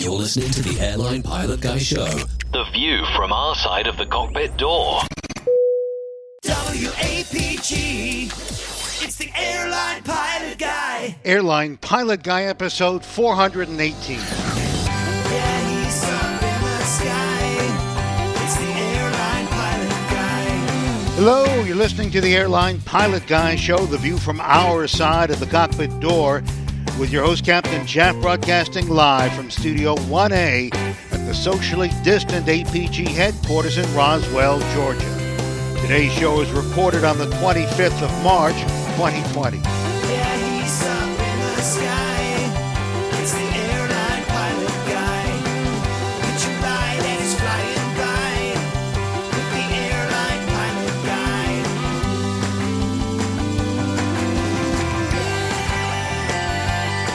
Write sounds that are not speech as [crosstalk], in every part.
You're listening to the Airline Pilot Guy Show. The view from our side of the cockpit door. WAPG. It's the airline pilot guy. Airline Pilot Guy episode 418. Yeah, he's up in the sky. It's the airline pilot guy. Hello, you're listening to the Airline Pilot Guy show, the view from our side of the cockpit door, with your host, Captain Jeff, broadcasting live from Studio 1A at the socially distant APG headquarters in Roswell, Georgia. Today's show is recorded on the 25th of March, 2020.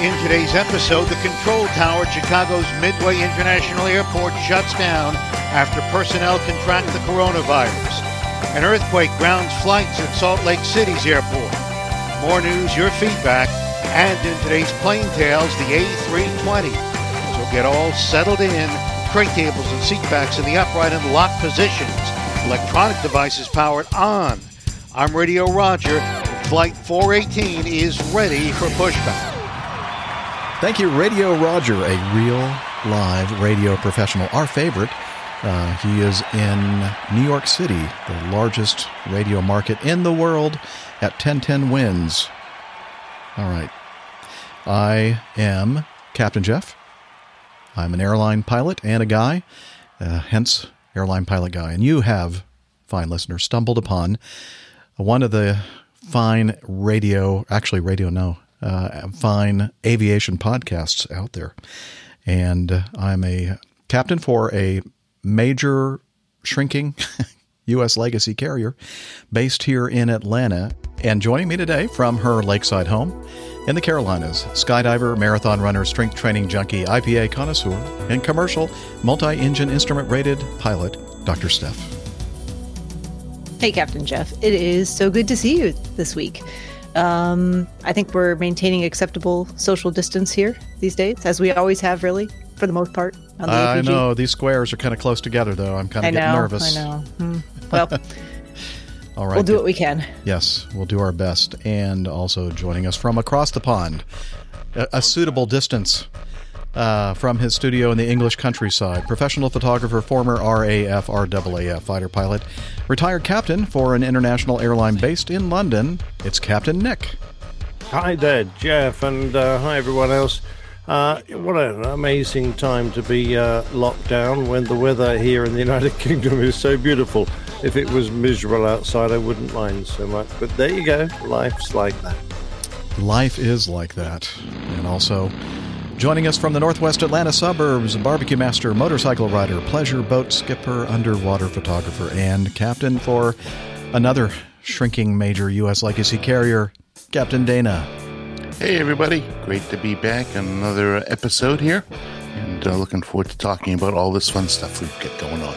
In today's episode, the control tower at Chicago's Midway International Airport shuts down after personnel contract the coronavirus. An earthquake grounds flights at Salt Lake City's airport. More news, your feedback, and in today's plane tales, the A320. So get all settled in, tray tables and seat backs in the upright and locked positions. Electronic devices powered on. I'm Radio Roger. Flight 418 is ready for pushback. Thank you, Radio Roger, a real live radio professional. Our favorite. Uh, he is in New York City, the largest radio market in the world at 1010 wins. All right. I am Captain Jeff. I'm an airline pilot and a guy, uh, hence airline pilot guy. And you have, fine listener, stumbled upon one of the fine radio, actually radio, no, uh, fine aviation podcasts out there. And uh, I'm a captain for a major shrinking [laughs] U.S. legacy carrier based here in Atlanta. And joining me today from her lakeside home in the Carolinas, skydiver, marathon runner, strength training junkie, IPA connoisseur, and commercial multi engine instrument rated pilot, Dr. Steph. Hey, Captain Jeff. It is so good to see you this week. Um, I think we're maintaining acceptable social distance here these days, as we always have, really, for the most part. On the I APG. know these squares are kind of close together, though. I'm kind I of getting know. nervous. I know. Hmm. [laughs] Well, All right. we'll do what we can. Yes, we'll do our best. And also joining us from across the pond, a, a suitable distance uh, from his studio in the English countryside, professional photographer, former RAF, RAAF fighter pilot, retired captain for an international airline based in London. It's Captain Nick. Hi there, Jeff, and uh, hi everyone else. Uh, what an amazing time to be uh, locked down when the weather here in the [laughs] United Kingdom is so beautiful. If it was miserable outside, I wouldn't mind so much. But there you go, life's like that. Life is like that. And also joining us from the northwest Atlanta suburbs, barbecue master, motorcycle rider, pleasure boat skipper, underwater photographer, and captain for another shrinking major U.S. legacy carrier, Captain Dana. Hey, everybody. Great to be back on another episode here. And uh, looking forward to talking about all this fun stuff we've got going on.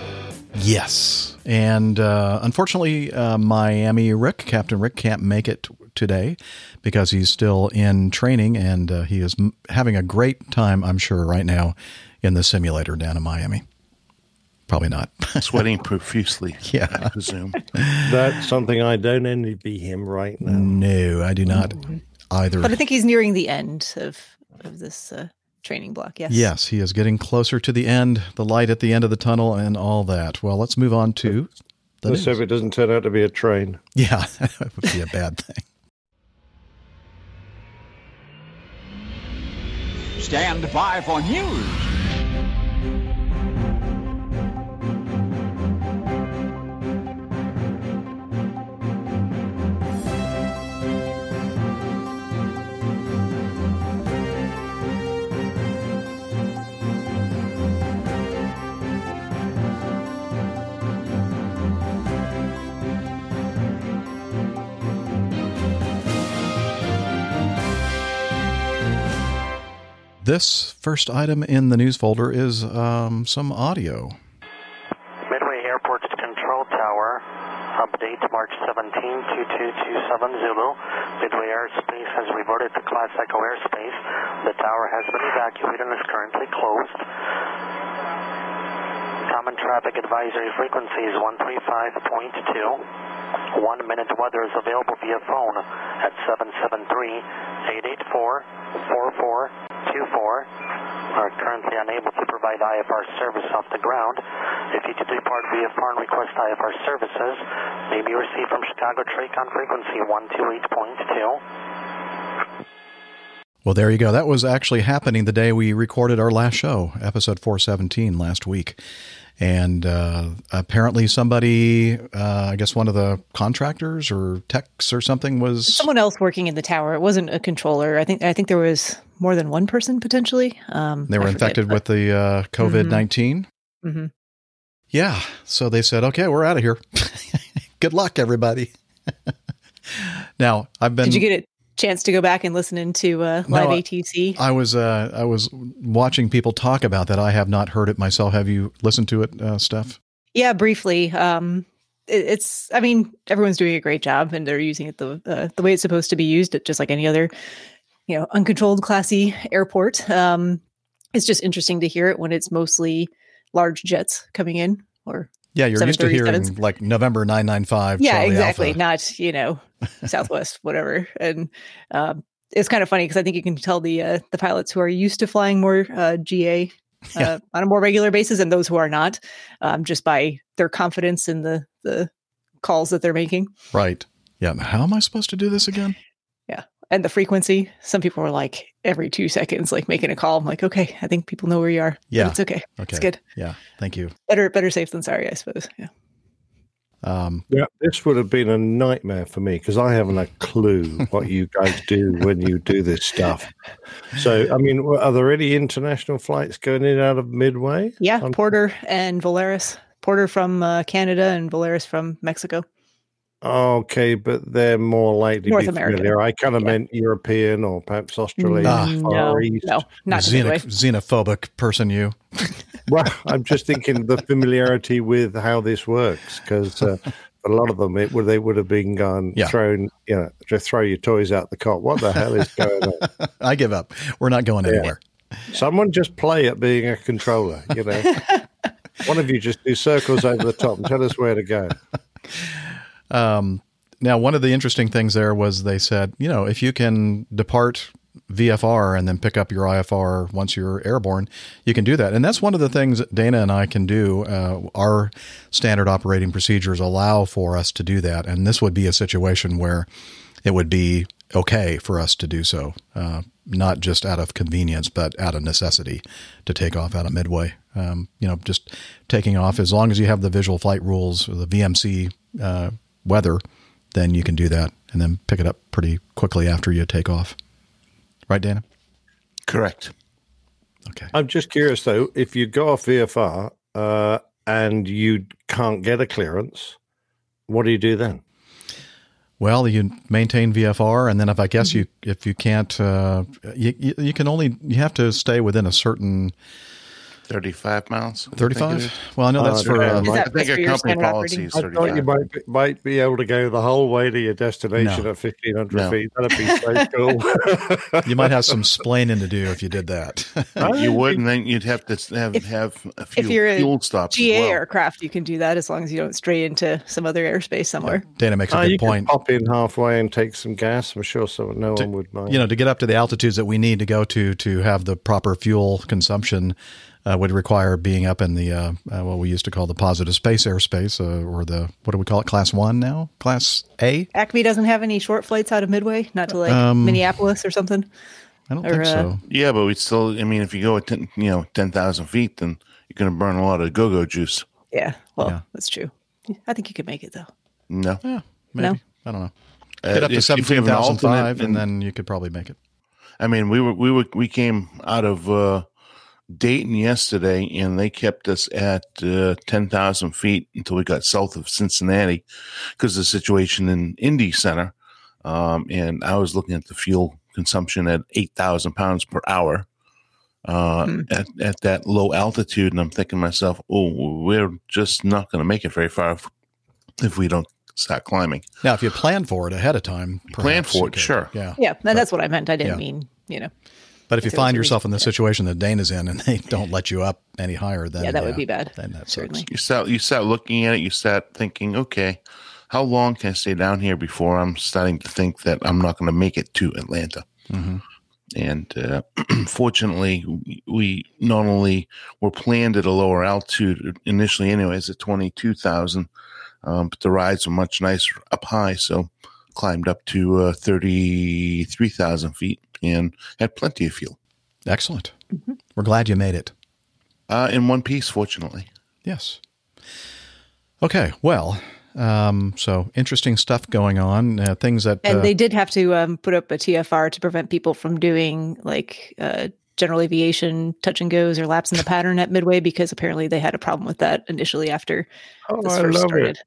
Yes. And uh, unfortunately, uh, Miami Rick, Captain Rick, can't make it today because he's still in training and uh, he is m- having a great time, I'm sure, right now in the simulator down in Miami. Probably not. [laughs] Sweating profusely, Yeah. I presume. [laughs] That's something I don't envy him right now. no, I do not either. But I think he's nearing the end of, of this uh, training block. Yes. Yes, he is getting closer to the end, the light at the end of the tunnel, and all that. Well, let's move on to the Let's hope news. it doesn't turn out to be a train. Yeah, [laughs] that would be a bad thing. Stand by for news. This first item in the news folder is um, some audio. Midway Airport's control tower. Update March 17, 2227 Zulu. Midway Airspace has reverted to Class Echo airspace. The tower has been evacuated and is currently closed. common traffic advisory frequency is 135.2. One minute weather is available via phone at 773-884-4424. Are currently unable to provide IFR service off the ground. If you could depart via phone request IFR services, may be received from Chicago Tracon frequency 128.2. Well, there you go. That was actually happening the day we recorded our last show, episode 417 last week. And uh, apparently, somebody, uh, I guess one of the contractors or techs or something was. Someone else working in the tower. It wasn't a controller. I think I think there was more than one person potentially. Um, They were forget, infected but- with the uh, COVID 19. Mhm. Yeah. So they said, okay, we're out of here. [laughs] Good luck, everybody. [laughs] now, I've been. Did you get a chance to go back and listen into uh, No, live I- ATC? I was uh, I was watching people talk about that. I have not heard it myself. Have you listened to it, uh, Steph? Yeah, briefly. Um, it, it's. I mean, everyone's doing a great job, and they're using it the uh, the way it's supposed to be used, just like any other, you know, uncontrolled, classy airport. Um, it's just interesting to hear it when it's mostly large jets coming in, or Yeah, you're used to hearing like November nine nine five. yeah, exactly. Not you know, [laughs] Southwest, whatever. And um, it's kind of funny because I think you can tell the uh, the pilots who are used to flying more uh, GA uh, Yeah. on a more regular basis, and those who are not, um, just by their confidence in the the calls that they're making Right. Yeah. How am I supposed to do this again? And the frequency. Some people are like every two seconds, like making a call. I'm like, okay, I think people know where you are. but Yeah. it's okay. Okay. It's good. Yeah. Thank you. Better better safe than sorry, I suppose. Yeah. Um, Yeah, this would have been a nightmare for me because I haven't a clue what you guys do when you do this stuff. So, I mean, are there any international flights going in and out of Midway? Yeah, Porter and Volaris. Porter from uh, Canada and Volaris from Mexico. Okay, but they're more likely North to be America. familiar. I kind of Yeah. meant European or perhaps Australian. Ah. Far no, East. no, not to xenoph- xenophobic person, you. [laughs] Well, I'm just thinking the familiarity with how this works because uh, a lot of them, it would they would have been gone Yeah. thrown, you know, just throw your toys out the cot. What the hell is going on? [laughs] I give up. We're not going anywhere. Someone just play at being a controller, you know. [laughs] One of you just do circles over the top and tell us where to go. Um, now, one of the interesting things there was they said, you know, if you can depart VFR and then pick up your IFR once you're airborne, you can do that. And that's one of the things Dana and I can do. Uh, our standard operating procedures allow for us to do that. And this would be a situation where it would be okay for us to do so, uh, not just out of convenience, but out of necessity to take off out of Midway. Um, you know, just taking off as long as you have the visual flight rules, the VMC uh, weather, then you can do that and then pick it up pretty quickly after you take off. Right, Dana? Correct. Okay. I'm just curious though, if you go off VFR uh, and you can't get a clearance, what do you do then? Well, you maintain VFR, and then if I guess you if you can't, uh, you, you you can only you have to stay within a certain 35 miles. I think it thirty-five. Well, I know that's Uh, for yeah, uh, Is that I think for our your company standard policy operating? is I thought you might be, might be able to go the whole way to your destination No. at 1500 No. feet. That'd be so [laughs] cool. you might have some splaining to do if you did that. [laughs] you would, and then you'd have to have, If- have a few If you're a fuel stops. as GA well. aircraft, you can do that as long as you don't stray into some other airspace somewhere. Dana makes a Ah, good you point. could pop in halfway and take some gas. I'm sure so no one would mind. you know, to get up to the altitudes that we need to go to to have the proper fuel consumption uh, would require being up in the uh, uh, what we used to call the positive space airspace, uh, or the what do we call it? Class one now? Class A? Acme doesn't have any short flights out of Midway, not to like Um, Minneapolis or something. I don't Or, think uh, so. Yeah, but we still. I mean, if you go at 10, you know ten thousand feet, then you're going to burn a lot of go-go juice. Yeah, well, Yeah. that's true. I think you could make it though. No, Yeah, maybe. No. I don't know. Uh, Get up to if- if you have seventeen thousand five, alternate, and then you could probably make it. I mean, we were we were we came out of uh, Dayton yesterday, and they kept us at uh, ten thousand feet until we got south of Cincinnati because of the situation in Indy Center. Um, and I was looking at the fuel consumption at eight thousand pounds per hour uh, Hmm. at at that low altitude, and I'm thinking to myself, oh, we're just not going to make it very far if, if we don't start climbing. Now, if you plan for it ahead of time, Plan for it, could. sure. Yeah. Yeah, and that's what I meant. I didn't Yeah. mean you know But if you find yourself in the situation that Dana's in and [laughs] they don't let you up any higher, then Yeah, that would be bad. Then that sucks. Certainly. You start you start looking at it. You sat thinking, okay, how long can I stay down here before I'm starting to think that I'm not going to make it to Atlanta? Mhm. And uh, [clears throat] fortunately, we- we not only were planned at a lower altitude initially, anyways, at twenty two thousand, um, but the rides were much nicer up high. So climbed up to uh, thirty three thousand feet and had plenty of fuel Excellent. We're glad you made it. uh, in one piece. Fortunately. Yes. Okay. Well, um, so interesting stuff going on. Uh, things that And uh, they did have to um, put up a TFR to prevent people from doing like uh, general aviation touch and goes or laps in the [laughs] pattern at Midway because apparently they had a problem with that initially after Oh, this I first love started. it.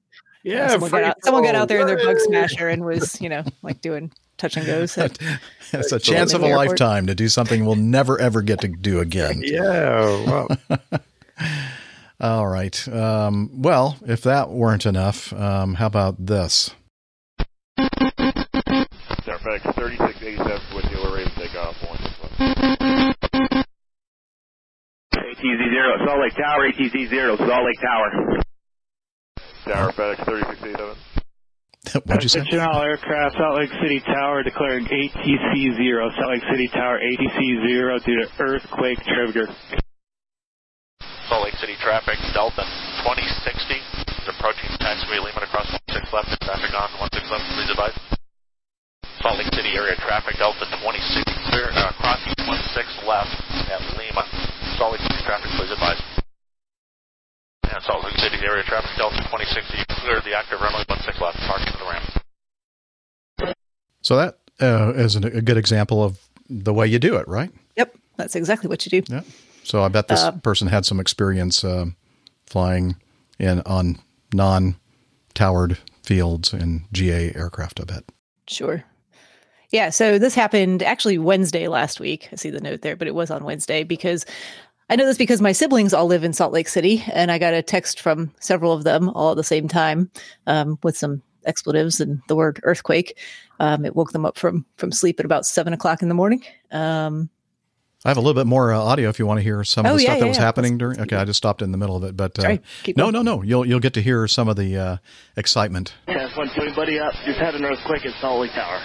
Yeah, someone, got out, someone got out there in their bug smasher and was, you know, like doing touch and goes. [laughs] at- [laughs] it's a chance of a Airport. lifetime to do something we'll never ever get to do again. [laughs] Yeah, well, [laughs] All right. Um, well, if that weren't enough, um, how about this? FedEx 3687 with you. We're ready to take off. One, ATC zero, Salt Lake Tower, ATC zero, Salt Lake Tower. Tower FedEx 3687. [laughs] What'd you say? Chanel aircraft, Salt Lake City Tower declaring ATC zero, Salt Lake City Tower ATC zero due to earthquake trigger. Salt Lake City traffic, Delta 2060 is approaching taxiway limit across 16 left, traffic on 16 left, please advise. Salt Lake City area traffic, Delta 2060 clear, uh, crossing 16 left at Lima. Salt Lake City traffic, please advise. And Salt Lake City area traffic, Delta 2060 clear the active runway 16 left, parking to the ramp. So that uh, is an, a good example of the way you do it, right? Yep, that's exactly what you do. Yeah. So I bet this Uh, person had some experience um flying in on non-towered fields in GA aircraft. I bet. Sure. Yeah, so this happened actually Wednesday last week. I see the note there, but it was on Wednesday because I know this because my siblings all live in Salt Lake City, and I got a text from several of them all at the same time um, with some expletives and the word earthquake. Um, it woke them up from from sleep at about seven o'clock in the morning. Um, I have a little bit more uh, audio if you want to hear some of Oh, the yeah, stuff that yeah, was yeah. happening during. Okay, I just stopped in the middle of it, but uh, Sorry, no, no, no. You'll you'll get to hear some of the uh, excitement. Test one two, buddy up. Just had an earthquake at Salt Lake Tower.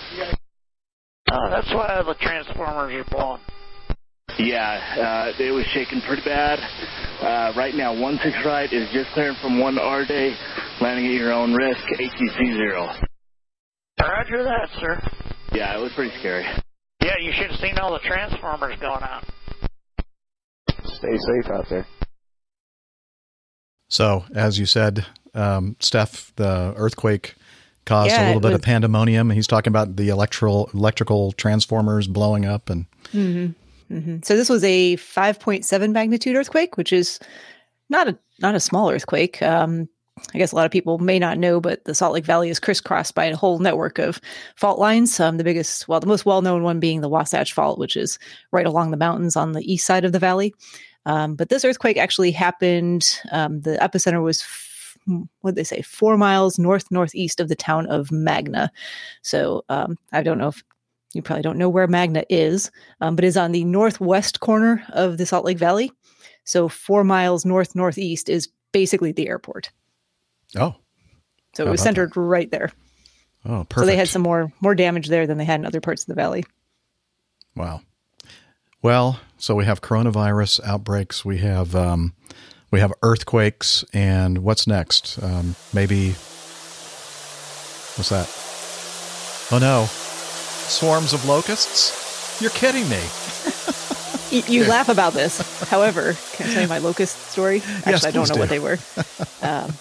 Uh, that's why the transformers are blowing. Yeah, uh, it was shaking pretty bad. Uh, right now, one six right is just clearing from one R day, landing at your own risk. ATC zero. Roger that, sir. Yeah, it was pretty scary. Yeah, you should have seen all the transformers going out. Stay safe out there. So, as you said, um, Steph, the earthquake caused Yeah, a little it bit of pandemonium. He's talking about the electrical electrical transformers blowing up, and hmm hmm So this was a 5.7 magnitude earthquake, which is not a not a small earthquake. Um, I guess a lot of people may not know, but the Salt Lake Valley is crisscrossed by a whole network of fault lines. Um, the biggest, well, the most well known one being the Wasatch Fault, which is right along the mountains on the east side of the valley. Um, but this earthquake actually happened. Um, the epicenter was. f- What they say? Four miles north northeast of the town of Magna. So um, I don't know if you probably don't know where Magna is, um, but is on the northwest corner of the Salt Lake Valley. So four miles north northeast is basically the airport. oh, So How it was centered right there. oh, perfect. So they had some more more damage there than they had in other parts of the valley. Wow. Well, so we have coronavirus outbreaks. We have um, we have earthquakes, and what's next? Um, maybe what's that? Oh no, swarms of locusts! You're kidding me. You, laugh about this. However, can I tell you my locust story? Actually, Yes, I don't know what they were. [laughs] Um,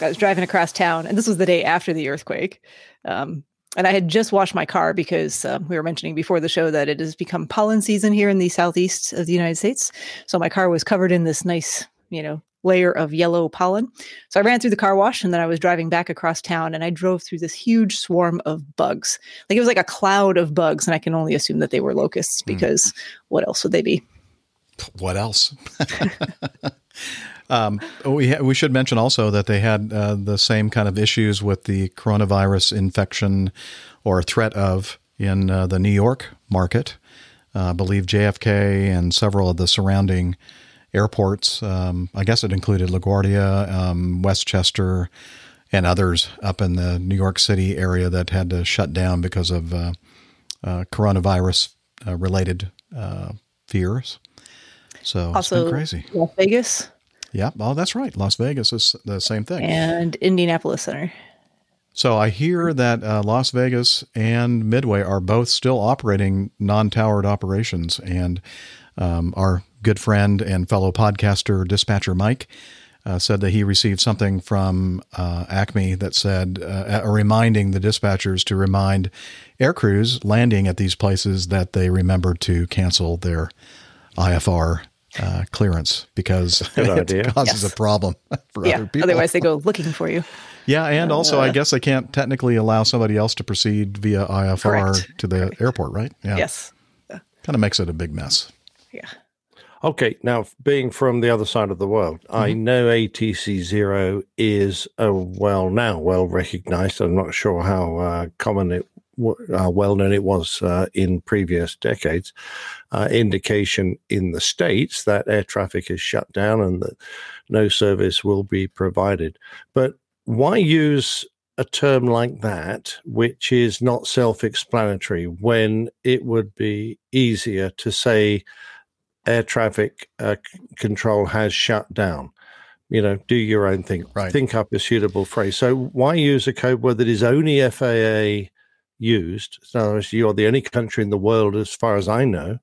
I was driving across town, and this was the day after the earthquake. Um, and I had just washed my car because um, we were mentioning before the show that it has become pollen season here in the southeast of the United States. So my car was covered in this nice, you know, layer of yellow pollen. So I ran through the car wash, and then I was driving back across town, and I drove through this huge swarm of bugs. Like it was like a cloud of bugs, and I can only assume that they were locusts because what else would they be? What else? [laughs] um, we ha- we should mention also that they had uh, the same kind of issues with the coronavirus infection or threat of in uh, the New York market. Uh, I believe JFK and several of the surrounding airports. Um, I guess it included LaGuardia, um, Westchester, and others up in the New York City area that had to shut down because of uh, uh, coronavirus uh, related uh, fears. So also, it's been crazy. Las Vegas Yeah. Oh, that's right. Las Vegas is the same thing. and Indianapolis Center. So I hear that uh, Las Vegas and Midway are both still operating non-towered operations, and um, our good friend and fellow podcaster dispatcher Mike uh, said that he received something from uh, Acme that said, uh, uh, reminding the dispatchers to remind air crews landing at these places that they remember to cancel their IFR uh, clearance because [laughs] it causes Yes. a problem [laughs] for yeah. other people. Otherwise, they go looking for you. Yeah, and also I Uh, guess I can't technically allow somebody else to proceed via IFR Correct. to the airport, right? Yeah. Yes. Kind of makes it a big mess. Yeah. Okay, now being from the other side of the world, I know ATC zero is a well now well recognized. I'm not sure how uh, common it, uh, well known it was uh, in previous decades. Uh, indication in the states that air traffic is shut down and that no service will be provided. But why use a term like that, which is not self explanatory, when it would be easier to say air traffic uh, control has shut down? You know, do your own thing. Right. Think up a suitable phrase. So, why use a code word that is only FAA used? So, as you're the only country in the world, as far as I know,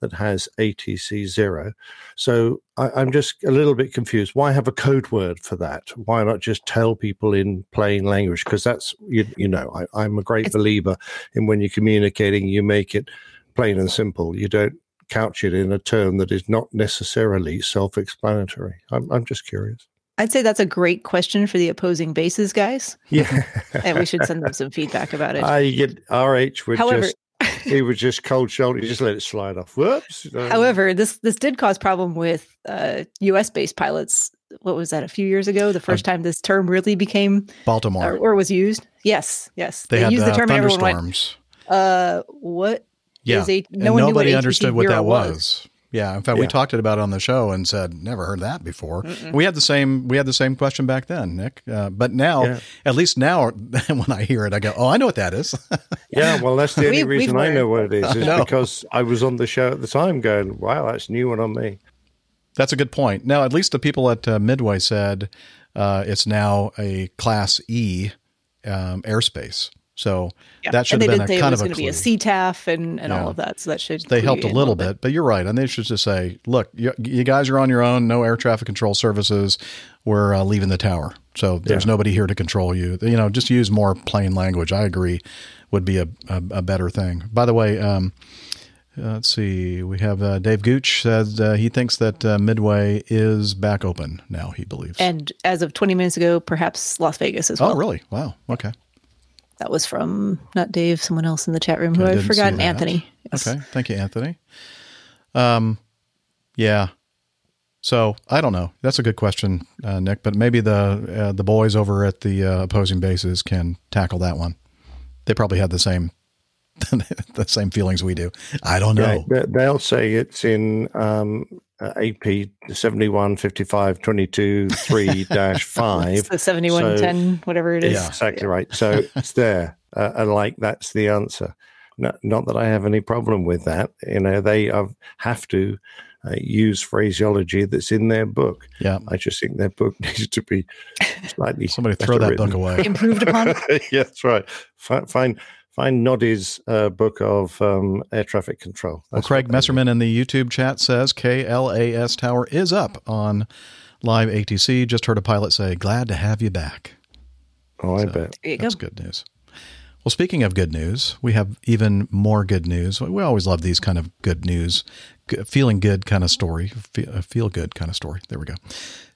that has ATC zero. So I, I'm just a little bit confused. Why have a code word for that? Why not just tell people in plain language? Because that's you, you know I, I'm a great believer in when you're communicating, you make it plain and simple. You don't couch it in a term that is not necessarily self-explanatory. I'm, I'm just curious. I'd say that's a great question for the opposing bases guys, Yeah, and we should send them some feedback about it. I get RH would However- just he would just cold shoulder, you just let it slide off. Whoops. Uh, However, this this did cause problem with uh, U.S. based pilots. What was that? A few years ago, the first time this term really became Baltimore. or, or was used. Yes, yes, they, had used uh, the term. and everyone went, thunderstorms. uh, what? Yeah. is a- and no one nobody ATC understood what that was. was. Yeah. In fact, we Yeah. talked about it on the show and said, never heard that before. We had the same, we had the same question back then, Nick. Uh, but now, Yeah. at least now [laughs] when I hear it, I go, oh, I know what that is. [laughs] Yeah, well, that's the [laughs] only We- we've reason I know what it is, is know. because I was on the show at the time going, wow, that's new one on me. That's a good point. Now, at least the people at uh, Midway said uh, it's now a Class E um, airspace. So Yeah. that should and have they been did say a it kind was of a going to be a. CTAF and, and Yeah. all of that. So that should They clue helped you a little bit, but you're right. And they should just say, look, you, you guys are on your own. No air traffic control services. We're uh, leaving the tower. So there's Yeah. nobody here to control you. You know, just use more plain language. I agree would be a, a, a better thing. By the way, um, uh, let's see. We have uh, Dave Gooch said uh, he thinks that uh, Midway is back open now, he believes. And as of 20 minutes ago, perhaps Las Vegas as well. oh, really? Wow. Okay. That was from not Dave, someone else in the chat room who I I've forgotten. Anthony. Yes. Okay. Thank you, Anthony. Um, yeah. So I don't know. That's a good question, uh, Nick. But maybe the uh, the boys over at the uh, opposing bases can tackle that one. They probably had the same [laughs] the same feelings we do. I don't know. Yeah, they- they'll say it's in um, uh, AP 71 55 22 3 [laughs] 5. It's the 7110, whatever it is. Yeah, exactly right. So it's there. Uh, and like that's the answer. Not, not that I have any problem with that. You know, they have, have to uh, use phraseology that's in their book. Yeah. I just think their book [laughs] needs to be slightly. Somebody throw better that book away. Improved upon. [laughs] yeah, that's right. Find find, find Noddy's uh, book of um, air traffic control. Well, Craig what that is. Messerman in the YouTube chat says KLAS Tower is up on live ATC. Just heard a pilot say, "Glad to have you back." Oh, I bet. There That's go. good news. Well, speaking of good news, we have even more good news. We always love these kind of good news, feeling good kind of story, feel good kind of story. There we go.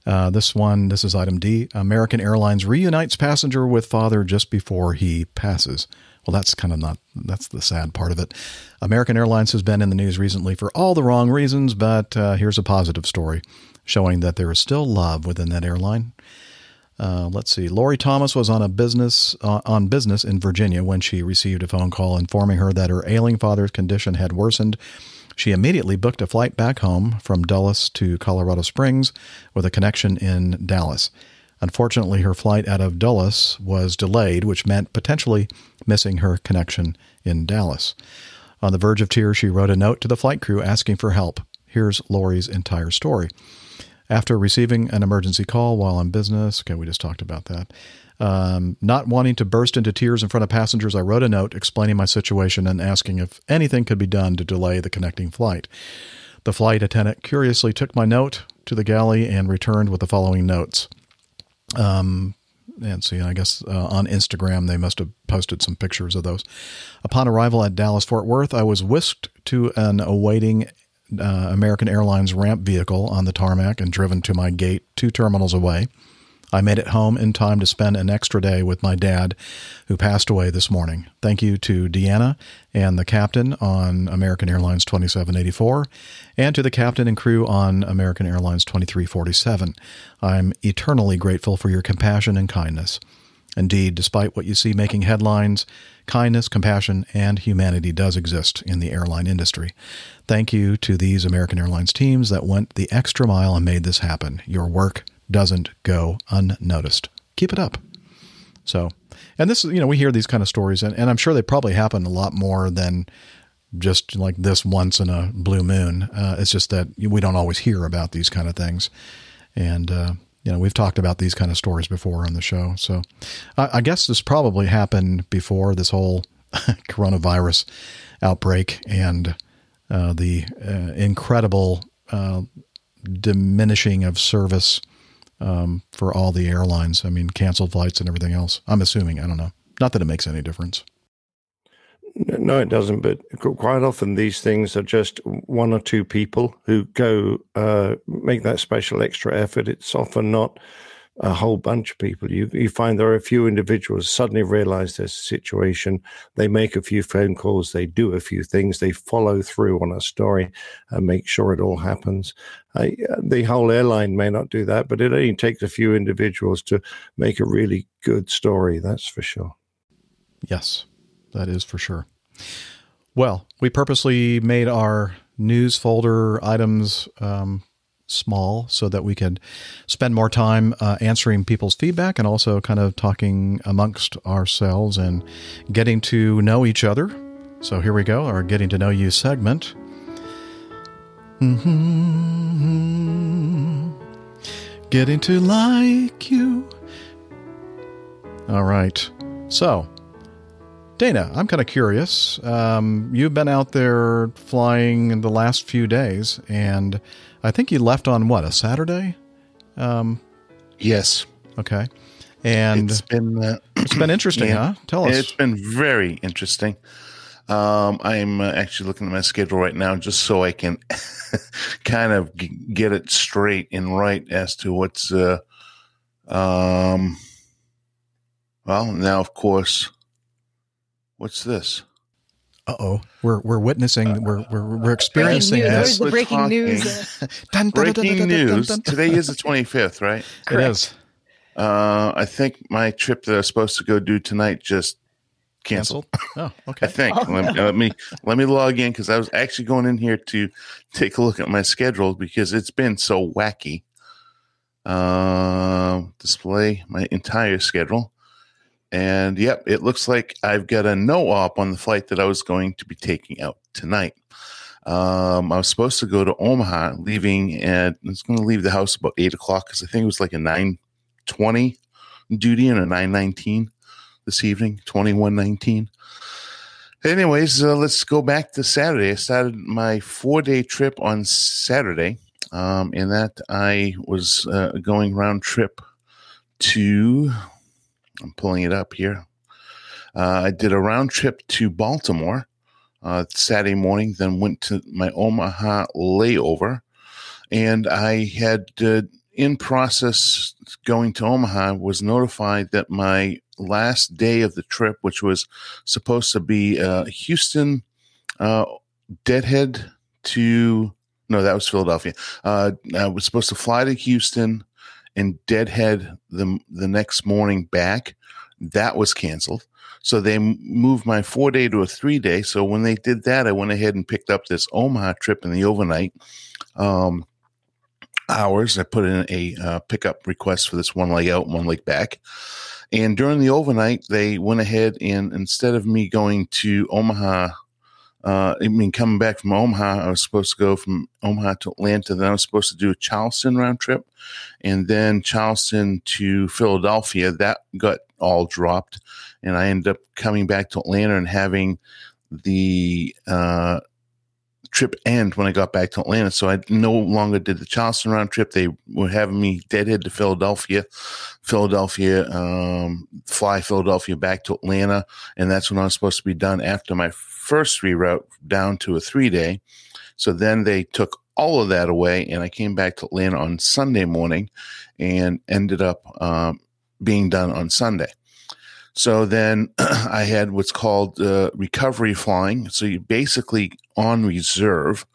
Uh, this one, this is item D. American Airlines reunites passenger with father just before he passes. Well, that's kind of not, that's the sad part of it. American Airlines has been in the news recently for all the wrong reasons, but uh, here's a positive story showing that there is still love within that airline. Uh, let's see. Lori Thomas was on a business uh, on business in Virginia when she received a phone call informing her that her ailing father's condition had worsened. She immediately booked a flight back home from Dulles to Colorado Springs with a connection in Dallas. Unfortunately, her flight out of Dulles was delayed, which meant potentially missing her connection in Dallas. On the verge of tears, she wrote a note to the flight crew asking for help. Here's Lori's entire story. After receiving an emergency call while on business, okay, we just talked about that. Um, not wanting to burst into tears in front of passengers, I wrote a note explaining my situation and asking if anything could be done to delay the connecting flight. The flight attendant curiously took my note to the galley and returned with the following notes. Um, and see, I guess uh, on Instagram they must have posted some pictures of those. Upon arrival at Dallas Fort Worth, I was whisked to an awaiting uh, American Airlines ramp vehicle on the tarmac and driven to my gate two terminals away. I made it home in time to spend an extra day with my dad, who passed away this morning. Thank you to Deanna and the captain on American Airlines 2784, and to the captain and crew on American Airlines 2347. I'm eternally grateful for your compassion and kindness. Indeed, despite what you see making headlines, kindness, compassion, and humanity does exist in the airline industry. Thank you to these American Airlines teams that went the extra mile and made this happen. Your work doesn't go unnoticed. Keep it up. So, and this is, you know, we hear these kind of stories, and, and I'm sure they probably happen a lot more than just like this once in a blue moon. Uh, it's just that we don't always hear about these kind of things. And, uh, you know, we've talked about these kind of stories before on the show. So I, I guess this probably happened before this whole [laughs] coronavirus outbreak and uh, the uh, incredible uh, diminishing of service um, for all the airlines. I mean, canceled flights and everything else. I'm assuming. I don't know. Not that it makes any difference. No, it doesn't. But quite often these things are just one or two people who go uh, make that special extra effort. It's often not a whole bunch of people. You you find there are a few individuals suddenly realize their situation. They make a few phone calls. They do a few things. They follow through on a story and make sure it all happens. Uh, the whole airline may not do that, but it only takes a few individuals to make a really good story. That's for sure. Yes, that is for sure. Well, we purposely made our news folder items um, small so that we could spend more time uh, answering people's feedback and also kind of talking amongst ourselves and getting to know each other. So here we go, our getting to know you segment. Mm-hmm. Getting to like you. All right. So, Dana, I'm kind of curious. Um, you've been out there flying in the last few days, and I think you left on what a Saturday. Um, yes. Okay. And it's been uh, it's been interesting, [clears throat] yeah, huh? Tell us. It's been very interesting. Um, I'm uh, actually looking at my schedule right now just so I can [laughs] kind of g- get it straight and right as to what's. Uh, um, well, now of course, what's this? Uh oh, we're we're witnessing, we're we're, we're experiencing news. this. Where's breaking news? [laughs] Dun, dun, dun, dun, Breaking dun, dun, dun, news. Today is the 25th, right? It is Uh, I think my trip that I was supposed to go do tonight just canceled. canceled. Oh, okay. I think. let, let me let me log in because I was actually going in here to take a look at my schedule because it's been so wacky. Uh, display my entire schedule, and yep, it looks like I've got a no op on the flight that I was going to be taking out tonight. Um, I was supposed to go to Omaha, leaving and I was going to leave the house about eight o'clock because I think it was like a nine twenty duty and a nine nineteen this evening, twenty one nineteen. Anyways, uh, let's go back to Saturday. I started my four day trip on Saturday, um, in that I was uh, going round trip to. I'm pulling it up here. Uh, I did a round trip to Baltimore uh, Saturday morning, then went to my Omaha layover, and I had uh, in process going to Omaha was notified that my last day of the trip, which was supposed to be uh, Houston, uh, Deadhead to no, that was Philadelphia. Uh, I was supposed to fly to Houston and Deadhead the the next morning back. That was canceled. So they moved my four day to a three day. So when they did that, I went ahead and picked up this Omaha trip in the overnight um, hours. I put in a uh, pickup request for this one leg out, one leg back. And during the overnight, they went ahead and instead of me going to Omaha, uh, I mean, coming back from Omaha, I was supposed to go from Omaha to Atlanta. Then I was supposed to do a Charleston round trip and then Charleston to Philadelphia. That got all dropped. And I ended up coming back to Atlanta and having the uh, trip end when I got back to Atlanta. So I no longer did the Charleston round trip. They were having me deadhead to Philadelphia, Philadelphia, um, fly Philadelphia back to Atlanta. And that's when I was supposed to be done after my first reroute down to a three day. So then they took all of that away and I came back to Atlanta on Sunday morning and ended up um, being done on Sunday. So then [clears throat] I had what's called uh, recovery flying. So you basically on reserve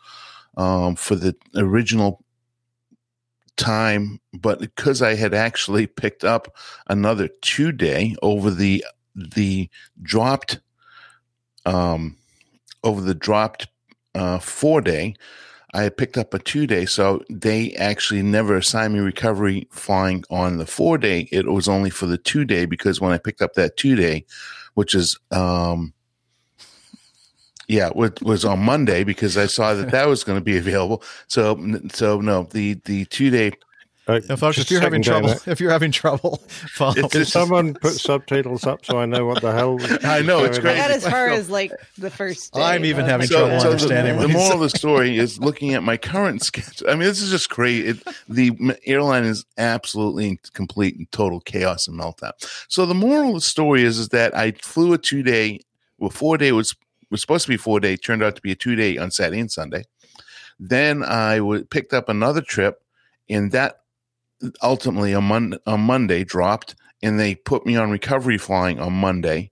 um, for the original time, but because I had actually picked up another two day over the the dropped um, over the dropped uh, four day, I had picked up a two day. So they actually never assigned me recovery flying on the four day. It was only for the two day because when I picked up that two day, which is, um, yeah, it was on Monday because I saw that that was going to be [laughs] available. So, so no, the the two day Uh, Now, folks, if you're having trouble, if you're having trouble, follow. Did someone put subtitles up so I know what the hell? [laughs] I know, it's great. going on? Not as far as like the first. Day. I'm even having So- trouble so understanding. The, what he's moral of the story is looking at my current schedule. I mean, this is just crazy. It, the airline is absolutely in complete and total chaos and meltdown. So the moral of the story is, is that I flew a two day, well, four day was was supposed to be four day, turned out to be a two day on Saturday and Sunday. Then I w- picked up another trip, and that ultimately a, Mon- on Monday dropped, and they put me on recovery flying on Monday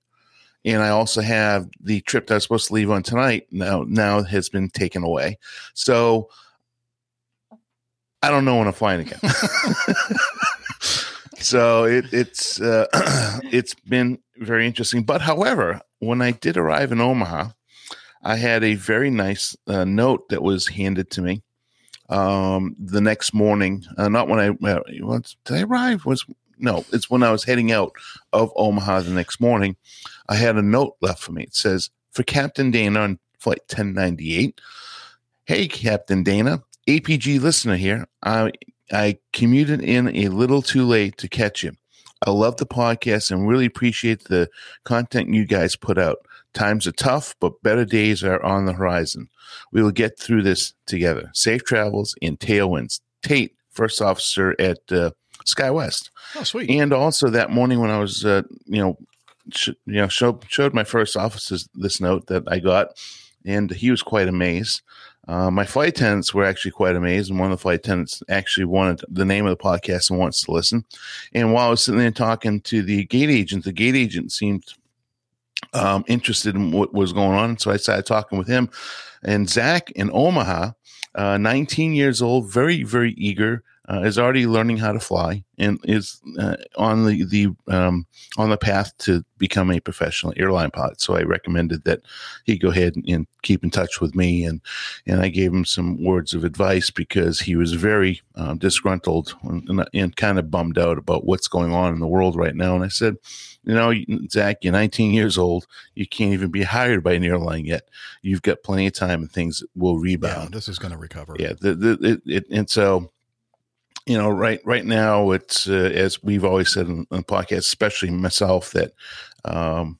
and I also have the trip that I was supposed to leave on tonight now now has been taken away. So I don't know when I'm flying again. [laughs] so it, it's uh, [clears throat] it's been very interesting. But however, when I did arrive in Omaha, I had a very nice uh, note that was handed to me um, the next morning. Uh, not when I what, did I arrive was no, it's when I was heading out of Omaha the next morning. I had a note left for me. It says for Captain Dana on flight 1098. Hey, Captain Dana, APG listener here. I I commuted in a little too late to catch you. I love the podcast and really appreciate the content you guys put out. Times are tough, but better days are on the horizon. We will get through this together. Safe travels and tailwinds. Tate, first officer at uh, SkyWest. Oh, sweet. And also that morning when I was, uh, you know, sh- you know, showed showed my first officer this note that I got, and he was quite amazed. Uh, my flight attendants were actually quite amazed, and one of the flight attendants actually wanted the name of the podcast and wants to listen. And while I was sitting there talking to the gate agent, the gate agent seemed um, interested in what was going on, so I started talking with him. And Zach in Omaha, uh, 19 years old, very very eager, uh, is already learning how to fly and is uh, on the the um, on the path to become a professional airline pilot. So I recommended that he go ahead and, and keep in touch with me, and and I gave him some words of advice because he was very um, disgruntled and, and, kind of bummed out about what's going on in the world right now. And I said, you know, Zach, you're 19 years old. You can't even be hired by an airline yet. You've got plenty of time, and things will rebound. Yeah, this is going to recover. Yeah, the, the, it, it, and so you know, right right now, it's uh, as we've always said in, in podcast, especially myself, that um,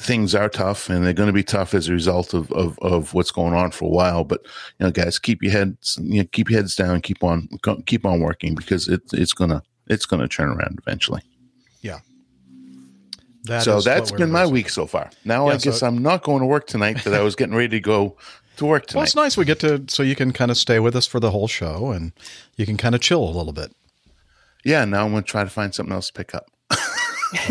things are tough and they're going to be tough as a result of, of of what's going on for a while. But you know, guys, keep your heads you know, keep your heads down, keep on keep on working because it, it's gonna it's gonna turn around eventually. Yeah. That so that's been my week so far. Now Yeah, I guess so- I'm not going to work tonight because I was getting ready to go to work tonight. Well, it's nice we get to so you can kind of stay with us for the whole show and you can kind of chill a little bit. Yeah, now I'm going to try to find something else to pick up [laughs]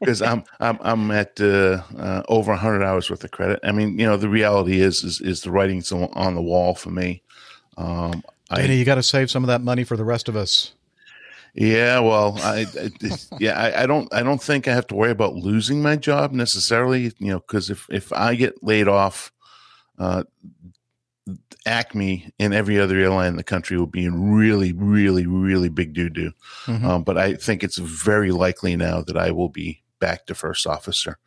because [laughs] I'm I'm I'm at uh, uh, over 100 hours worth of credit. I mean, you know, the reality is is, is the writing's on the wall for me. Um, Dana, I, you got to save some of that money for the rest of us. Yeah, well, I, I yeah, I, I, don't, I don't think I have to worry about losing my job necessarily. You know, because if if I get laid off, uh, Acme and every other airline in the country will be in really, really, really big doo doo. Mm-hmm. Um, but I think it's very likely now that I will be back to first officer.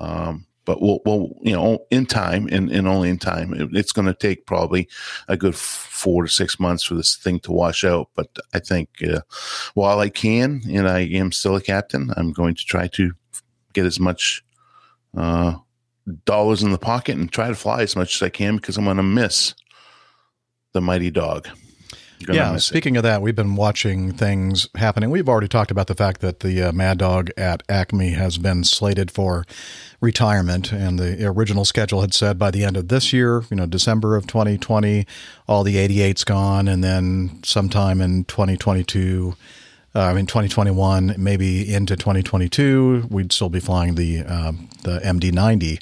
Um, but we'll, we'll, you know, in time and, and only in time. It, it's going to take probably a good four to six months for this thing to wash out. But I think uh, while I can and I am still a captain, I'm going to try to get as much uh, dollars in the pocket and try to fly as much as I can because I'm going to miss the mighty dog. Yeah, speaking it. of that, we've been watching things happening. We've already talked about the fact that the uh, Mad Dog at Acme has been slated for retirement, and the original schedule had said by the end of this year, you know, December of 2020, all the 88's gone, and then sometime in 2022. Uh, I mean, 2021, maybe into 2022, we'd still be flying the uh, the MD90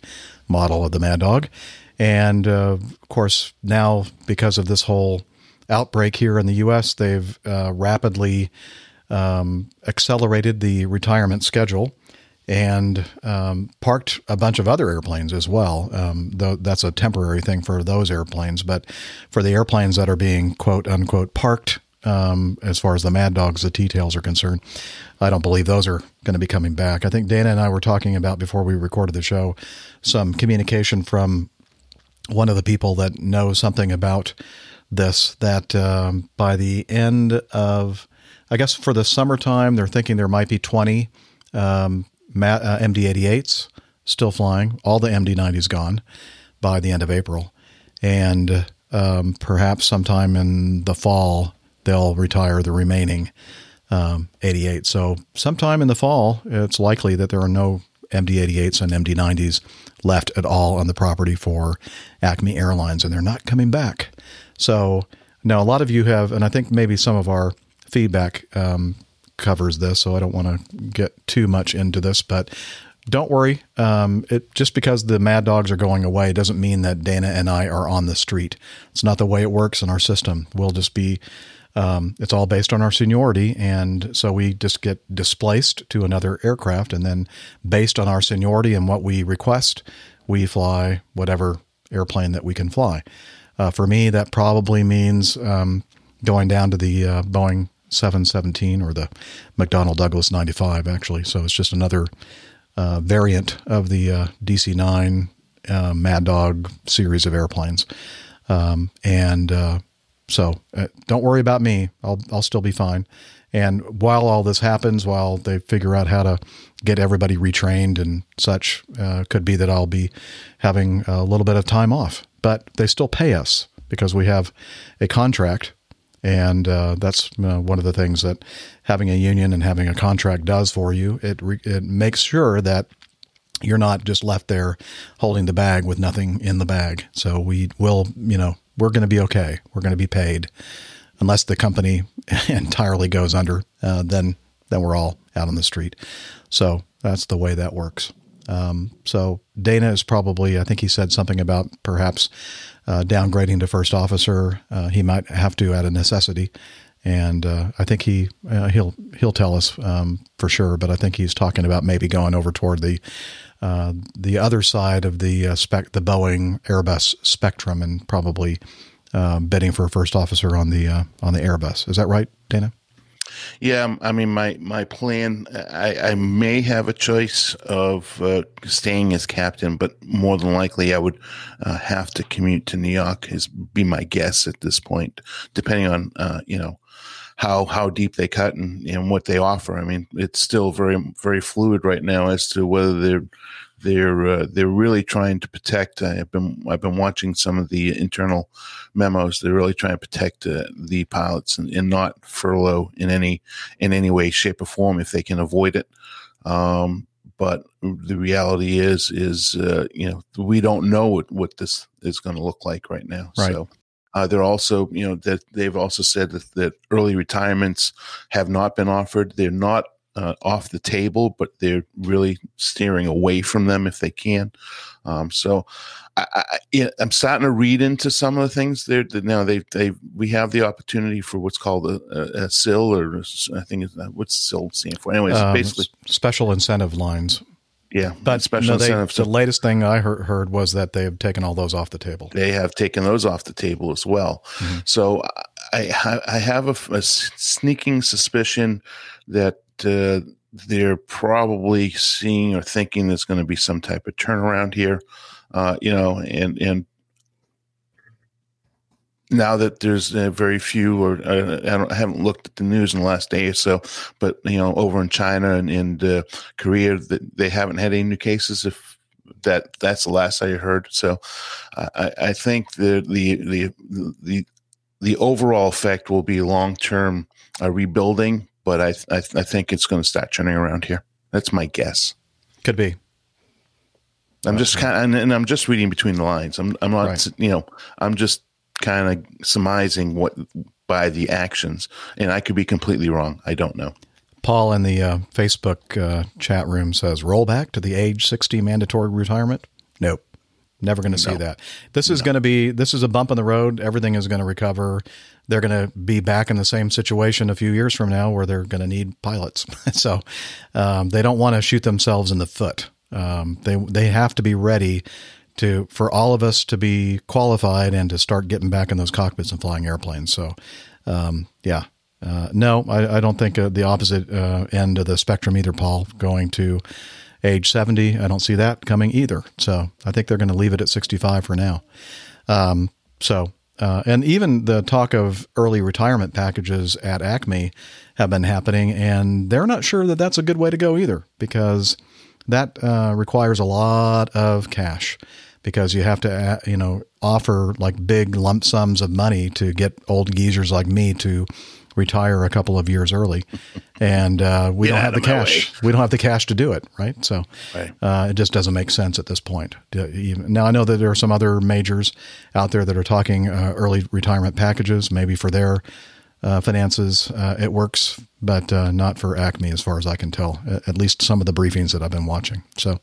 model of the Mad Dog, and uh, of course now because of this whole outbreak here in the U.S., they've uh, rapidly um, accelerated the retirement schedule and um, parked a bunch of other airplanes as well. Um, though that's a temporary thing for those airplanes, but for the airplanes that are being quote unquote parked, um, as far as the Mad Dogs, the T-tails are concerned, I don't believe those are going to be coming back. I think Dana and I were talking about before we recorded the show some communication from one of the people that knows something about this that um, by the end of, I guess for the summertime, they're thinking there might be 20 um, uh, MD88s still flying. All the MD90s gone by the end of April. And um, perhaps sometime in the fall, they'll retire the remaining um, 88. So, sometime in the fall, it's likely that there are no MD88s and MD90s left at all on the property for Acme Airlines, and they're not coming back. So now a lot of you have, and I think maybe some of our feedback um, covers this, so I don't want to get too much into this, but don't worry. Um, it just because the Mad Dogs are going away doesn't mean that Dana and I are on the street. It's not the way it works in our system. We'll just be. Um, it's all based on our seniority, and so we just get displaced to another aircraft, and then based on our seniority and what we request, we fly whatever airplane that we can fly. Uh, for me, that probably means um, going down to the uh, Boeing 717 or the McDonnell Douglas 95, actually. So it's just another uh, variant of the uh, DC 9 uh, Mad Dog series of airplanes. Um, and uh, so don't worry about me. I'll, I'll still be fine. And while all this happens, while they figure out how to get everybody retrained and such, could be that I'll be having a little bit of time off but they still pay us because we have a contract. And uh, that's uh, one of the things that having a union and having a contract does for you. It re- it makes sure that you're not just left there holding the bag with nothing in the bag. So we will, you know, we're going to be okay. We're going to be paid, unless the company [laughs] entirely goes under. Uh, then then we're all out on the street. So that's the way that works. Um, so Dana is probably, I think he said something about perhaps uh, downgrading to first officer. Uh, he might have to at a necessity, and uh, I think he uh, he'll he'll tell us um, for sure. But I think he's talking about maybe going over toward the uh, the other side of the uh, spec, the Boeing Airbus spectrum, and probably uh, bidding for a first officer on the on the Airbus. Is that right, Dana? Yeah, I mean, my my plan. I, I may have a choice of uh, staying as captain, but more than likely, I would uh, have to commute to New York. Is be my guess at this point, depending on uh, you know how how deep they cut and, and what they offer. I mean, it's still very very fluid right now as to whether they're they're uh, they're really trying to protect. I've been I've been watching some of the internal memos. They're really trying to protect uh, the pilots and, and, not furlough in any in any way, shape, or form if they can avoid it. Um, but the reality is is uh, you know we don't know what, what this is going to look like right now. Right. So. Uh, they're also, you know, that they've also said that, that early retirements have not been offered. They're not uh, off the table, but they're really steering away from them if they can. Um, so I, I, I'm starting to read into some of the things there. That now they they we have the opportunity for what's called a, a, a SIL or I think it's, what's SIL stand for? Anyways, Um, basically, special incentive lines. Yeah, But special no, they, incentive. So the latest thing I heard, heard was that they have taken all those off the table. they have taken those off the table as well. So I I have a, a sneaking suspicion that uh, they're probably seeing or thinking there's going to be some type of turnaround here. Uh, you know, and and now that there's uh, very few, or uh, I, don't, I haven't looked at the news in the last day or so, but you know, over in China and, and uh, Korea, that they haven't had any new cases. If that that's the last I heard, so I, I think the the the the the overall effect will be long term uh, rebuilding, but I, I I think it's going to start turning around here. That's my guess. Could be. I'm just kind of, and, and I'm just reading between the lines. I'm, I'm not, Right. you know, I'm just kind of surmising what by the actions, and I could be completely wrong. I don't know. Paul in the uh, Facebook uh, chat room says rollback to the age 60 mandatory retirement. Nope. Never going to see that. This is going to be this is a bump in the road. Everything is going to recover. They're going to be back in the same situation a few years from now where they're going to need pilots. [laughs] so um, they don't want to shoot themselves in the foot. Um, they they have to be ready to for all of us to be qualified and to start getting back in those cockpits and flying airplanes. So um, yeah, uh, no, I, I don't think uh, the opposite uh, end of the spectrum either, Paul, going to age 70. I don't see that coming either. So I think they're going to leave it at 65 for now. Um, so, uh, and even the talk of early retirement packages at Acme have been happening, and they're not sure that that's a good way to go either because that uh, requires a lot of cash because you have to uh, you know offer like big lump sums of money to get old geezers like me to retire a couple of years early. And uh, [laughs] we don't have the cash. we don't have the cash to do it right? So Right. uh, it just doesn't make sense at this point. Now i know that there are some other majors out there that are talking uh, early retirement packages maybe for their uh, finances uh, it works but uh, not for acme as far as i can tell at, least some of the briefings that i've been watching so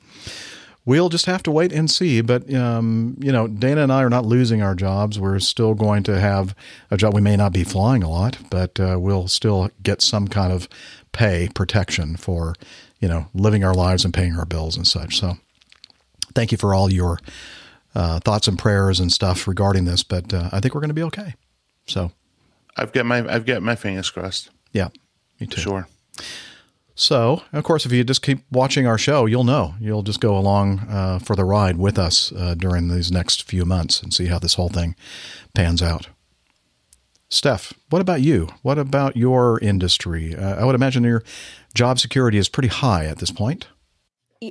we'll just have to wait and see. But um, you know, Dana and I are not losing our jobs. We're still going to have a job. We may not be flying a lot, but uh, we'll still get some kind of pay protection for you know living our lives and paying our bills and such. So, thank you for all your uh, thoughts and prayers and stuff regarding this. But uh, I think we're going to be okay. So, I've got my I've got my fingers crossed. yeah, me too. Sure. So, of course, if you just keep watching our show, you'll know. You'll just go along uh, for the ride with us uh, during these next few months and see how this whole thing pans out. Steph, what about you? What about your industry? Uh, I would imagine your job security is pretty high at this point.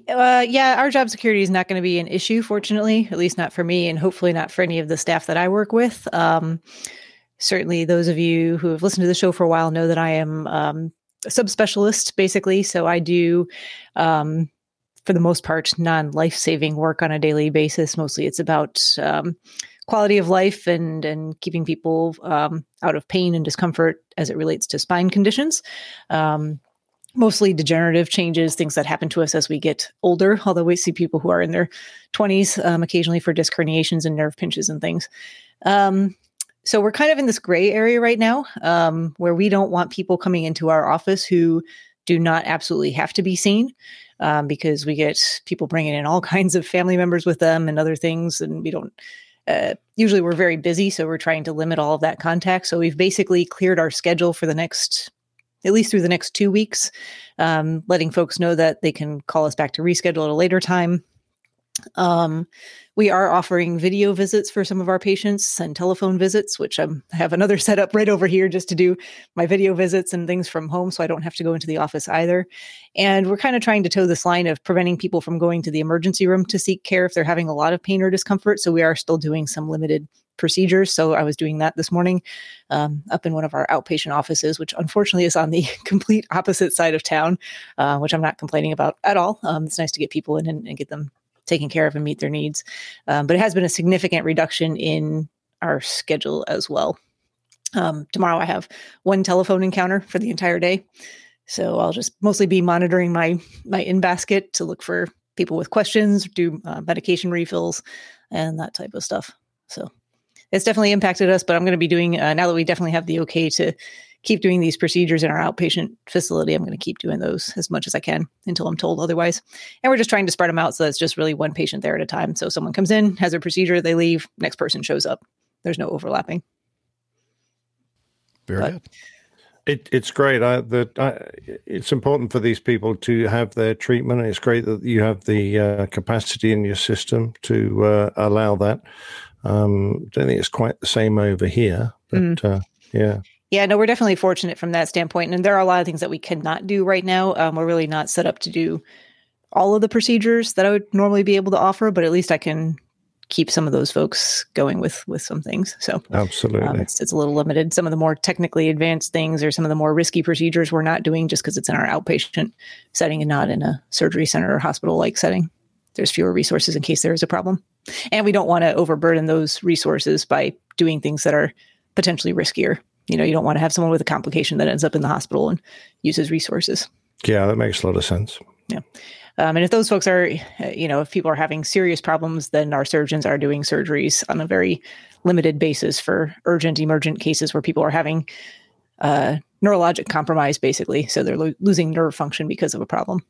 Uh, yeah, our job security is not going to be an issue, fortunately, at least not for me, and hopefully not for any of the staff that I work with. Um, certainly, those of you who have listened to the show for a while know that I am um, a subspecialist, basically. So I do, um, for the most part, non life saving work on a daily basis. Mostly, it's about um, quality of life and and keeping people um, out of pain and discomfort as it relates to spine conditions. Um, mostly degenerative changes, things that happen to us as we get older. Although we see people who are in their 20s um, occasionally for disc herniations and nerve pinches and things. Um, so we're kind of in this gray area right now um, where we don't want people coming into our office who do not absolutely have to be seen um, because we get people bringing in all [laughs] kinds of family members with them and other things. And we don't, uh, usually we're very busy. So we're trying to limit all of that contact. So we've basically cleared our schedule for the next at least through the next two weeks, um, letting folks know that they can call us back to reschedule at a later time. Um, we are offering video visits for some of our patients and telephone visits, which I'm, I have another [laughs] setup right over here just to do my video visits and things from home so I don't have to go into the office either. And we're kind of trying to toe this line of preventing people from going to the emergency room to seek care if they're having a lot of pain or discomfort. So we are still doing some limited procedures. So I was doing that this morning um, up in one of our outpatient offices, which unfortunately is on the [laughs] complete opposite side of town, uh, which I'm not complaining about at all. Um, it's nice to get people in and, and get them taken care of and meet their needs. Um, but it has been a significant reduction in our schedule as well. Um, tomorrow I have one telephone encounter for the entire day. So I'll just mostly be monitoring my my in basket to look for people with questions, do uh, medication refills, and that type of stuff. So it's definitely impacted us. But I'm going to be doing uh, now that we definitely have the okay to keep doing these procedures in our outpatient facility. I'm going to keep doing those as much as I can until I'm told otherwise. And we're just trying to spread them out so it's just really one patient there at a time. So someone comes in, has a procedure, they leave, next person shows up. There's no overlapping. Very But- good. It, it's great. I, that I, it's important for these people to have their treatment. It's great that you have the uh, capacity in your system to uh, allow that. Um, don't think it's quite the same over here, but Mm. uh, yeah. Yeah, no, we're definitely fortunate from that standpoint. And there are a lot of things that we cannot do right now. Um, we're really not set up to do all of the procedures that I would normally be able to offer, but at least I can keep some of those folks going with with some things. So Absolutely. um, it's it's a little limited. Some of the more technically advanced things or some of the more risky procedures we're not doing just because it's in our outpatient setting and not in a surgery center or hospital like setting. There's fewer resources in case there is a problem, and we don't want to overburden those resources by doing things that are potentially riskier. You know, you don't want to have someone with a complication that ends up in the hospital and uses resources. yeah, that makes a lot of sense. Yeah. Um, and if those folks are, uh, you know, if people are having serious problems, then our surgeons are doing surgeries on a very limited basis for urgent, emergent cases where people are having uh, neurologic compromise, basically. So they're lo- losing nerve function because of a problem.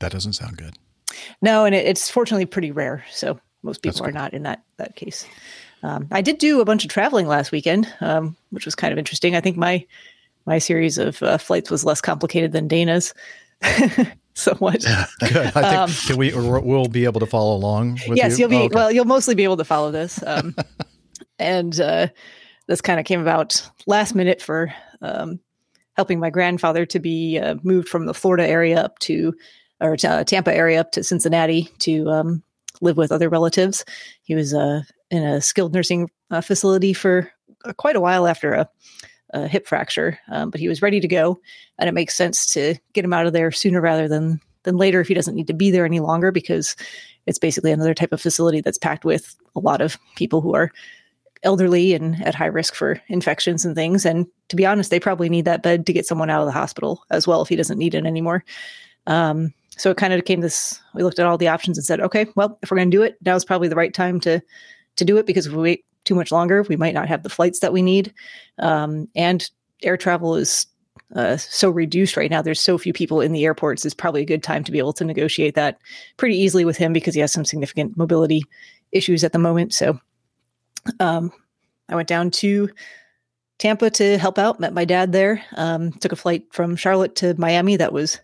That doesn't sound good. No, and it, it's fortunately pretty rare. So most people are not in that that case. Um, I did do a bunch of traveling last weekend, um, which was kind of interesting. I think my my series of uh, flights was less complicated than Dana's, [laughs] somewhat. [laughs] Good. I think Um, can we we'll be able to follow along with yes, you. will be. Oh, okay. Well, you'll mostly be able to follow this. Um, [laughs] and uh, this kind of came about last minute for um, helping my grandfather to be uh, moved from the Florida area up to, or uh, Tampa area up to Cincinnati to um, live with other relatives. He was uh, in a skilled nursing uh, facility for uh, quite a while after a, a hip fracture, um, but he was ready to go, and it makes sense to get him out of there sooner rather than than later if he doesn't need to be there any longer because it's basically another type of facility that's packed with a lot of people who are elderly and at high risk for infections and things. And to be honest, they probably need that bed to get someone out of the hospital as well if he doesn't need it anymore. Um, so it kind of came this. We looked at all the options and said, okay, well, if we're going to do it, now is probably the right time to to do it because if we wait too much longer, we might not have the flights that we need. Um, and air travel is uh, so reduced right now. There's so few people in the airports. It's probably a good time to be able to negotiate that pretty easily with him because he has some significant mobility issues at the moment. So um, I went down to Tampa to help out, met my dad there. Um, took a flight from Charlotte to Miami that was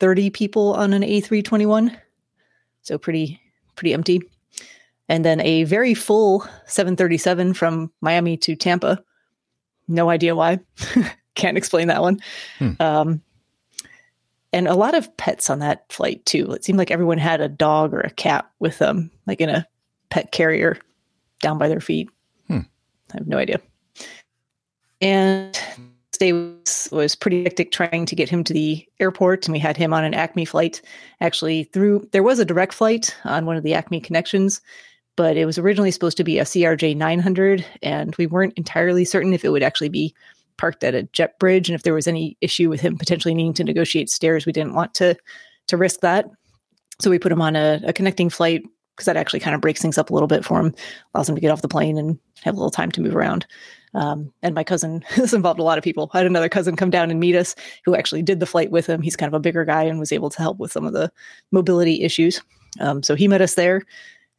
30 people on an A321. So pretty, pretty empty. And then a very full 737 from Miami to Tampa. No idea why. [laughs] Can't explain that one. Um, and a lot of pets on that flight too. It seemed like everyone had a dog or a cat with them, like in a pet carrier down by their feet. Hmm. I have no idea. And day was, was pretty hectic trying to get him to the airport. And we had him on an Acme flight. Actually, through there was a direct flight on one of the Acme connections, but it was originally supposed to be a CRJ 900. And we weren't entirely certain if it would actually be parked at a jet bridge. And if there was any issue with him potentially needing to negotiate stairs, we didn't want to to risk that. So we put him on a, a connecting flight because that actually kind of breaks things up a little bit for him, allows him to get off the plane and have a little time to move around. Um, and my cousin, [laughs] this involved a lot of people. I had another cousin come down and meet us who actually did the flight with him. He's kind of a bigger guy and was able to help with some of the mobility issues. Um, so he met us there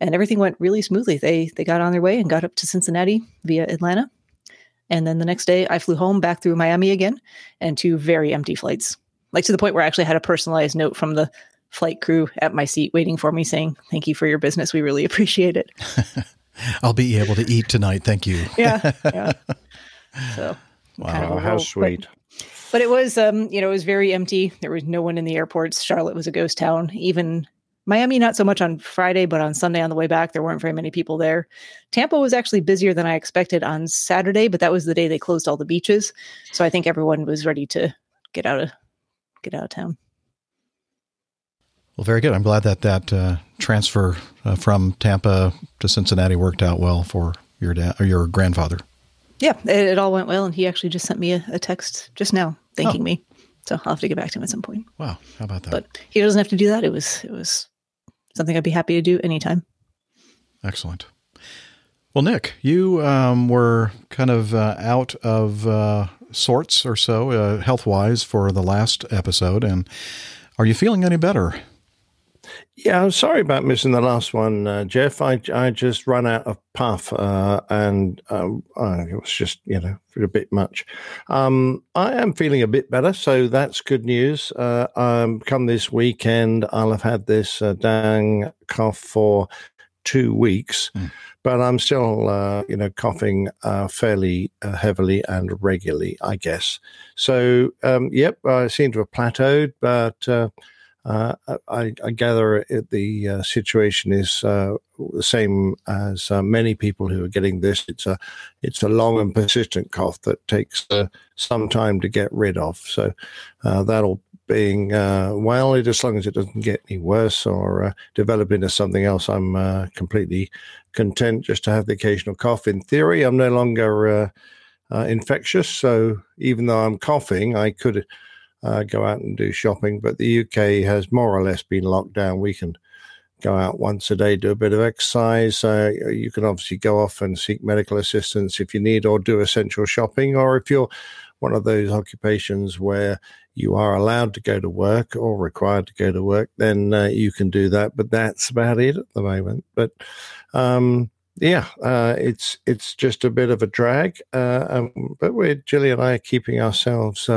and everything went really smoothly. They they got on their way and got up to Cincinnati via Atlanta. And then the next day I flew home back through Miami again and two very empty flights. Like to the point where I actually had a personalized note from the flight crew at my seat waiting for me saying, Thank you for your business. We really appreciate it. [laughs] I'll be able to eat tonight. Thank you. [laughs] Yeah. Yeah. So Wow, kind of how roll. sweet. But, but it was um, you know, it was very empty. There was no one in the airports. Charlotte was a ghost town. Even Miami, not so much on Friday, but on Sunday on the way back, there weren't very many people there. Tampa was actually busier than I expected on Saturday, but that was the day they closed all the beaches. So I think everyone was ready to get out of get out of town. Well, very good. I'm glad that that uh, transfer uh, from Tampa to Cincinnati worked out well for your dad or your grandfather. Yeah, it, it all went well, and he actually just sent me a, a text just now thanking Oh. me. So I'll have to get back to him at some point. Wow, how about that? But he doesn't have to do that. It was it was something I'd be happy to do anytime. Excellent. Well, Nick, you um, were kind of uh, out of uh, sorts or so, uh, health wise, for the last episode. And are you feeling any better? Yeah, I'm sorry about missing the last one, uh, Jeff. I, I just ran out of puff uh, and uh, it was just, you know, a bit much. Um, I am feeling a bit better, so that's good news. Uh, um, come this weekend, I'll have had this uh, dang cough for two weeks. Mm. But I'm still, uh, you know, coughing uh, fairly uh, heavily and regularly, I guess. So, um, yep, I seem to have plateaued, but uh, I, I, gather it, the uh, situation is uh, the same as uh, many people who are getting this. It's a it's a long and persistent cough that takes uh, some time to get rid of. So uh, that'll being well, as long as it doesn't get any worse or develop into something else, I'm completely content just to have the occasional cough. In theory, I'm no longer infectious, so even though I'm coughing, I could uh, go out and do shopping. But the UK has more or less been locked down. We can go out once a day, do a bit of exercise. Uh, you can obviously go off and seek medical assistance if you need, or do essential shopping, or if you're one of those occupations where you are allowed to go to work or required to go to work, then uh, you can do that. But that's about it at the moment. But um, yeah, uh, it's it's just a bit of a drag. Uh, um, but we're Jilly and I are keeping ourselves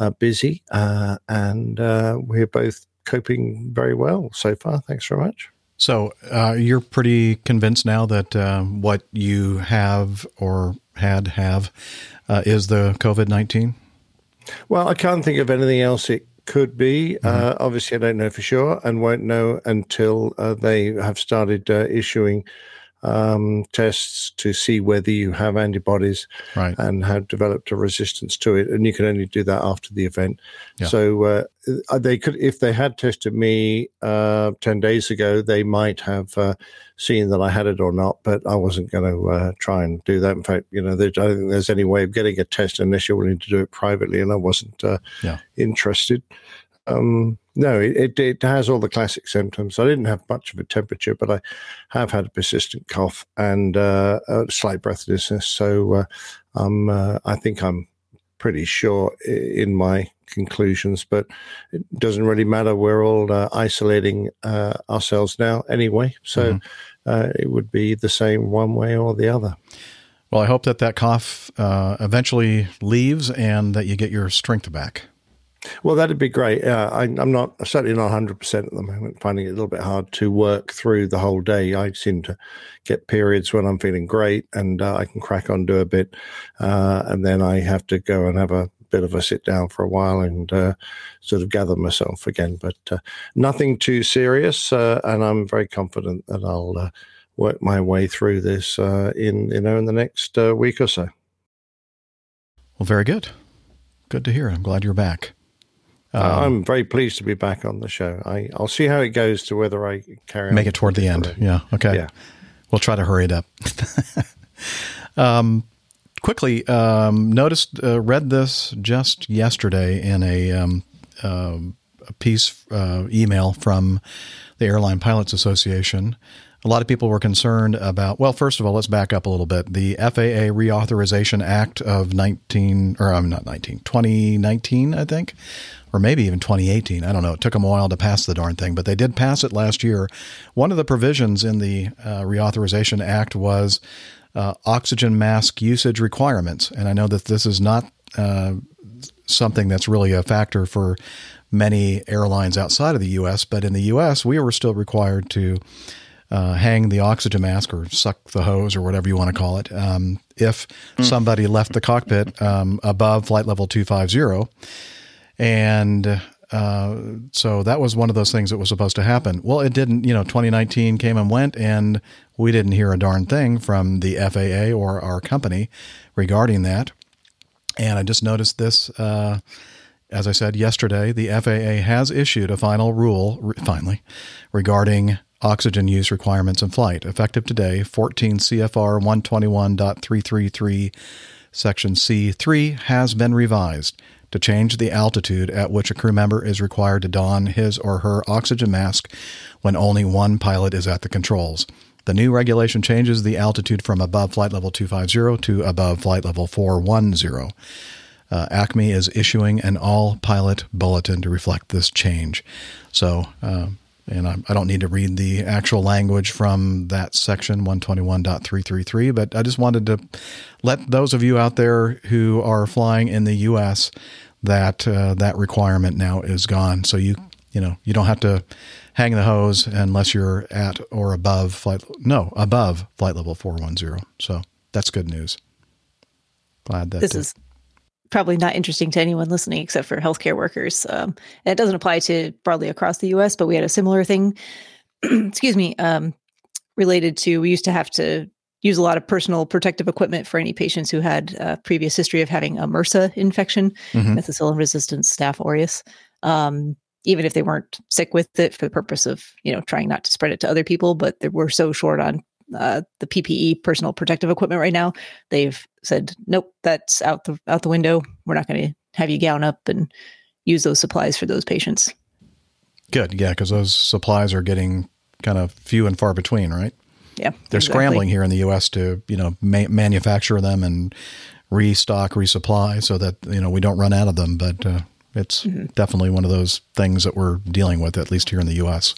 uh, uh, busy, uh, and uh, we're both coping very well so far. Thanks very much. So uh, you're pretty convinced now that uh, what you have or had have uh, is the COVID nineteen. Well, I can't think of anything else it could be. Mm-hmm. obviously, I don't know for sure, and won't know until they have started issuing um, tests to see whether you have antibodies right. and have developed a resistance to it. And you can only do that after the event. Yeah. So uh, they could, if they had tested me uh, ten days ago, they might have uh, seen that I had it or not. But I wasn't going to uh, try and do that. In fact, you know, I don't think there's any way of getting a test unless you're willing to do it privately, and I wasn't uh, yeah. interested. Um, no, it, it has all the classic symptoms. I didn't have much of a temperature, but I have had a persistent cough and uh, a slight breathlessness. So uh, I'm, uh, I think I'm pretty sure in my conclusions, but it doesn't really matter. We're all uh, isolating uh, ourselves now anyway, so Mm-hmm. it would be the same one way or the other. Well, I hope that that cough eventually leaves and that you get your strength back. Well, that'd be great. Uh, I, am not certainly not 100 percent at the moment. Finding it a little bit hard to work through the whole day. I seem to get periods when I'm feeling great and uh, I can crack on, do a bit, uh, and then I have to go and have a bit of a sit down for a while and uh, sort of gather myself again. But uh, nothing too serious, uh, and I'm very confident that I'll work my way through this in you know in the next week or so. Well, very good. Good to hear. I'm glad you're back. Um, uh, I'm very pleased to be back on the show. I, will see how it goes to whether I carry make it toward the end. Yeah. Okay. Yeah. We'll try to hurry it up. [laughs] um, quickly, um, noticed, uh, read this just yesterday in a, um, uh, a piece, uh, email from the Airline Pilots Association. A lot of people were concerned about, well, first of all, let's back up a little bit. The FAA Reauthorization Act of 19, or I'm not 19, 2019, I think, or maybe even 2018. I don't know. It took them a while to pass the darn thing, but they did pass it last year. One of the provisions in the uh, Reauthorization Act was uh, oxygen mask usage requirements. And I know that this is not uh, something that's really a factor for many airlines outside of the U.S., but in the U.S., we were still required to uh, hang the oxygen mask or suck the hose or whatever you want to call it um, if mm. somebody left the cockpit um, above flight level 250. And uh, so that was one of those things that was supposed to happen. Well, it didn't. You know, 2019 came and went, and we didn't hear a darn thing from the FAA or our company regarding that. And I just noticed this. Uh, as I said yesterday, the FAA has issued a final rule, re- finally, regarding oxygen use requirements in flight. Effective today, 14 CFR 121.333, Section C3 has been revised to change the altitude at which a crew member is required to don his or her oxygen mask when only one pilot is at the controls. The new regulation changes the altitude from above flight level 250 to above flight level 410. Uh, Acme is issuing an all pilot bulletin to reflect this change. So, uh, and I, I, don't need to read the actual language from that section 121.333, but I just wanted to let those of you out there who are flying in the U.S. that uh, that requirement now is gone. So you you know you don't have to hang the hose unless you're at or above flight no above flight level 410. So that's good news. Glad that this is probably not interesting to anyone listening except for healthcare workers. Um, it doesn't apply to broadly across the U.S., but we had a similar thing. [clears throat] excuse me, um, related to we used to have to use a lot of personal protective equipment for any patients who had a previous history of having a MRSA infection, mm-hmm. methicillin-resistant Staph aureus. Um, even if they weren't sick with it for the purpose of you know trying not to spread it to other people but they were so short on uh, the PPE personal protective equipment right now. They've said, nope, that's out the out the window. We're not going to have you gown up and use those supplies for those patients. Good, yeah, because those supplies are getting kind of few and far between, right? Yeah, they're exactly. scrambling here in the U.S. to you know ma- manufacture them and restock, resupply, so that you know we don't run out of them. But uh, it's mm-hmm. definitely one of those things that we're dealing with, at least here in the U.S.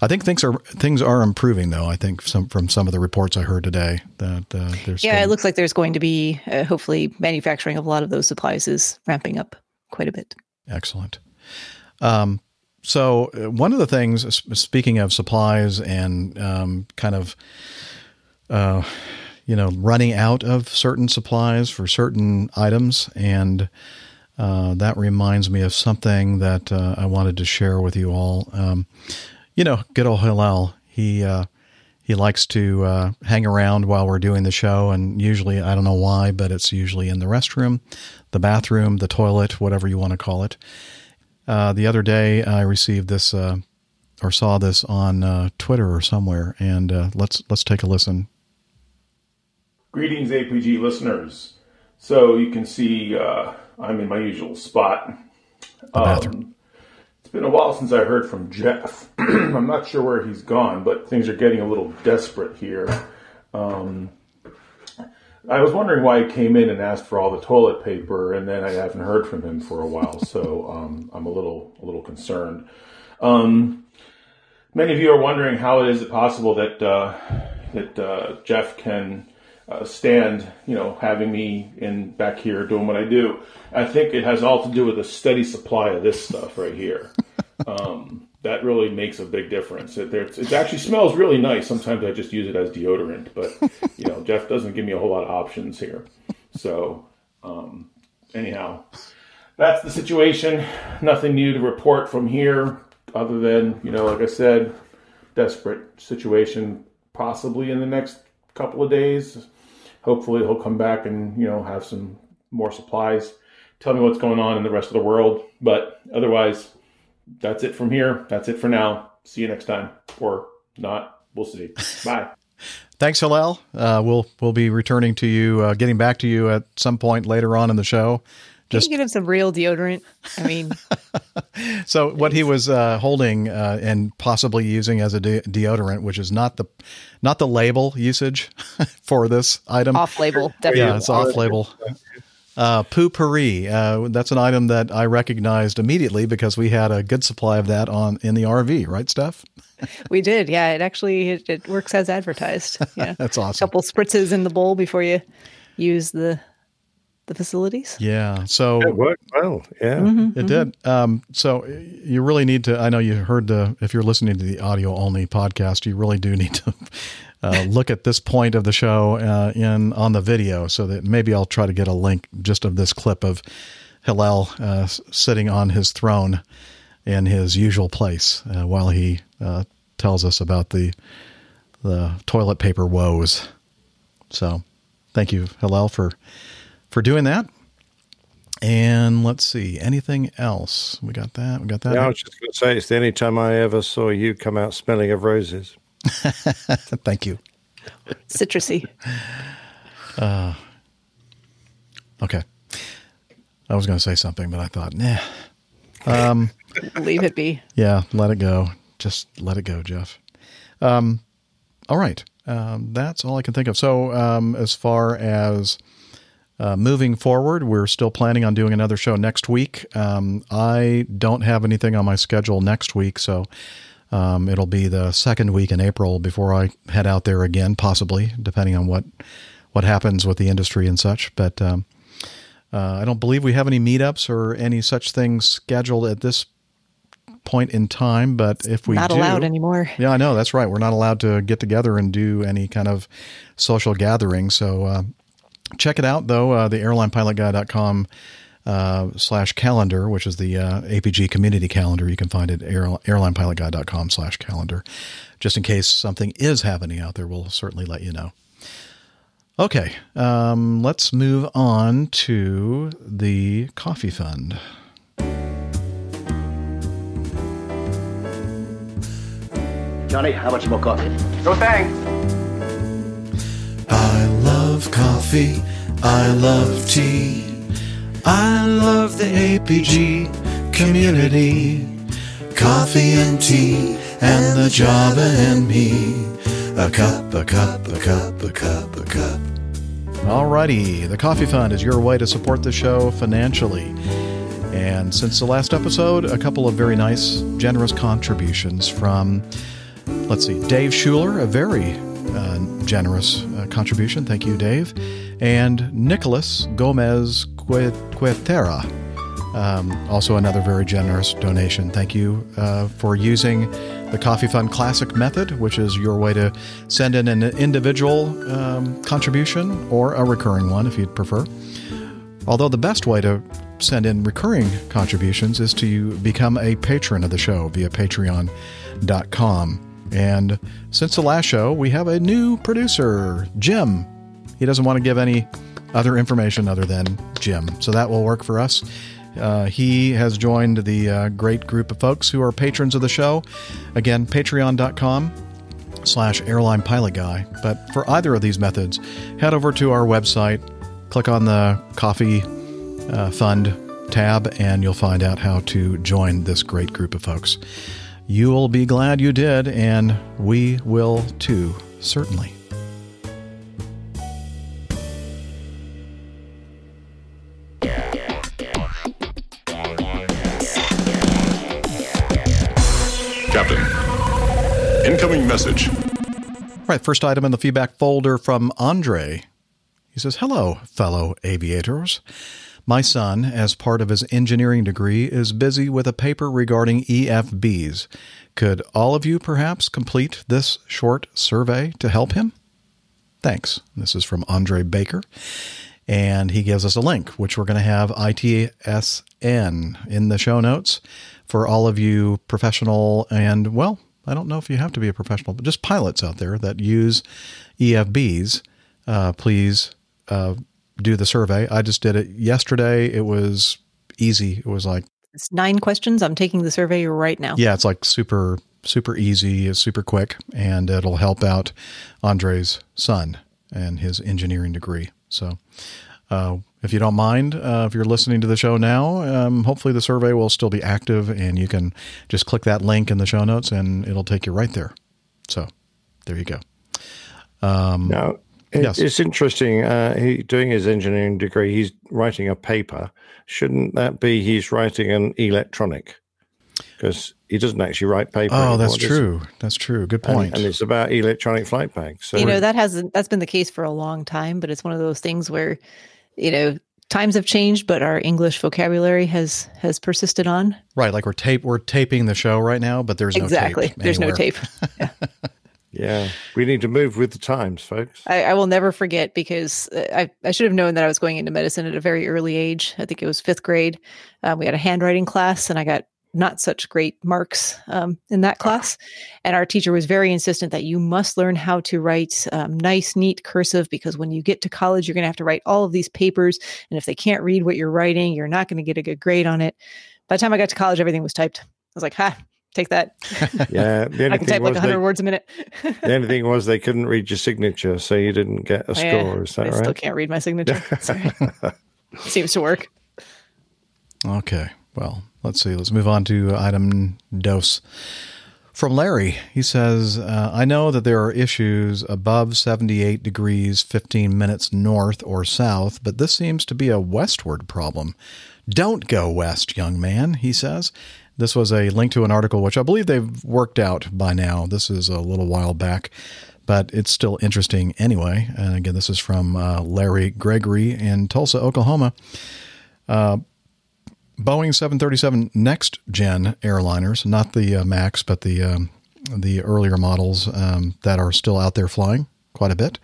I think things are things are improving, though. I think some from some of the reports I heard today that uh, there's yeah, it looks like there's going to be uh, hopefully manufacturing of a lot of those supplies is ramping up quite a bit. Excellent. Um, so uh, one of the things, speaking of supplies and um, kind of, uh, you know, running out of certain supplies for certain items, and uh, that reminds me of something that uh, I wanted to share with you all. Um, you know, good old Hillel. He uh, he likes to uh, hang around while we're doing the show, and usually I don't know why, but it's usually in the restroom, the bathroom, the toilet, whatever you want to call it. Uh, the other day, I received this uh, or saw this on uh, Twitter or somewhere, and uh, let's let's take a listen. Greetings, APG listeners. So you can see I'm in my usual spot. The bathroom. Um, it's been a while since I heard from Jeff. [clears throat] I'm not sure where he's gone, but things are getting a little desperate here. Um, I was wondering why he came in and asked for all the toilet paper, and then I haven't heard from him for a while, [laughs] so um, I'm a little a little concerned. Um, many of you are wondering how it is it possible that uh, that uh, Jeff can uh, stand, you know, having me in back here doing what I do. I think it has all to do with a steady supply of this stuff right here. [laughs] Um, that really makes a big difference. It, it, actually smells really nice. Sometimes I just use it as deodorant, but you know, Jeff doesn't give me a whole lot of options here. So, um, anyhow, that's the situation. Nothing new to report from here, other than you know, like I said, desperate situation. Possibly in the next couple of days hopefully he'll come back and you know have some more supplies. Tell me what's going on in the rest of the world. But otherwise that's it from here. That's it for now. See you next time. Or not. We'll see. [laughs] Bye. Thanks hillel. Uh, we'll we'll be returning to you uh, getting back to you at some point later on in the show just get him some real deodorant. I mean, [laughs] so what he was uh, holding uh, and possibly using as a de- deodorant, which is not the not the label usage [laughs] for this item. Off label, definitely. Yeah, it's off label. Uh, Poo-Pourri. Uh, that's an item that I recognized immediately because we had a good supply of that on in the RV, right, Steph? [laughs] we did. Yeah, it actually it, it works as advertised. Yeah, that's awesome. A couple spritzes in the bowl before you use the the facilities. Yeah. So it worked well. Yeah, mm-hmm, it mm-hmm. did. Um, so you really need to. I know you heard the. If you're listening to the audio only podcast, you really do need to. [laughs] Uh, look at this point of the show uh, in on the video, so that maybe I'll try to get a link just of this clip of Hillel uh, sitting on his throne in his usual place uh, while he uh, tells us about the the toilet paper woes. So, thank you, Hillel, for for doing that. And let's see, anything else? We got that. We got that. Yeah, I was just going to say it's the only time I ever saw you come out smelling of roses. [laughs] Thank you. Citrusy. Uh, okay. I was going to say something, but I thought, nah. Um, [laughs] Leave it be. yeah, let it go. Just let it go, Jeff. Um, all right. Um, that's all I can think of. So, um, as far as uh, moving forward, we're still planning on doing another show next week. Um, I don't have anything on my schedule next week, so um, it'll be the second week in April before I head out there again, possibly, depending on what what happens with the industry and such. But um, uh, I don't believe we have any meetups or any such things scheduled at this point in time. But if we Not do, allowed anymore. yeah, I know that's right. We're not allowed to get together and do any kind of social gathering. So uh, check it out, though. Uh, the airlinepilotguy.com uh, slash calendar, which is the uh, APG community calendar. You can find it air, airlinepilotguy.com slash calendar. Just in case something is happening out there, we'll certainly let you know. Okay, um, let's move on to the coffee fund. Johnny, how much more coffee? No thanks. I love coffee. I love tea. I love the APG community. Coffee and tea and the Java and me. A cup, a cup, a cup, a cup, a cup. Alrighty, the Coffee Fund is your way to support the show financially. And since the last episode, a couple of very nice, generous contributions from, let's see, Dave Schuler, a very uh, generous uh, contribution. Thank you, Dave. And Nicholas Gomez Quetera, um, also another very generous donation. Thank you uh, for using the Coffee Fund Classic method, which is your way to send in an individual um, contribution or a recurring one if you'd prefer. Although the best way to send in recurring contributions is to become a patron of the show via patreon.com. And since the last show, we have a new producer, Jim. He doesn't want to give any other information other than Jim. So that will work for us. Uh, he has joined the uh, great group of folks who are patrons of the show. Again, patreon.com slash airline pilot guy. But for either of these methods, head over to our website, click on the coffee uh, fund tab, and you'll find out how to join this great group of folks. You will be glad you did, and we will too, certainly. Captain. Incoming message. Right, first item in the feedback folder from Andre. He says, Hello, fellow aviators. My son, as part of his engineering degree, is busy with a paper regarding EFBs. Could all of you perhaps complete this short survey to help him? Thanks. This is from Andre Baker. And he gives us a link, which we're going to have ITSN in the show notes for all of you professional and, well, I don't know if you have to be a professional, but just pilots out there that use EFBs. Uh, please uh, do the survey. I just did it yesterday. It was easy. It was like, It's nine questions. I'm taking the survey right now. yeah, it's like super, super easy, it's super quick, and it'll help out Andre's son and his engineering degree. So, uh, if you don't mind, uh, if you're listening to the show now, um, hopefully the survey will still be active and you can just click that link in the show notes and it'll take you right there. So, there you go. Um, Now, it, yes. it's interesting. Uh, he doing his engineering degree. He's writing a paper. Shouldn't that be he's writing an electronic? Because he doesn't actually write paper. Oh, anymore, that's does he? true. That's true. Good And- point. And, it's about electronic flight bags. So you know that hasn't that's been the case for a long time, but it's one of those things where, you know, times have changed, but our English vocabulary has has persisted on. Right, like we're tape we're taping the show right now, but there's no tape. exactly. tape There's no tape. [laughs] yeah, we need to move with the times, folks. I, I will never forget because uh, I, I should have known that I was going into medicine at a very early age. I think it was fifth grade. Um, we had a handwriting class, and I got not such great marks um, in that class. And our teacher was very insistent that you must learn how to write um, nice, neat cursive because when you get to college, you're going to have to write all of these papers. And if they can't read what you're writing, you're not going to get a good grade on it. By the time I got to college, everything was typed. I was like, ha, take that. [laughs] Yeah, the [laughs] only I can thing type like was 100 they- words a minute. [laughs] The only thing was they couldn't read your signature, so you didn't get a Oh, yeah, score. Is that I right? still can't read my signature. Seems to work. Okay. Well, let's see. Let's move on to item dose. From Larry, he says, uh, I know that there are issues above 78 degrees 15 minutes north or south, but this seems to be a westward problem. Don't go west, young man, he says. This was a link to an article which I believe they've worked out by now. This is a little while back, but it's still interesting anyway. And again, this is from uh, Larry Gregory in Tulsa, Oklahoma. Uh, Boeing 737 next gen airliners, not the uh, Max, but the um, the earlier models um, that are still out there flying quite a bit,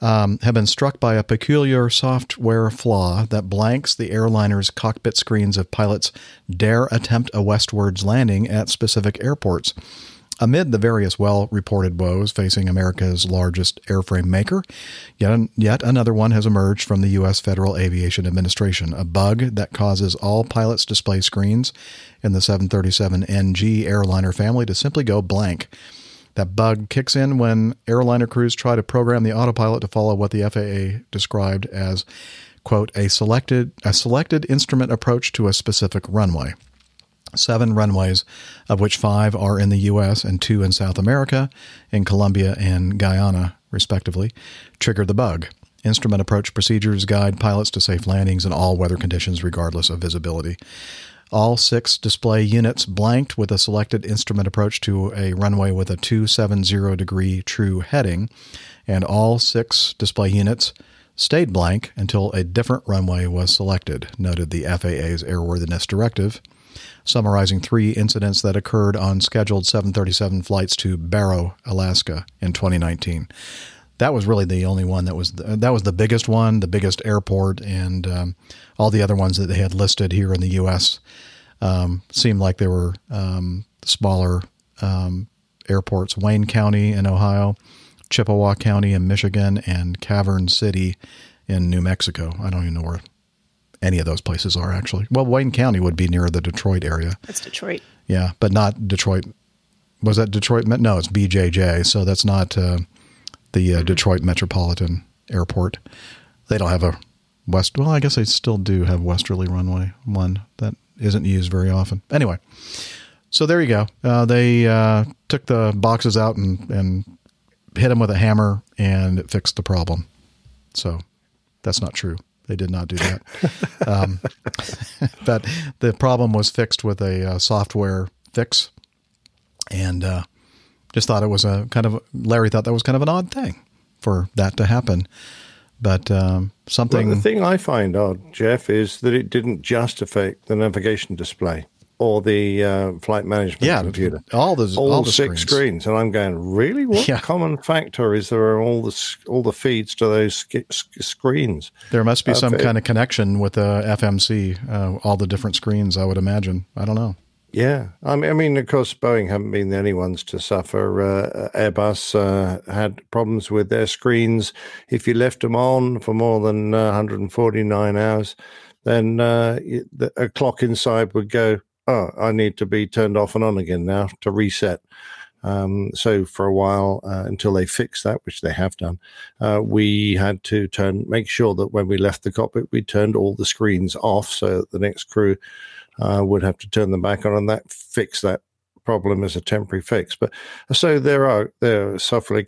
um, have been struck by a peculiar software flaw that blanks the airliner's cockpit screens if pilots dare attempt a westwards landing at specific airports. Amid the various well reported woes facing America's largest airframe maker, yet, yet another one has emerged from the U.S. Federal Aviation Administration a bug that causes all pilots' display screens in the 737 NG airliner family to simply go blank. That bug kicks in when airliner crews try to program the autopilot to follow what the FAA described as, quote, a selected, a selected instrument approach to a specific runway seven runways, of which five are in the U.S. and two in South America, in Colombia and Guyana, respectively, triggered the bug. Instrument approach procedures guide pilots to safe landings in all weather conditions, regardless of visibility. All six display units blanked with a selected instrument approach to a runway with a 270 degree true heading, and all six display units stayed blank until a different runway was selected, noted the FAA's airworthiness directive summarizing three incidents that occurred on scheduled 737 flights to Barrow, Alaska in 2019. That was really the only one that was the, that was the biggest one, the biggest airport, and um, all the other ones that they had listed here in the U.S. Um, seemed like they were um, smaller um, airports: Wayne County in Ohio, Chippewa County in Michigan, and Cavern City in New Mexico. I don't even know where any of those places are actually. Well, Wayne County would be near the Detroit area. That's Detroit. Yeah, but not Detroit. Was that Detroit? No, it's BJJ. So that's not uh, the uh, Detroit Metropolitan Airport. They don't have a west. Well, I guess they still do have Westerly Runway one that isn't used very often. Anyway, so there you go. Uh, they uh, took the boxes out and and hit them with a hammer, and it fixed the problem. So that's not true. They did not do that. [laughs] um, [laughs] but the problem was fixed with a uh, software fix, and uh, just thought it was a kind of Larry thought that was kind of an odd thing for that to happen. But um, something. Well, the thing I find odd, Jeff, is that it didn't just affect the navigation display or the uh, flight management yeah, computer. All the all, all the six screens. screens. and I'm going, really? What Yeah. common factor is there are all the all the feeds to those sk- sk- screens? There must be Uh, some but- kind of connection with the FMC, uh, all the different screens. I would imagine. I don't know. Yeah, I mean, of course, Boeing haven't been the only ones to suffer. Uh, Airbus uh, had problems with their screens. If you left them on for more than uh, 149 hours, then uh, a clock inside would go, "Oh, I need to be turned off and on again now to reset." Um, so for a while, uh, until they fixed that, which they have done, uh, we had to turn make sure that when we left the cockpit, we turned all the screens off, so that the next crew uh, would have to turn them back on, and that fix that problem as a temporary fix. But so there are there are software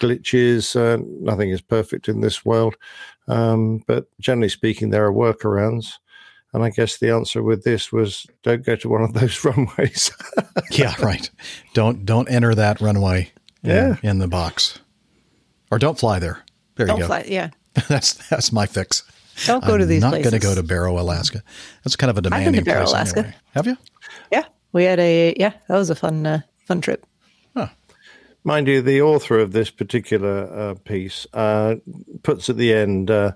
glitches. Uh, nothing is perfect in this world, um, but generally speaking, there are workarounds. And I guess the answer with this was don't go to one of [laughs] those runways. [laughs] yeah, right. Don't don't enter that runway. in- Yeah. in, the box, or don't fly there. There Don't you go. fly. Yeah. [laughs] that's that's my fix. Don't go to I'm these Not going to go to Barrow, Alaska. That's kind of a I've been to demanding Barrow, place Alaska. anyway. Have you? Yeah. We had a yeah. That was a fun uh, fun trip. Mind you, the author of this particular uh, piece uh, puts at the end uh,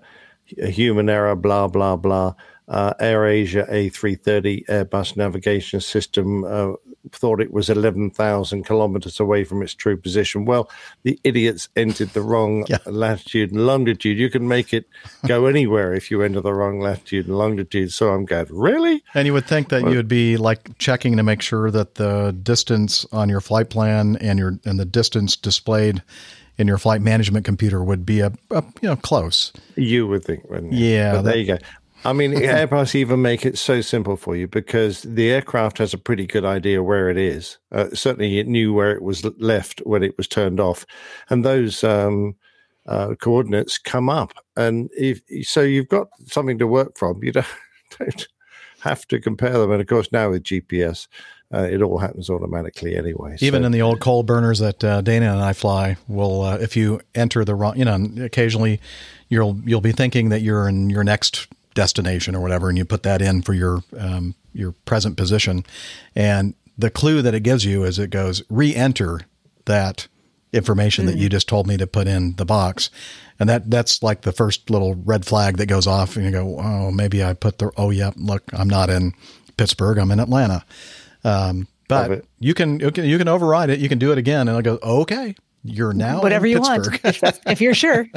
a human error, blah, blah, blah. Uh, AirAsia A330 Airbus navigation system uh, thought it was 11,000 kilometers away from its true position. Well, the idiots entered the wrong [laughs] latitude and longitude. You can make it go [laughs] anywhere if you enter the wrong latitude and longitude. So I'm going, really? And you would think that you would be like checking to make sure that the distance on your flight plan and your and the distance displayed in your flight management computer would be a, a you know close. You would think, wouldn't you? Yeah, But there you go. I mean, [laughs] Airbus even make it so simple for you because the aircraft has a pretty good idea where it is. Uh, certainly, it knew where it was left when it was turned off, and those um, uh, coordinates come up. And if so, you've got something to work from. You [laughs] don't, don't have to compare them. And of course, now with GPS, uh, it all happens automatically anyway. Even So- in the old coal burners that uh, Dana and I fly, will uh, if you enter the wrong, you know, occasionally you'll you'll be thinking that you're in your next destination or whatever, and you put that in for your um, your present position, and the clue that it gives you is it goes re-enter that information that you just told me to put in the box, and that that's like the first little red flag that goes off, and you go, oh, maybe I put the oh yeah, look, I'm not in Pittsburgh, I'm in Atlanta. Um, but you can, you can you can override it. You can do it again, and I'll go. Okay, you're now Whatever in you want, if, if you're sure. [laughs]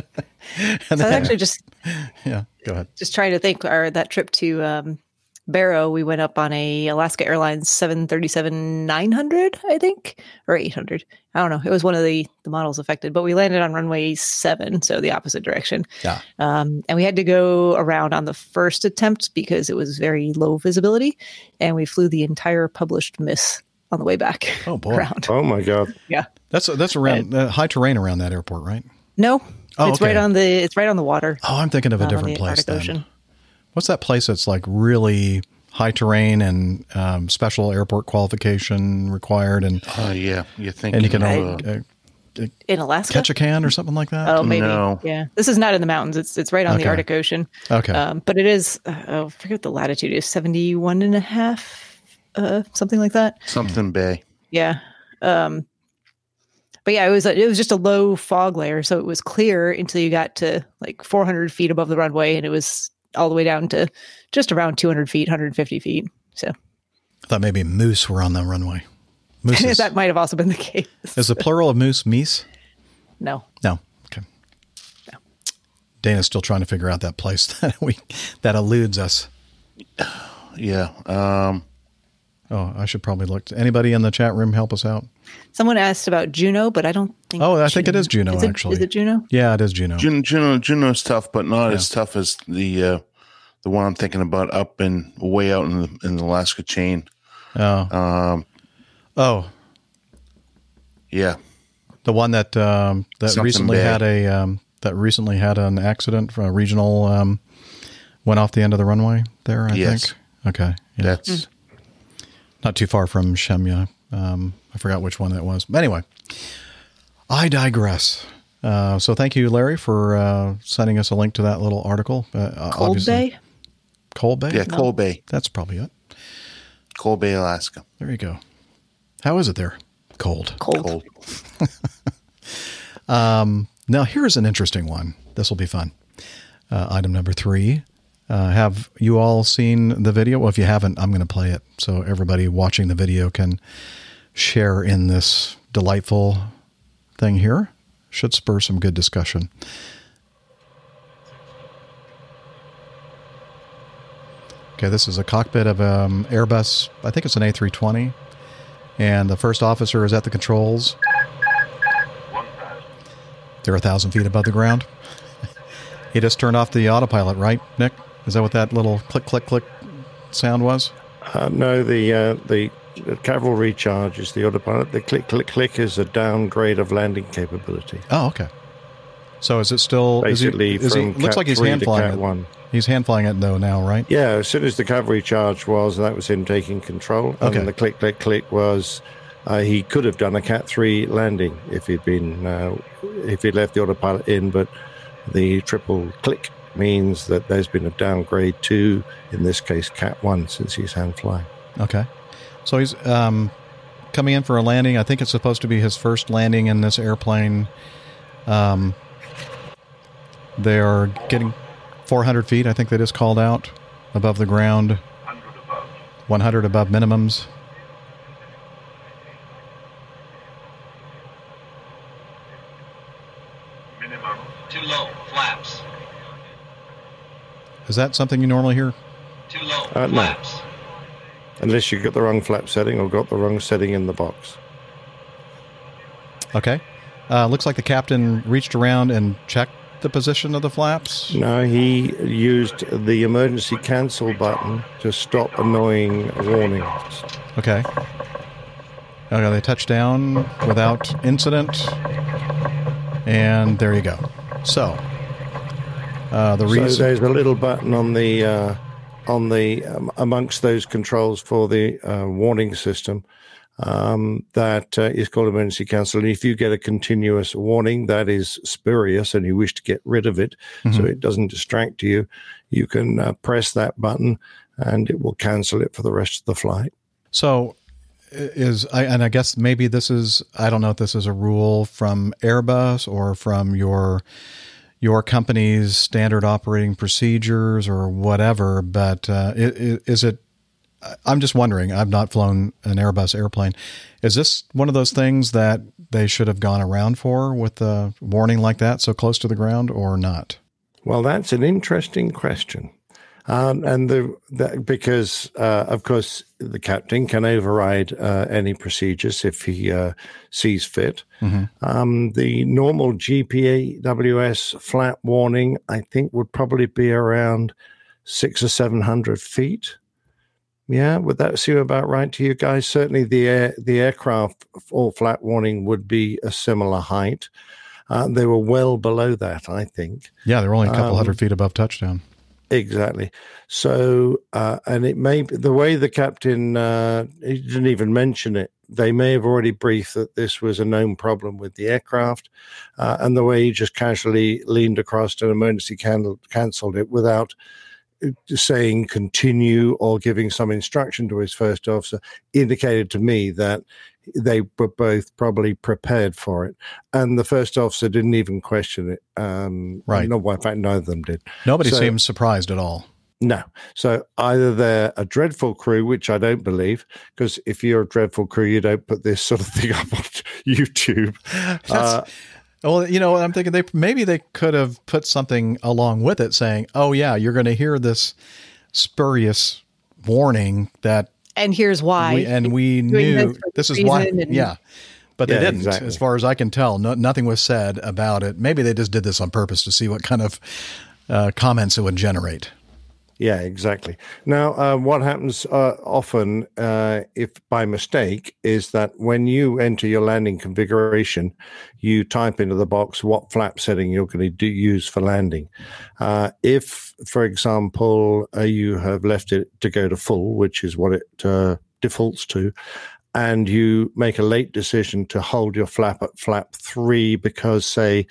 So I then- actually just [laughs] yeah, go ahead. just trying to think. Our that trip to um, Barrow, we went up on a Alaska Airlines 737 900, I think, or 800. I don't know. It was one of the the models affected, but we landed on runway seven, so the opposite direction. Yeah. Um, and we had to go around on the first attempt because it was very low visibility, and we flew the entire published miss on the way back. Oh boy. around. Oh my god. Yeah. That's that's around uh, high terrain around that airport, right? No, Oh, it's right on the it's right on the water. Oh, I'm thinking of a different place. Arctic Then. Ocean. What's that place that's like really high terrain and um, special airport qualification required? And Oh yeah, you think and you can uh, uh, in Alaska. Ketchikan or something like that. Oh, maybe. Yeah. This is not in the mountains. It's it's right on Okay. the Arctic Ocean. Okay. Um, but it is, uh, oh, I forget what the latitude is, 71 and a half, uh, something like that. something bay. Yeah. Um, but yeah, it was a, it was just a low fog layer, so it was clear until you got to like 400 feet above the runway, and it was all the way down to just around 200 feet, 150 feet. So I thought maybe moose were on the runway. Mooses. [laughs] that might have also been the case. Is the plural of moose meese? No. No. Okay. Dana's still trying to figure out that place [laughs] that we that eludes us. Yeah. Um, oh, I should probably look. Anybody in the chat room help us out? Someone asked about Juneau, but I don't think. Oh, I think it is Juneau, Is it- actually. Is it Juneau? Yeah, it is Juneau. Juneau, Juneau, Juneau's tough, but not as tough as the uh, the one I'm thinking about up and way out in the in the Alaska chain. Oh. Um, oh, yeah. the one that um, that Something recently big. had a um, that recently had an accident for a regional um, went off the end of the runway there. I Yes. think. Okay. Yeah. That's not too far from Shemya. Um, I forgot which one that was. But anyway, I digress. Uh, so thank you, Larry, for uh, sending us a link to that little article. Uh, Cold obviously- Bay? Cold Bay? yeah, Cold Bay, That's probably it. Cold Bay, Alaska. There you go. How is it there? Cold. Cold. [laughs] Um, now, here's an interesting one. This will be fun. Uh, item number three. Uh, have you all seen the video? Well, if you haven't, I'm going to play it so everybody watching the video can share in this delightful thing here. Should spur some good discussion. Okay, this is a cockpit of um, Airbus. I think it's an A320, and the first officer is at the controls. They're a thousand feet above the ground. [laughs] he just turned off the autopilot, right, Nick? Is that what that little click, click, click sound was? Uh, no, the, uh, the the cavalry charge is the autopilot. The click, click, click is a downgrade of landing capability. Oh, okay. So is it still is he- Basically, is he, from looks Cat like he's 3 hand flying it. 1. He's hand flying it though now, right? Yeah, as soon as the cavalry charge was, that was him taking control. Okay. And the click, click, click was uh, he could have done a Cat 3 landing if he'd been, uh, if he'd left the autopilot in, but the triple click means that there's been a downgrade to, in this case, Cat 1, since he's hand flying. Okay. So he's um, coming in for a landing. I think it's supposed to be his first landing in this airplane. Um, they are getting 400 feet. I think they just called out above the ground. 100 above minimums. Minimum. Too low. Flaps. Is that something you normally hear? Too low. Uh, no. Unless you got the wrong flap setting or got the wrong setting in the box. Okay. Uh, looks like the captain reached around and checked the position of the flaps? No, he used the emergency cancel button to stop annoying warnings. Okay. Okay, they touch down without incident. And there you go. So, uh, the So reason. there's a little button on the uh, on the um, amongst those controls for the uh, warning system um, that uh, is called emergency cancel. And if you get a continuous warning that is spurious and you wish to get rid of it, so Mhm. it doesn't distract you, you can uh, press that button and it will cancel it for the rest of the flight. So is I and I guess maybe this is I don't know if this is a rule from Airbus or from your your company's standard operating procedures or whatever, but uh, is it? I'm just wondering. I've not flown an Airbus airplane. Is this one of those things that they should have gone around for with a warning like that so close to the ground, or not? Well, that's an interesting question. Um, and the, the because uh, of course the captain can override uh, any procedures if he uh, sees fit. Mhm. Um, the normal GPAWS flap warning, I think, would probably be around six or seven hundred feet. Yeah, would that seem about right to you guys? Certainly, the air, the aircraft all flap warning would be a similar height. Uh, they were well below that, I think. Yeah, they're only a couple Um, hundred feet above touchdown. Exactly. So, uh, and it may be the way the captain uh, he didn't even mention it. They may have already briefed that this was a known problem with the aircraft, uh, and the way he just casually leaned across and emergency can- cancelled it without uh, saying continue or giving some instruction to his first officer indicated to me that they were both probably prepared for it, and the first officer didn't even question it. Um, Right. No, in fact, neither of them did. Nobody So- seems surprised at all. no. So either they're a dreadful crew, which I don't believe, because if you're a dreadful crew, you don't put this [laughs] sort of thing up on YouTube. [laughs] Uh, well, you know, what I'm thinking they maybe they could have put something along with it saying, "Oh yeah, you're going to hear this spurious warning that And here's why. we, and we Doing knew this for this this is why." and- Yeah. But they Yeah, didn't, exactly. as far as I can tell. No, nothing was said about it. Maybe they just did this on purpose to see what kind of uh, comments it would generate. Yeah, exactly. Now, uh, what happens uh, often, uh, if by mistake, is that when you enter your landing configuration, you type into the box what flap setting you're going to do, use for landing. Uh, if, for example, uh, you have left it to go to full, which is what it uh, defaults to, and you make a late decision to hold your flap at flap three because, say,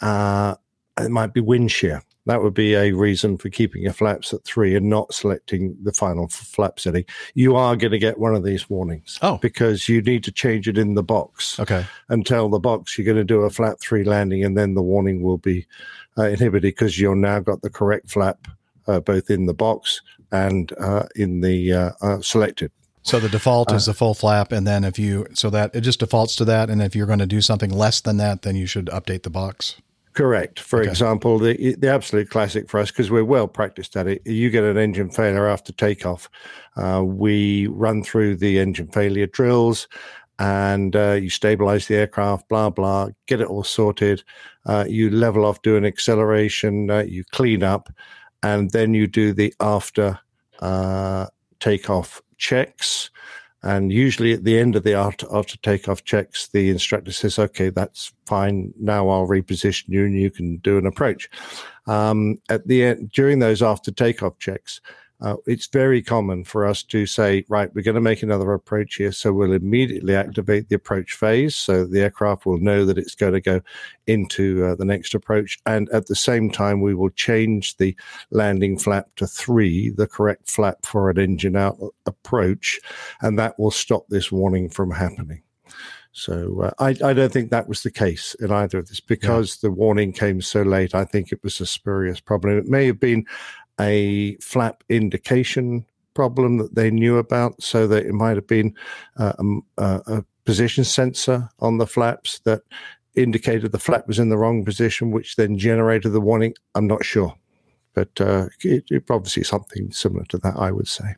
it might be wind shear. That would be a reason for keeping your flaps at three and not selecting the final flap setting. You are going to get one of these warnings. Oh. Because you need to change it in the box Okay. and tell the box you're going to do a flap three landing, and then the warning will be uh, inhibited because you've now got the correct flap uh, both in the box and uh, in the uh, uh, selected. So the default Uh, is the full flap, and then if you so that it just defaults to that, and if you're going to do something less than that, then you should update the box. Correct. For Okay. example, the the absolute classic for us because we're well practiced at it. You get an engine failure after takeoff. Uh, we run through the engine failure drills, and uh, you stabilize the aircraft. Blah blah. Get it all sorted. Uh, you level off, do an acceleration. Uh, you clean up, and then you do the after uh, takeoff checks. And usually at the end of the after, after takeoff checks, the instructor says, okay, that's fine. Now I'll reposition you and you can do an approach. Um, at the end, during those after takeoff checks, uh, it's very common for us to say, right, we're going to make another approach here. So we'll immediately activate the approach phase. So the aircraft will know that it's going to go into uh, the next approach. And at the same time, we will change the landing flap to three, the correct flap for an engine out approach. And that will stop this warning from happening. So uh, I, I don't think that was the case in either of this because the warning came so late. I think it was a spurious problem. It may have been a flap indication problem that they knew about, so that it might have been uh, uh, a position sensor on the flaps that indicated the flap was in the wrong position, which then generated the warning. I'm not sure, but uh, it, it obviously something similar to that, I would say.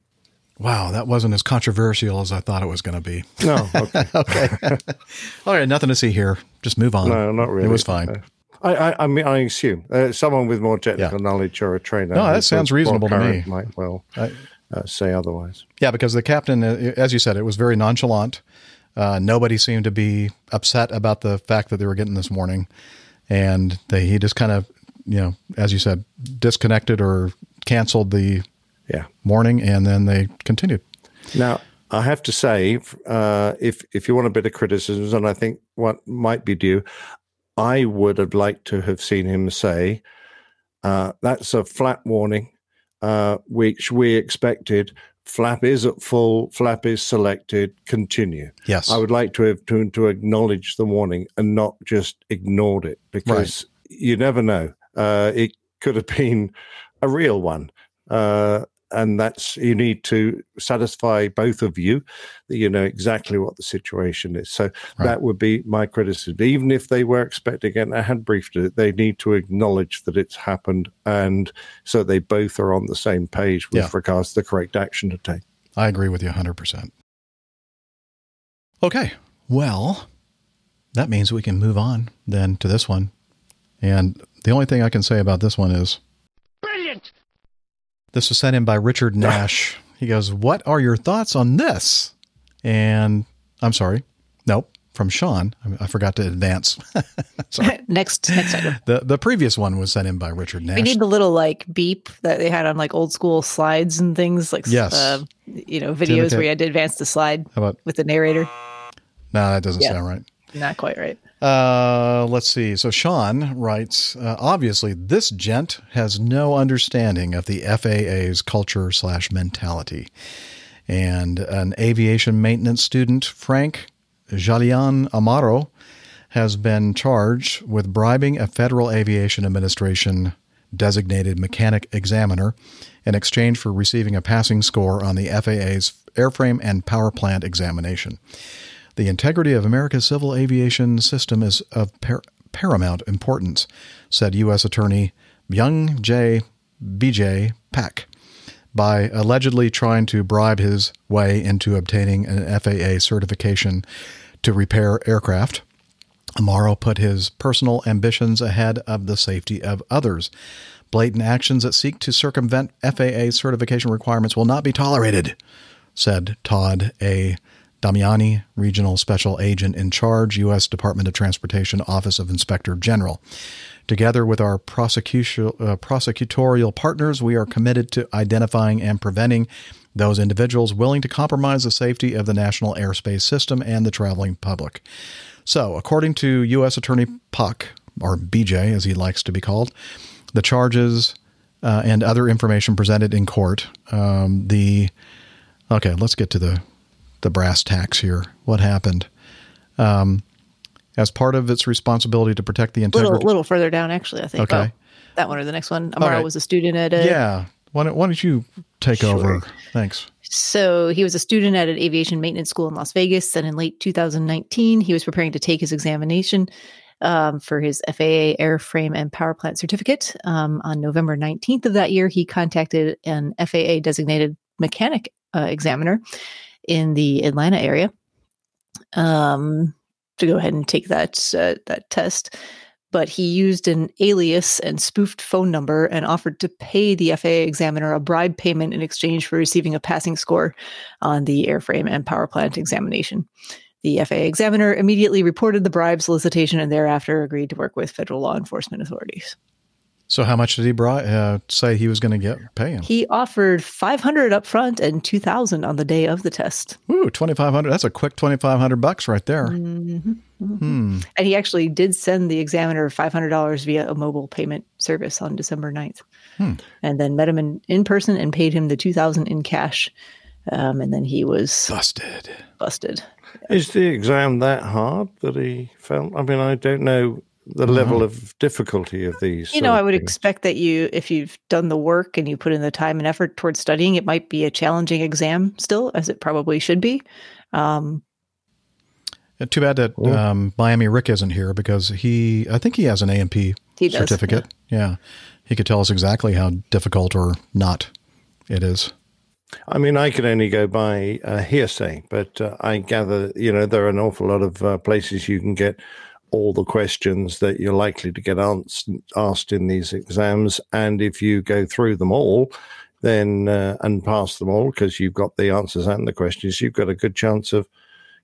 Wow, that wasn't as controversial as I thought it was going to be. No, [laughs] okay. okay. [laughs] All right, nothing to see here. Just move on. No, not really. It was fine. No. I, I, I mean, I assume uh, someone with more technical knowledge or a trainer. No, that sounds reasonable to me. Might well uh, say otherwise. Yeah, because the captain, uh, as you said, it was very nonchalant. Uh, nobody seemed to be upset about the fact that they were getting this warning, and they, he just kind of, you know, as you said, disconnected or canceled the yeah warning, and then they continued. Now, I have to say, uh, if if you want a bit of criticism, and I think what might be due, I would have liked to have seen him say, uh, "That's a flap warning, uh, which we expected. Flap is at full. Flap is selected. Continue." Yes, I would like to have to, to acknowledge the warning and not just ignored it because you never know. Uh, it could have been a real one. Uh, and that's you need to satisfy both of you that you know exactly what the situation is. So that would be my criticism. Even if they were expecting it and I had briefed it, they need to acknowledge that it's happened, and so they both are on the same page with Yeah. regards to the correct action to take. I agree with you 100%. Okay, well, that means we can move on then to this one. And the only thing I can say about this one is! This was sent in by Richard [laughs] Nash. he goes, What are your thoughts on this? And I'm sorry, nope, from Sean. I, I forgot to advance. [laughs] sorry. [laughs] next next item. The, the previous one was sent in by Richard Nash. We need the little like beep that they had on like old school slides and things like Yes. uh, you know videos where you had to advance the slide How about- with the narrator. no, that doesn't Yeah. sound right. Not quite right. Uh, let's see. So Sean writes, uh, obviously, this gent has no understanding of the FAA's culture slash mentality. And an aviation maintenance student, Frank Julian Amaro, has been charged with bribing a Federal Aviation Administration designated mechanic examiner in exchange for receiving a passing score on the FAA's airframe and power plant examination. The integrity of America's civil aviation system is of par- paramount importance, said U.S. Attorney Byung J. B.J. Pak, by allegedly trying to bribe his way into obtaining an FAA certification to repair aircraft. Amaro put his personal ambitions ahead of the safety of others. Blatant actions that seek to circumvent FAA certification requirements will not be tolerated, said Todd A. Damiani, Regional Special Agent in Charge, U.S. Department of Transportation, Office of Inspector General. Together with our uh, prosecutorial partners, we are committed to identifying and preventing those individuals willing to compromise the safety of the national airspace system and the traveling public. So, according to U.S. Attorney Pak, or BJ as he likes to be called, the charges uh, and other information presented in court, um, the okay, let's get to the the brass tacks here. What happened? Um, as part of its responsibility to protect the A little, little further down, actually, I think. Okay. Oh, that one or the next one. All Amaro right. was a student at a. yeah. Why don't, why don't you take over? Thanks. So he was a student at an aviation maintenance school in Las Vegas. And in late 2019, he was preparing to take his examination um, for his FAA airframe and power plant certificate. Um, on November 19th of that year, he contacted an FAA designated mechanic uh, examiner in the Atlanta area um, to go ahead and take that uh, that test. But he used an alias and spoofed phone number and offered to pay the FAA examiner a bribe payment in exchange for receiving a passing score on the airframe and power plant examination. The FAA examiner immediately reported the bribe solicitation and thereafter agreed to work with federal law enforcement authorities. So, how much did he bri- uh, say he was going to get pay him? He offered 500 up front and 2000 on the day of the test. Ooh, twenty five hundred. That's a quick twenty five hundred bucks right there. Mhm. Hmm. And he actually did send the examiner $500 via a mobile payment service on December 9th. Hmm. And then met him in, in person and paid him the 2000 in cash. Um, and then he was busted. Busted. Is the exam that hard that he felt? I mean, I don't know the level of difficulty of these. You know, I would things. expect that you, if you've done the work and you put in the time and effort towards studying, it might be a challenging exam still, as it probably should be. Um, Uh, Too bad that um, Miami Rick isn't here because he, I think he has an AMP He does, certificate. Yeah. He could tell us exactly how difficult or not it is. I mean, I can only go by uh, hearsay, but uh, I gather, you know, there are an awful lot of uh, places you can get all the questions that you're likely to get ans- asked in these exams. And if you go through them all, then uh, and pass them all because you've got the answers and the questions, you've got a good chance of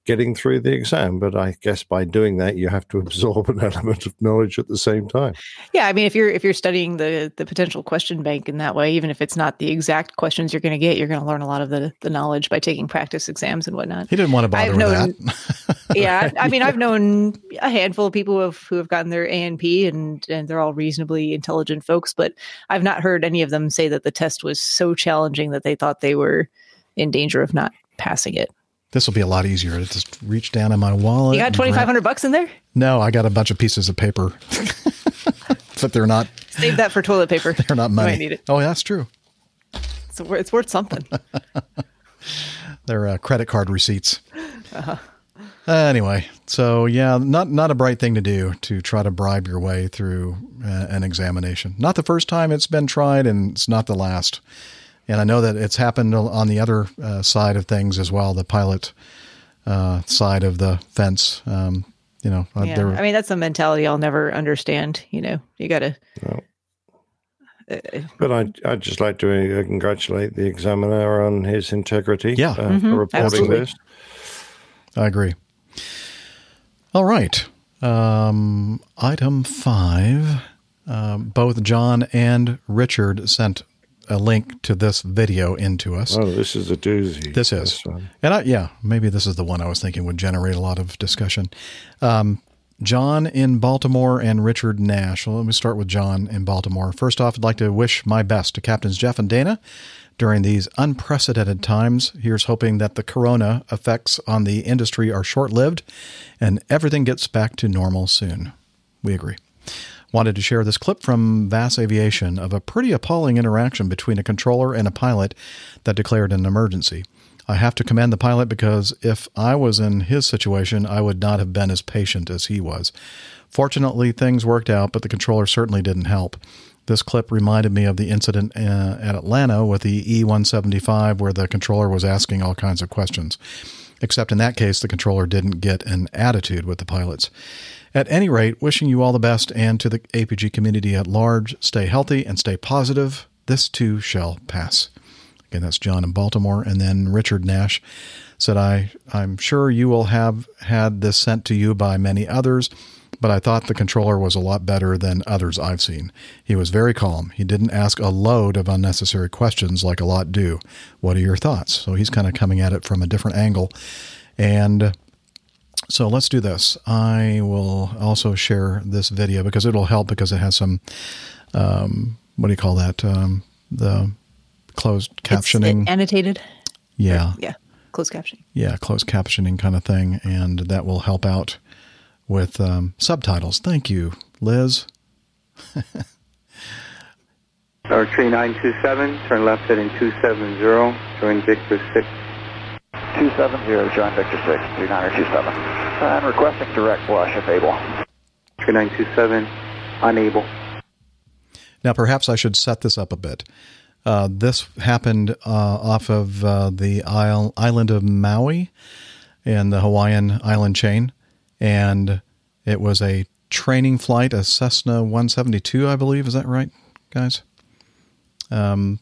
getting through the exam. But I guess by doing that, you have to absorb an [laughs] element of knowledge at the same time. Yeah, I mean, if you're if you're studying the the potential question bank in that way, even if it's not the exact questions you're going to get, you're going to learn a lot of the the knowledge by taking practice exams and whatnot. He didn't want to bother I've with known- that. yeah, I [laughs] mean, I've known a handful of people who have, who have gotten their A and P, and and they're all reasonably intelligent folks. But I've not heard any of them say that the test was so challenging that they thought they were in danger of not passing it. This will be a lot easier to just reach down in my wallet. You got 2500 grab- bucks in there. No, I got a bunch of pieces of paper, [laughs] but they're not. Save that for toilet paper. [laughs] They're not You money. might need it. Oh, that's true. It's, wor- it's worth something. [laughs] They're uh, credit card receipts. Uh-huh. Uh, anyway, so yeah, not not a bright thing to do to try to bribe your way through uh, an examination. Not the first time it's been tried, and it's not the last. And I know that it's happened on the other uh, side of things as well, the pilot uh, side of the fence. Um, you know, uh, Yeah, there- I mean that's a mentality I'll never understand. You know, you got to. But I, I'd just like to uh, congratulate the examiner on his integrity Yeah. uh, Mhm, for reporting absolutely. this. I agree. All right. Um, item five. Um, both John and Richard sent a link to this video into us. Oh, this is a doozy. This is. And I, yeah, maybe this is the one I was thinking would generate a lot of discussion. Um, John in Baltimore and Richard Nash. Well, let me start with John in Baltimore. First off, I'd like to wish my best to Captains Jeff and Dana during these unprecedented times. Here's hoping that the corona effects on the industry are short lived and everything gets back to normal soon. We agree. Wanted to share this clip from VASAviation of a pretty appalling interaction between a controller and a pilot that declared an emergency. I have to commend the pilot because if I was in his situation, I would not have been as patient as he was. Fortunately, things worked out, but the controller certainly didn't help. This clip reminded me of the incident uh, at Atlanta with the E 175, where the controller was asking all kinds of questions. Except in that case, the controller didn't get an attitude with the pilots. At any rate, wishing you all the best and to the APG community at large, stay healthy and stay positive. This too shall pass. Again, that's John in Baltimore. And then Richard Nash said, I, I'm sure you will have had this sent to you by many others, but I thought the controller was a lot better than others I've seen. He was very calm. He didn't ask a load of unnecessary questions like a lot do. What are your thoughts? So he's kind of coming at it from a different angle. And so let's do this. I will also share this video because it'll help because it has some, um, what do you call that? Um, the closed captioning. annotated. yeah. Yeah, closed captioning. Yeah, closed captioning kind of thing. And that will help out with um, subtitles. Thank you, Liz. Tower tree 927, turn left heading 270, join Victor 6. 270, join Victor 6, 3927. I'm requesting direct flush if able. 3927, unable. Now, perhaps I should set this up a bit. Uh, this happened uh, off of uh, the isle, island of Maui in the Hawaiian island chain. And it was a training flight, a Cessna 172, I believe. Is that right, guys? Um,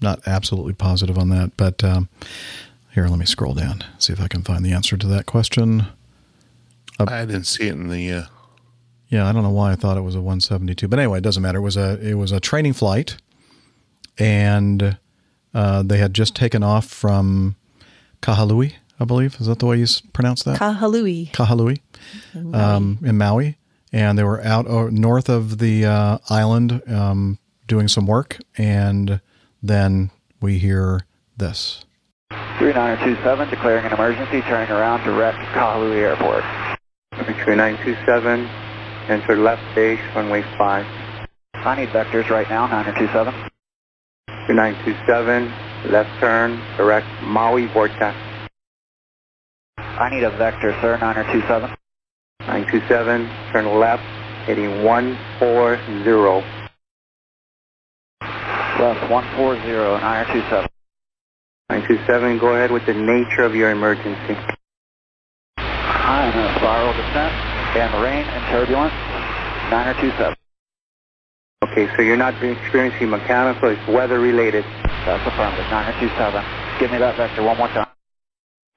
not absolutely positive on that, but um, here, let me scroll down, see if I can find the answer to that question. I didn't see it in the. Uh, Yeah, I don't know why I thought it was a 172, but anyway, it doesn't matter. It was a it was a training flight, and uh, they had just taken off from Kahalui, I believe. Is that the way you pronounce that? Kahalui. Kahalui, um, in Maui, and they were out uh, north of the uh, island um, doing some work, and then we hear this. 3927, declaring an emergency, turning around direct Kahului Airport. 3927, enter left base, runway 5. I need vectors right now, 927. Tree 927, left turn, direct Maui VORTAC. I need a vector, sir, 927. 927, turn left, heading 140. Left 140, 927. 927, go ahead with the nature of your emergency. I'm in a spiral descent, And rain and turbulence, 927. Okay, so you're not experiencing mechanical, it's weather related. That's affirmative, 927. Give me that vector one more time.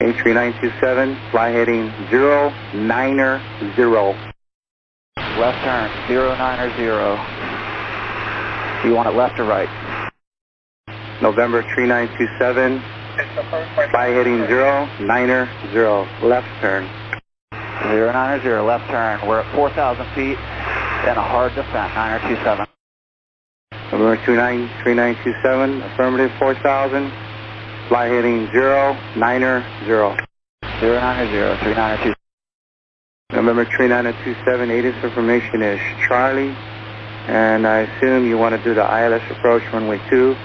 A3927, fly heading 090. Left turn, 090. You want it left or right? November 3927, fly heading 090, left turn. 090, left turn. We're at 4,000 feet and a hard descent, 9027. November 29, 3927, affirmative 4000, fly heading 090. 090, 392. November 3927, ATIS information is Charlie, and I assume you want to do the ILS approach runway 2.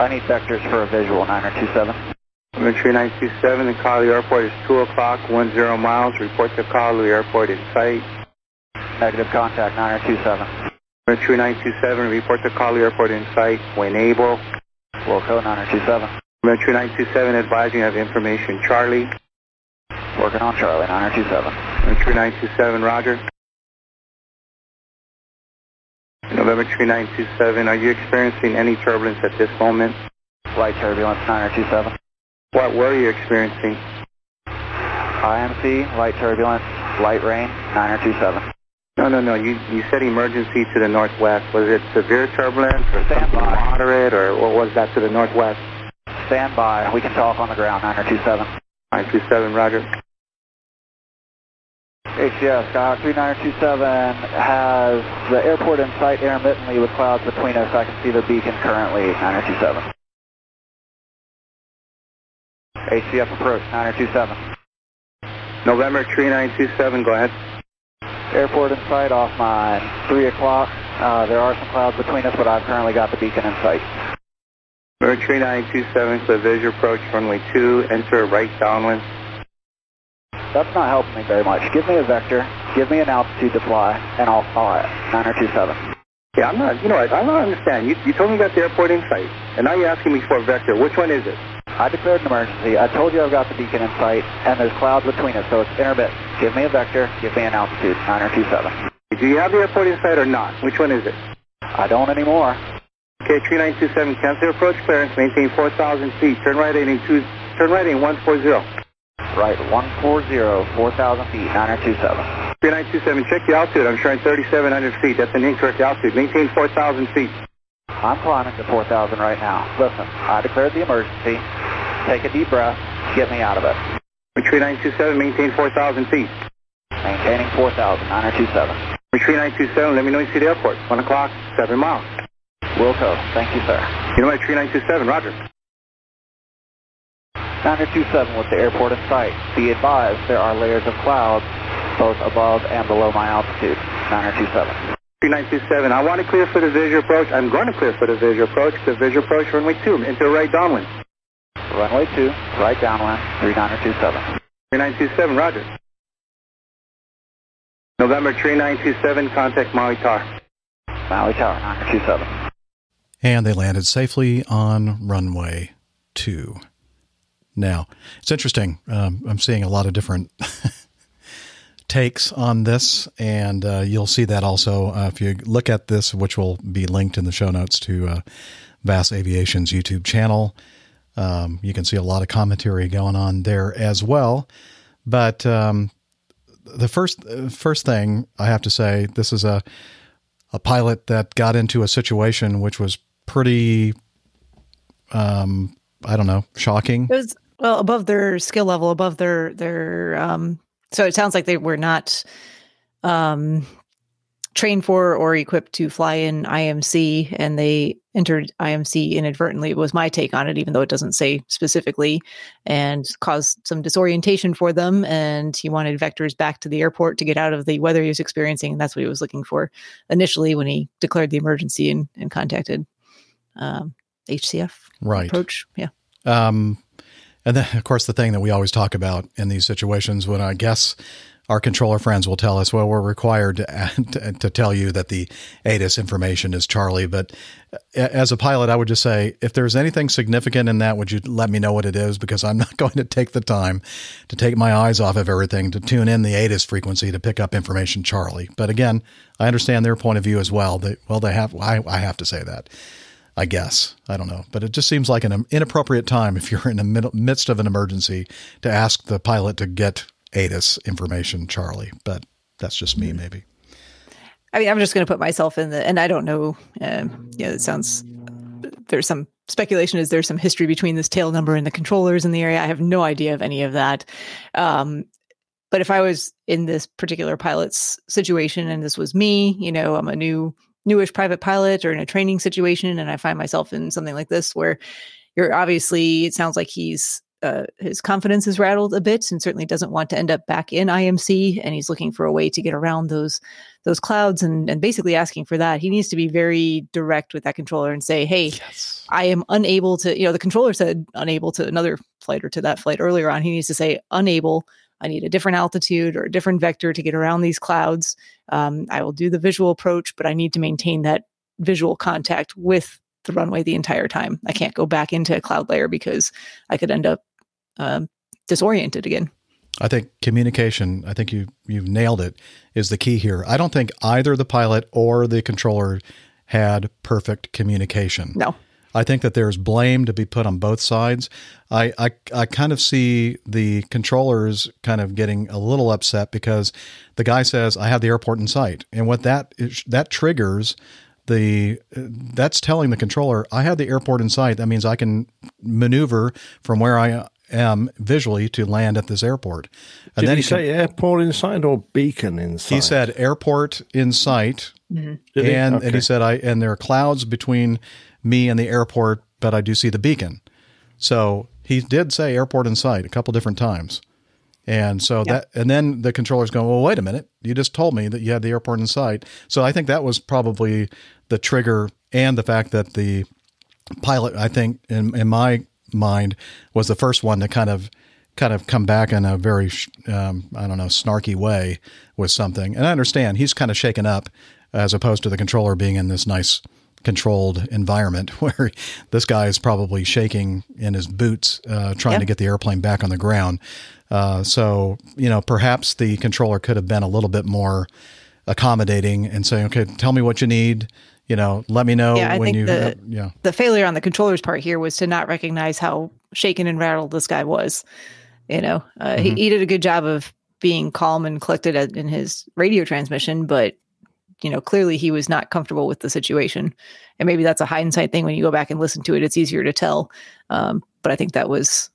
I need vectors for a visual, 9027. November 3927, the Kalu Airport is 2 o'clock, 10 miles. Report to Kalu Airport in sight. Negative contact, 9027. November 3927, report to Kalu Airport in sight when able. Wilco, 9027. November 3927, advising of information Charlie. Working on Charlie, 9027. November 3927, roger. November 3927, are you experiencing any turbulence at this moment? Light turbulence, 9027. What were you experiencing? IMC, light turbulence, light rain, 9027. No, no, no. You you said emergency to the northwest. Was it severe turbulence or Stand something by. moderate, or what was that to the northwest? Stand by. We can talk on the ground, 9027. 927, roger. HCF, Skyhawk 3927 has the airport in sight intermittently with clouds between us. I can see the beacon currently, 927. HCF approach, 927. November 3927, go ahead. Airport in sight off mine, 3 o'clock. Uh, there are some clouds between us, but I've currently got the beacon in sight. November 3927, clear visual approach runway 2, enter right downwind. That's not helping me very much. Give me a vector, give me an altitude to fly, and I'll fly it, 9027. Yeah, I'm not, you know what, I don't understand. You, you told me you got the airport in sight, and now you're asking me for a vector. Which one is it? I declared an emergency. I told you I've got the beacon in sight, and there's clouds between us, so it's intermittent. Give me a vector, give me an altitude, 9027. Do you have the airport in sight or not? Which one is it? I don't anymore. Okay, 3927, cancel approach clearance, maintain 4,000 feet, turn right heading 2, turn right heading 140. Right, 140, 4,000 feet, 9027. 3927, check the altitude. I'm showing 3,700 feet. That's an incorrect altitude. Maintain 4,000 feet. I'm climbing to 4,000 right now. Listen, I declared the emergency. Take a deep breath. Get me out of it. 3927, maintain 4,000 feet. Maintaining 4,000, 9027. 3927, let me know you see the airport. 1 o'clock, 7 miles. Wilco, thank you, sir. You know what, 3927, roger. 927 with the airport in sight. Be advised, there are layers of clouds both above and below my altitude. 927. 3927, I want to clear for the visual approach. I'm going to clear for the visual approach. The visual approach, runway 2, into right downwind. Runway 2, right downwind, 3927. 3927, roger. November 3927, contact Maui Tower. Maui Tower, 927. And they landed safely on runway two. Now, it's interesting. Um, I'm seeing a lot of different [laughs] takes on this, and uh, you'll see that also uh, if you look at this, which will be linked in the show notes to uh, Aviation's YouTube channel. Um, you can see a lot of commentary going on there as well. But um, the first first thing I have to say, this is a a pilot that got into a situation which was pretty, um, I don't know, shocking. It was well above their skill level, above their their. Um, so it sounds like they were not um, trained for or equipped to fly in IMC, and they entered IMC inadvertently. Was my take on it, even though it doesn't say specifically, and caused some disorientation for them. And he wanted vectors back to the airport to get out of the weather he was experiencing. And that's what he was looking for initially when he declared the emergency and, and contacted um, HCF Right. approach. Yeah. Um, and then, of course, the thing that we always talk about in these situations when I guess our controller friends will tell us, well, we're required to, to, to tell you that the ATIS information is Charlie. But as a pilot, I would just say, if there's anything significant in that, would you let me know what it is? Because I'm [laughs] not going to take the time to take my eyes off of everything to tune in the ATIS frequency to pick up information Charlie. But again, I understand their point of view as well. They, well, they have, I, I have to say that. I guess. I don't know. But it just seems like an inappropriate time if you're in the midst of an emergency to ask the pilot to get ATIS information, Charlie. But that's just me, maybe. I mean, I'm just going to put myself in the, and I don't know. Um, yeah, it sounds. There's some speculation. Is there some history between this tail number and the controllers in the area? I have no idea of any of that. Um, but if I was in this particular pilot's situation and this was me, you know, I'm a new newish private pilot or in a training situation, and I find myself in something like this where you're obviously, it sounds like he's uh, his confidence is rattled a bit and certainly doesn't want to end up back in IMC and he's looking for a way to get around those those clouds and and basically asking for that he needs to be very direct with that controller and say hey yes. I am unable to you know the controller said unable to another flight or to that flight earlier on he needs to say unable I need a different altitude or a different vector to get around these clouds um, I will do the visual approach but I need to maintain that visual contact with the runway the entire time I can't go back into a cloud layer because I could end up um, disoriented again. I think communication, I think you you've nailed it, is the key here. I don't think either the pilot or the controller had perfect communication. No. I think that there's blame to be put on both sides. I, I, I kind of see the controllers kind of getting a little upset because the guy says, "I have the airport in sight," and what that is, that triggers the that's telling the controller, "I have the airport in sight." That means I can maneuver from where I am visually to land at this airport. And Did then he, he say can, airport in sight or beacon in sight? He said airport in sight, mm-hmm. and okay. and he said I and there are clouds between me and the airport, but I do see the beacon. So he did say airport in sight a couple different times. And so that, and then the controller's going, well, wait a minute. You just told me that you had the airport in sight. So I think that was probably the trigger and the fact that the pilot, I think, in, in my mind was the first one to kind of kind of come back in a very um, I don't know snarky way with something. And I understand he's kind of shaken up as opposed to the controller being in this nice controlled environment [laughs] where this guy is probably shaking in his boots uh, trying yep. to get the airplane back on the ground. Uh, so you know perhaps the controller could have been a little bit more accommodating and saying, okay, tell me what you need you know, let me know yeah, I when think you. The, have, yeah. The failure on the controller's part here was to not recognize how shaken and rattled this guy was. You know, uh, mm-hmm. he, he did a good job of being calm and collected in his radio transmission, but you know, clearly he was not comfortable with the situation. And maybe that's a hindsight thing. When you go back and listen to it, it's easier to tell. Um, but I think that was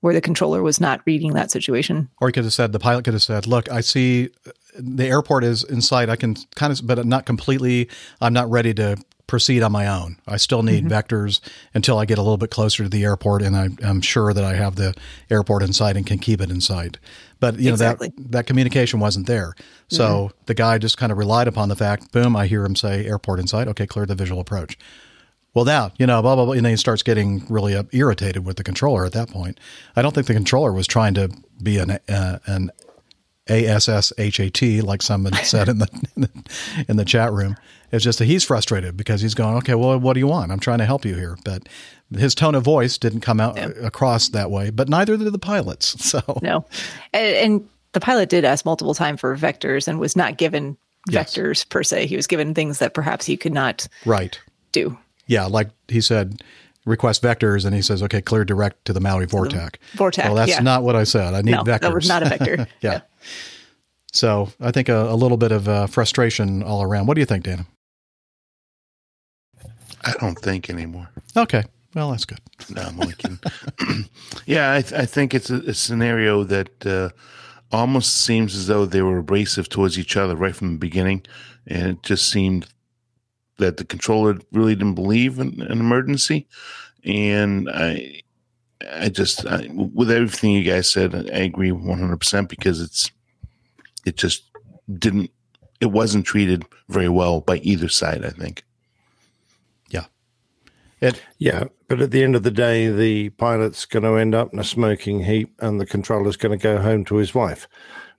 where the controller was not reading that situation. Or he could have said, the pilot could have said, look, I see the airport is in sight. I can kind of, but not completely. I'm not ready to proceed on my own. I still need mm-hmm. vectors until I get a little bit closer to the airport, and I, am sure that I have the airport in sight and can keep it in sight. But you exactly. know that that communication wasn't there, so mm-hmm. the guy just kind of relied upon the fact. Boom! I hear him say airport inside. Okay, clear the visual approach. Well, now you know, blah blah blah, and then he starts getting really irritated with the controller at that point. I don't think the controller was trying to be an uh, an a S S H A T, like someone [laughs] said in the, in the in the chat room. It's just that he's frustrated because he's going, okay, well, what do you want? I'm trying to help you here, but his tone of voice didn't come out yeah. across that way. But neither did the pilots. [laughs] So no, and, and the pilot did ask multiple times for vectors and was not given yes. vectors per se. He was given things that perhaps he could not right do. Yeah, like he said, request vectors, and he says, "Okay, clear direct to the Maui Vortac." Vortac. Well, that's yeah. not what I said. I need no, vectors. That was not a vector. [laughs] yeah. yeah. So I think a, a little bit of uh, frustration all around. What do you think, Dana? I don't think anymore. Okay. Well, that's good. No, I'm only kidding. [clears throat] yeah, I, th- I, think it's a, a scenario that uh, almost seems as though they were abrasive towards each other right from the beginning, and it just seemed that the controller really didn't believe in an emergency, and I, I just I, with everything you guys said, I agree 100 percent because it's it just didn't it wasn't treated very well by either side. I think. Yeah. It, yeah, but at the end of the day, the pilot's going to end up in a smoking heap, and the controller's going to go home to his wife.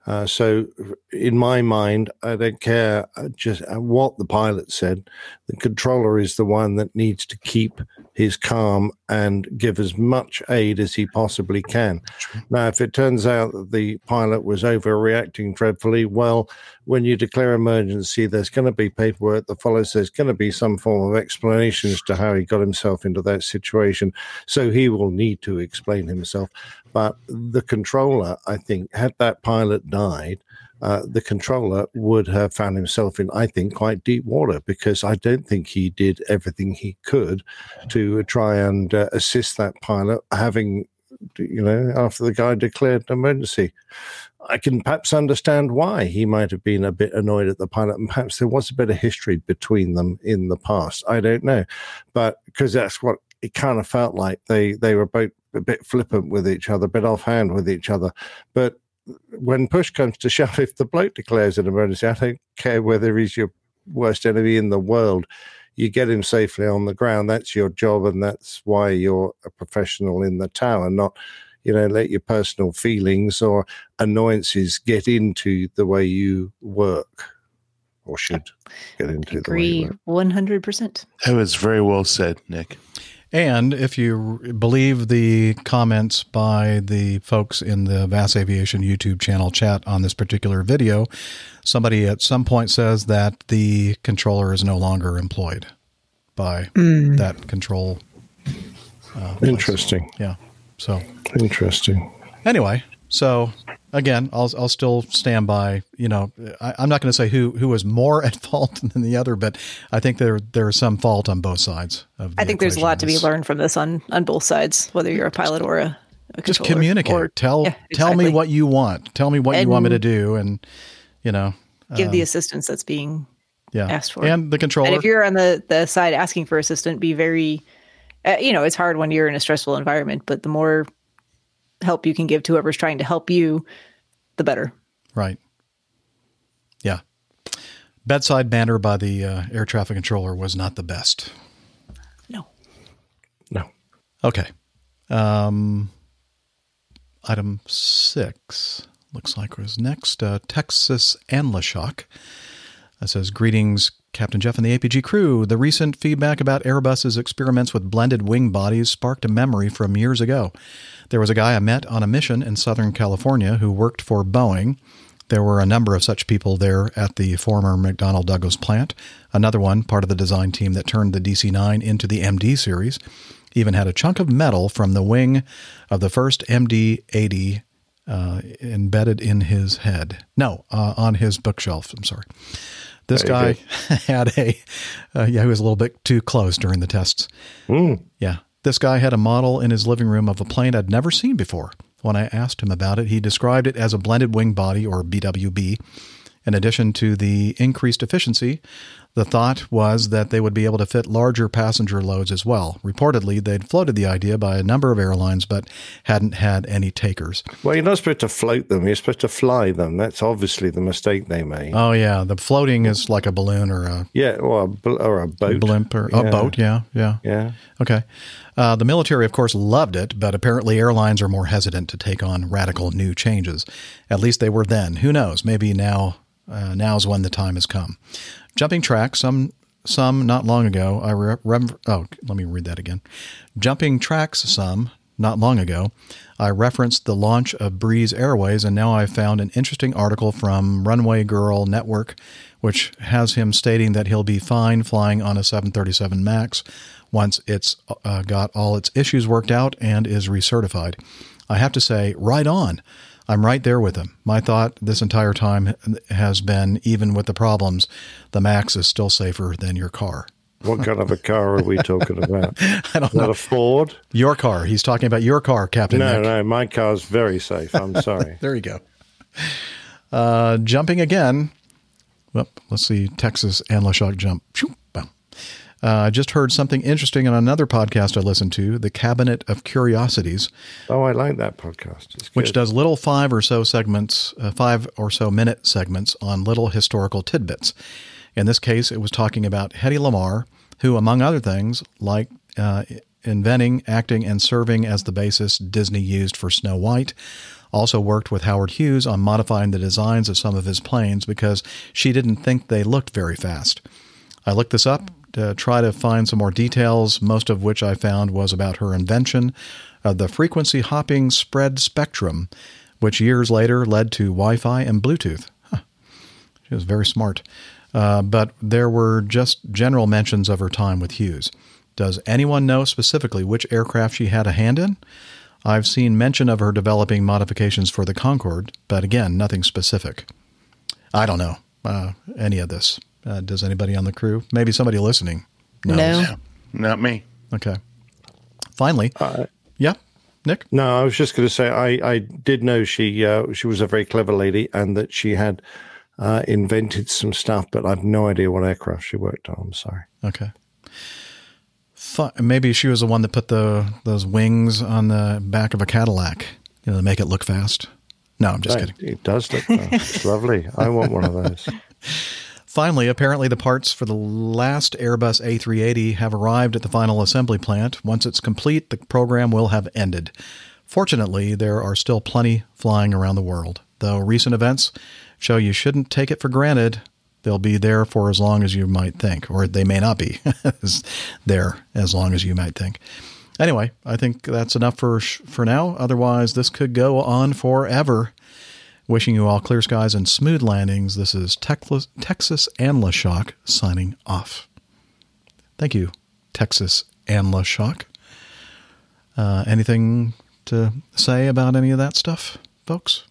Uh, so, in my mind, I don't care uh, just uh, what the pilot said. The controller is the one that needs to keep his calm and give as much aid as he possibly can. Now, if it turns out that the pilot was overreacting dreadfully, well, when you declare emergency, there's going to be paperwork that follows. There's going to be some form of explanation as to how he got himself into that situation. So he will need to explain himself. But the controller, I think, had that pilot died, uh, the controller would have found himself in, I think, quite deep water because I don't think he did everything he could to try and uh, assist that pilot, having, you know, after the guy declared an emergency. I can perhaps understand why he might have been a bit annoyed at the pilot, and perhaps there was a bit of history between them in the past. I don't know, but because that's what it kind of felt like they they were both a bit flippant with each other, a bit offhand with each other. But when push comes to shove, if the bloke declares an emergency, I don't care whether he's your worst enemy in the world. You get him safely on the ground. That's your job, and that's why you're a professional in the tower, not you know let your personal feelings or annoyances get into the way you work or should get into the way you Agree work. one hundred percent. That was very well said, Nick. And if you believe the comments by the folks in the VASAviation YouTube channel chat on this particular video, somebody at some point says that the controller is no longer employed by Mm. that control. Uh. Interesting. Yeah. So Interesting. anyway, so again, I'll I'll still stand by. You know, I, I'm not going to say who who is more [laughs] at fault than the other, but I think there there is some fault on both sides of. The I think there's a lot to be learned from this on on both sides, whether you're a pilot or a, a Just communicate. Or tell yeah, tell me what you want. Tell me what you want me to do, and you know, give the um, assistance that's being yeah asked for. and the controller. And if you're on the the side asking for assistance, be very, uh, you know, it's hard when you're in a stressful environment, but the more help you can give to whoever's trying to help you, the better. Right. Yeah. Bedside banter by the uh, air traffic controller was not the best. No. No. Okay. Um, item six looks like was next. Uh, Texas Anlashock. That says, Greetings, Captain Jeff and the APG crew. The recent feedback about Airbus's experiments with blended wing bodies sparked a memory from years ago. There was a guy I met on a mission in Southern California who worked for Boeing. There were a number of such people there at the former McDonnell Douglas plant. Another one, part of the design team that turned the DC 9 into the MD series, even had a chunk of metal from the wing of the first MD 80 uh, embedded in his head. No, uh, on his bookshelf. I'm sorry. This guy [laughs] had a, uh, yeah, he was a little bit too close during the tests. Yeah. This guy had a model in his living room of a plane I'd never seen before. When I asked him about it, he described it as a blended wing body, or BWB. In addition to the increased efficiency, the thought was that they would be able to fit larger passenger loads as well. Reportedly, they'd floated the idea by a number of airlines, but hadn't had any takers. Well, you're not supposed to float them. You're supposed to fly them. That's obviously the mistake they made. Oh yeah, the floating is like a balloon or a yeah, or a, bl- or a boat. blimp or a boat. Yeah, yeah, Yeah. Okay. Uh, the military, of course, loved it, but apparently airlines are more hesitant to take on radical new changes. At least they were then. Who knows? Maybe now. Uh, now's when the time has come. Jumping track. Some some not long ago. I re- rem- oh, let me read that again. Jumping tracks. Some not long ago. I referenced the launch of Breeze Airways, and now I found an interesting article from Runway Girl Network, which has him stating that he'll be fine flying on a 737 MAX once it's uh, got all its issues worked out and is recertified. I have to say, right on. I'm right there with him. My thought this entire time has been even with the problems, the Max is still safer than your car. What kind of a car are we talking about? [laughs] I don't know. a Ford? Your car. He's talking about your car, Captain No, Nick. no, my car's very safe. I'm sorry. [laughs] there you go. Uh, jumping again. Well, let's see. Texas Anlashock jump. Shoo, Uh, I just heard something interesting on another podcast I listened to, The Cabinet of Curiosities, Oh, I like that podcast. It's which does little five or so segments, uh, five or so minute segments on little historical tidbits. In this case, it was talking about Hedy Lamarr, who, among other things, like uh, inventing, acting, and serving as the basis Disney used for Snow White. Also worked with Howard Hughes on modifying the designs of some of his planes because she didn't think they looked very fast. I looked this up to try to find some more details, most of which I found was about her invention of the frequency hopping spread spectrum, which years later led to Wi Fi and Bluetooth. Huh. She was very smart. Uh, but there were just general mentions of her time with Hughes. Does anyone know specifically which aircraft she had a hand in? I've seen mention of her developing modifications for the Concorde, but again, nothing specific. I don't know uh, any of this. Uh, does anybody on the crew? Maybe somebody listening knows. No. Not me. Okay. Finally, yeah, Nick. No, I was just going to say I, I did know she uh, she was a very clever lady and that she had uh, invented some stuff, but I've no idea what aircraft she worked on. I'm sorry. Okay. Fi- Maybe she was the one that put the those wings on the back of a Cadillac, you know, to make it look fast. No, I'm just Right, kidding. It does look fast. it's [laughs] lovely. I want one of those. Finally, apparently the parts for the last Airbus A380 have arrived at the final assembly plant. Once it's complete, the program will have ended. Fortunately, there are still plenty flying around the world, though recent events show you shouldn't take it for granted. They'll be there for as long as you might think, or they may not be [laughs] there as long as you might think. Anyway, I think that's enough for for now. Otherwise, this could go on forever. Wishing you all clear skies and smooth landings. This is Texas, and LaShock signing off. Thank you, Texas and LaShock. Uh, anything to say about any of that stuff, folks?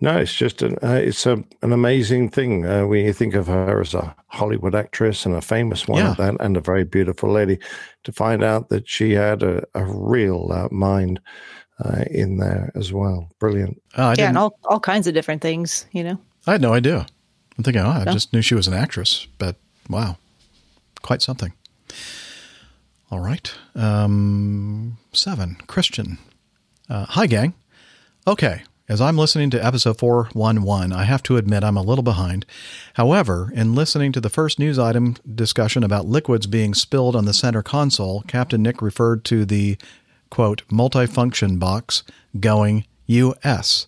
No, it's just an uh, it's a, an amazing thing. Uh, when you think of her as a Hollywood actress and a famous one at that, and a very beautiful lady, to find out that she had a, a real uh, mind uh, in there as well. Brilliant. Oh, I yeah, and all, all kinds of different things, you know. I had no idea. I'm thinking, oh, I No. just knew she was an actress, but wow, quite something. All right. Um, seven, Christian. Uh, hi, gang. Okay. As I'm listening to episode 411, I have to admit I'm a little behind. However, in listening to the first news item discussion about liquids being spilled on the center console, Captain Nick referred to the, quote, multifunction box going US.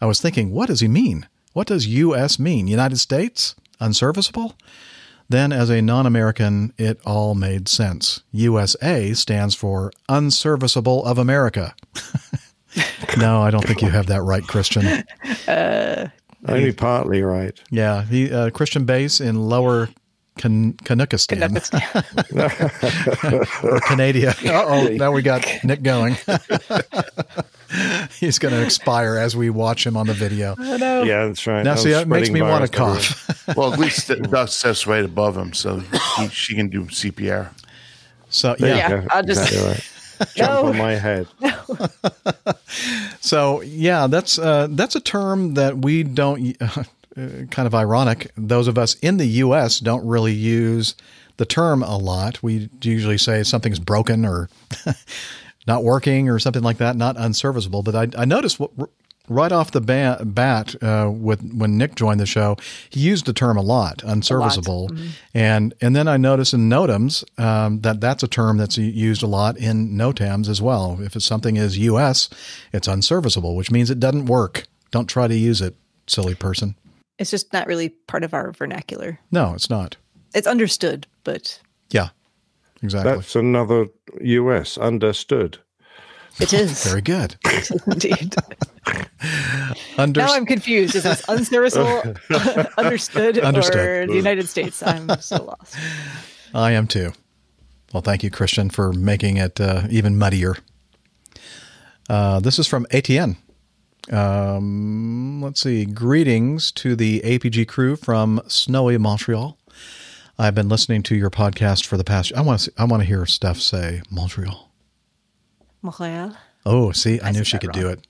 I was thinking, what does he mean? What does US mean? United States? Unserviceable? Then, as a non American, it all made sense. USA stands for Unserviceable of America. [laughs] no, I don't think you have that right, Christian. Uh, Only partly right. Yeah, he, uh, Christian base in lower Can- Canuckistan. [laughs] or Canada. Uh oh, now we got Nick going. [laughs] He's going to expire as we watch him on the video. I know. Yeah, that's right. Now, I see, was that makes me want to virus cough. [laughs] well, at least the dust sits right above him, so he, she can do CPR. So There you yeah, go. Exactly right. Jump on my head. So yeah, that's uh, that's a term that we don't. Uh, kind of ironic. Those of us in the U.S. don't really use the term a lot. We usually say something's broken or [laughs] not working or something like that, not unserviceable. But I, I noticed what, right off the ba- bat uh, with when Nick joined the show, he used the term a lot, unserviceable, and and then I noticed in NOTAMs um, that that's a term that's used a lot in NOTAMs as well. If it's something is U.S., it's unserviceable, which means it doesn't work. Don't try to use it, silly person. It's just not really part of our vernacular. No, it's not. It's understood, but Yeah, exactly. That's another US understood. it [laughs] is. Very good. [laughs] Indeed. Under- now I'm confused. Is this unserviceable, understood, [laughs] Understood. or the United States? I'm so lost. I am too. Well, thank you, Christian, for making it uh, even muddier. Uh, this is from Etienne. Um, let's see. Greetings to the APG crew from snowy Montreal. I've been listening to your podcast for the past. I want to. I want to hear Steph say Montreal. Montreal. Oh, see, I, I knew she could wrong. do it.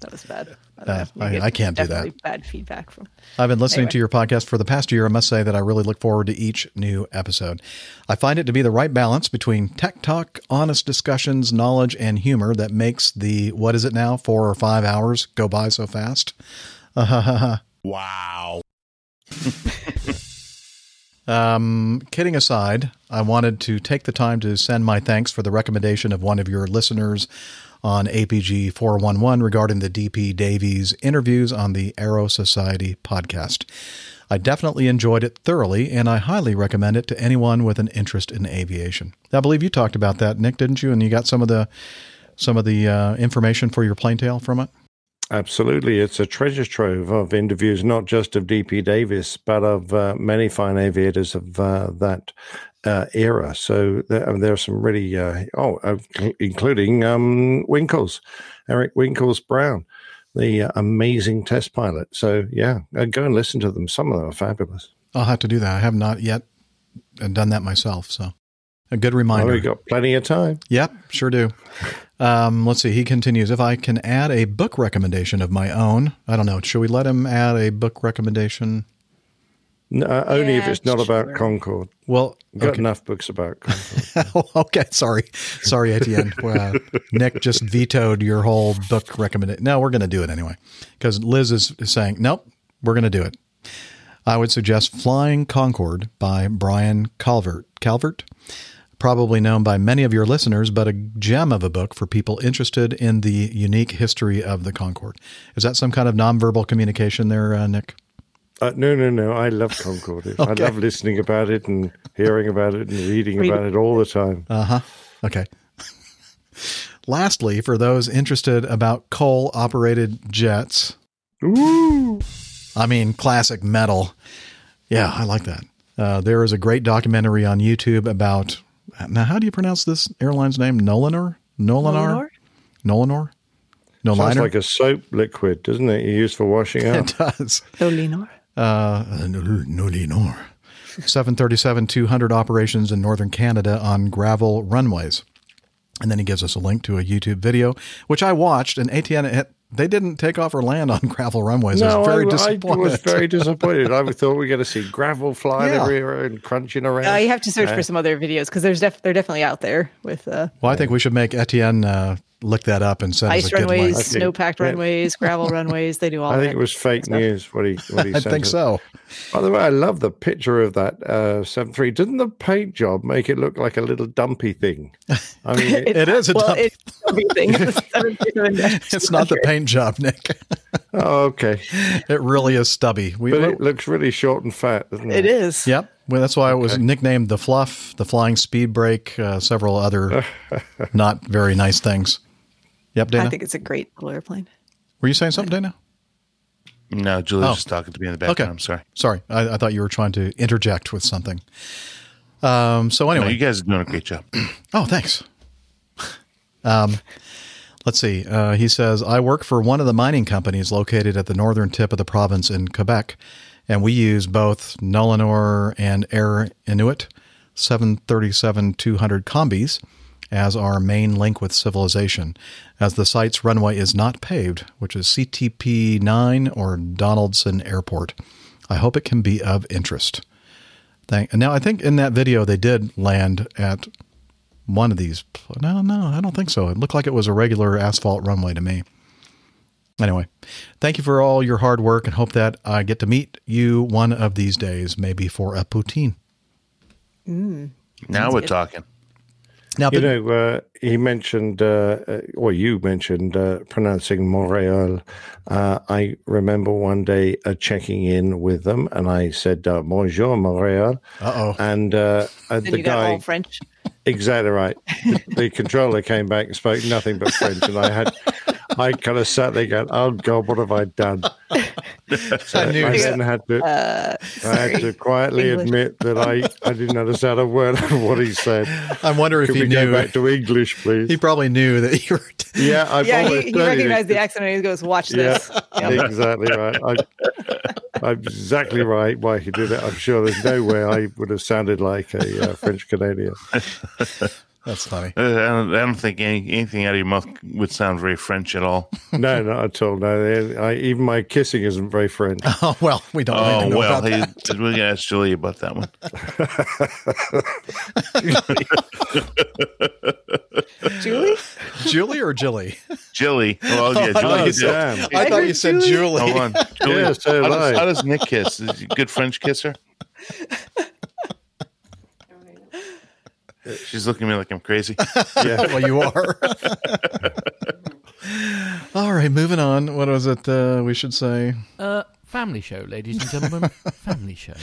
That was bad. Uh, I, I can't do that. Bad feedback from. I've been listening Anyway. to your podcast for the past year. I must say that I really look forward to each new episode. I find it to be the right balance between tech talk, honest discussions, knowledge, and humor that makes the, what is it now, four or five hours go by so fast. [laughs] Wow. [laughs] Um, kidding aside, I wanted to take the time to send my thanks for the recommendation of one of your listeners on APG 411 regarding the DP Davies interviews on the Aero Society podcast. I definitely enjoyed it thoroughly, and I highly recommend it to anyone with an interest in aviation. I believe you talked about that, Nick, didn't you? And you got some of the some of the uh, information for your plane tail from it. Absolutely. It's a treasure trove of interviews, not just of DP Davies, but of uh, many fine aviators of uh, that uh, era. So there, I mean, there are some really, uh, oh, uh, including um, Winkles, Eric Winkles Brown, the uh, amazing test pilot. So yeah, uh, go and listen to them. Some of them are fabulous. I'll have to do that. I have not yet done that myself. So a good reminder. Well, we got plenty of time. Yep, sure do. Um, let's see. He continues. If I can add a book recommendation of my own, I don't know. Should we let him add a book recommendation? No, uh, only if it's not about Concorde. Well, got okay. enough books about Concorde. [laughs] okay, sorry, sorry, Etienne. [laughs] Uh, Nick just vetoed your whole book recommendation. No, we're going to do it anyway because Liz is saying nope. We're going to do it. I would suggest Flying Concorde by Brian Calvert. Calvert, probably known by many of your listeners, but a gem of a book for people interested in the unique history of the Concorde. Is that some kind of nonverbal communication there, uh, Nick? Uh, no, no, no. I love Concorde. [laughs] I love listening about it and hearing about it and reading Read- about it all the time. Uh huh. Okay. [laughs] Lastly, for those interested about coal operated jets, Ooh. I mean, classic metal. Yeah, I like that. Uh, there is a great documentary on YouTube about. Now, how do you pronounce this airline's name? Nolinor? Nolanor? Nolanar? Nolanor? Sounds Noliner? like a soap liquid, doesn't it? You use for washing up. it does. Dolinor. Uh, Nolinor. 737 200 operations in northern Canada on gravel runways. And then he gives us a link to a YouTube video, which I watched, and Etienne, it- they didn't take off or land on [laughs] gravel runways. I No, was very I, I disappointed. was very [laughs] disappointed. I thought we were going to see gravel flying Yeah. everywhere and crunching around. Uh, you have to search Uh, for some other videos because there's def- they're definitely out there with uh, well, I think we should make Etienne uh, look that up and send us ice a runways, link. snow-packed yeah. runways, gravel [laughs] runways. They do all. I think that it was fake stuff. news. What he, what he [laughs] I think us. so. By the way, I love the picture of that uh, 73. Didn't the paint job make it look like a little dumpy thing? [laughs] I mean, it, It is a well, dump- it's everything. It's, a 737 It's not the paint job, Nick. oh, okay. It really is stubby. We, But it looks really short and fat, doesn't it? It is. Yep. Well, that's why it was nicknamed the Fluff, the Flying Speed Brake, uh, several other not very nice things. Yep, Dana. I think it's a great little airplane. Were you saying something, Dana? No, Julie's Oh. just talking to me in the background. Okay. I'm sorry. Sorry, I, I thought you were trying to interject with something. Um, so No, anyway, you guys are doing a great job. [clears throat] oh, thanks. [laughs] Um, let's see. Uh, he says, I work for one of the mining companies located at the northern tip of the province in Quebec, and we use both Nolanor and Air Inuit 737 200 combis as our main link with civilization, as the site's runway is not paved, which is CTP 9 or Donaldson Airport. I hope it can be of interest. Thank. Now, I think in that video they did land at one of these. No, no, I don't think so. It looked like it was a regular asphalt runway to me. Anyway, thank you for all your hard work and hope that I get to meet you one of these days, maybe for a poutine. Mm. Now we're good. talking. Now, You but- know, uh, he mentioned, uh, uh, or you mentioned, uh, pronouncing Montreal. Uh, I remember one day uh, checking in with them, and I said, uh, "Bonjour, Montreal." Uh-oh. And uh, uh, Then the you got guy, all French. exactly right. The, the controller came back and spoke nothing but French, and I had, [laughs] I kind of sat there going, "Oh God, what have I done?" So I knew I then had to, Uh, I had to quietly English. admit that I, I didn't understand a word of what he said. I wonder if Could he we knew. go back to English, please? He probably knew that you were. Yeah, I yeah, he, he tell you recognized the accent and he goes, "Watch Yeah, this." Yep. exactly right. I, I'm exactly right why he did it. I'm sure there's no way I would have sounded like a uh, French Canadian. That's funny. Uh, I don't, I don't think any, anything out of your mouth would sound very French at all. [laughs] No, not at all. No, I, even my kissing isn't very French. [laughs] Oh well, we don't Oh know well, about hey, that. we're gonna ask Julie about that one. [laughs] Julie. Julie or Jilly? Jilly. Well, yeah, I thought Julie. you said- I thought you said Julie. Hold on, Julie. Yeah, so how, does, how does Nick kiss? Is he a good French kisser? She's looking at me like I'm crazy. [laughs] Yeah, [laughs] well, you are. [laughs] All right, moving on. What was it uh, we should say? Uh, family show, ladies and gentlemen. family show.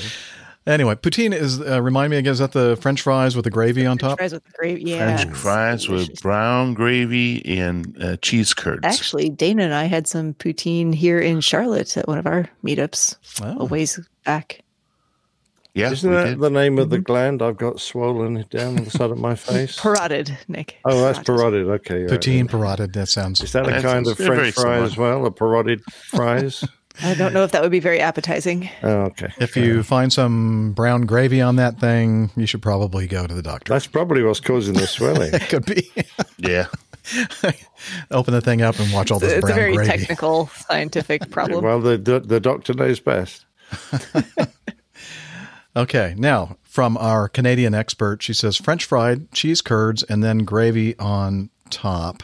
Anyway, poutine is, uh, remind me again, is that the French fries with the gravy on top? French Fries with the gravy. Yeah. French fries with brown gravy and uh, cheese curds. Actually, Dana and I had some poutine here in Charlotte at one of our meetups Oh. a ways back. Yeah, Isn't that did. the name of the mm-hmm. gland I've got swollen down on the side of my [laughs] face? Parotid, Nick. Oh, that's parotid. Okay. right. Poutine parotid. That sounds. Is that a That's- kind of French fry similar. as well? A parotid fries? [laughs] I don't know if that would be very appetizing. oh, okay. If you find some brown gravy on that thing, you should probably go to the doctor. That's probably what's causing the swelling. [laughs] It could be. Yeah. Open the thing up and watch all this It's a brown very gravy. technical, scientific problem. well, the, the the doctor knows best. Okay, now from our Canadian expert, she says French fried cheese curds and then gravy on top.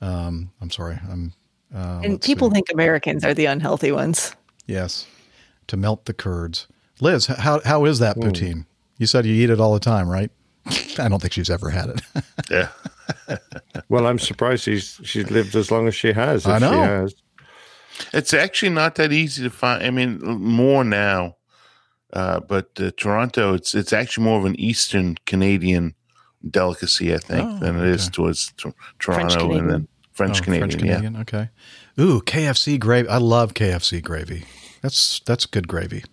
Um, I'm sorry, I'm. Uh, and people see. think Americans are the unhealthy ones. yes, to melt the curds. Liz, how how is Hmm. that poutine? You said you eat it all the time, right? [laughs] I don't think she's ever had it. [laughs] Yeah. Well, I'm surprised she's she's lived as long as she has. If I know. She has. It's actually not that easy to find. I mean, more now, uh, but uh, Toronto, it's it's actually more of an Eastern Canadian delicacy, I think, Oh, than it is towards Tor- Toronto and then French Oh, Canadian. French Canadian, yeah. Okay. Ooh, KFC gravy. I love KFC gravy. That's that's good gravy.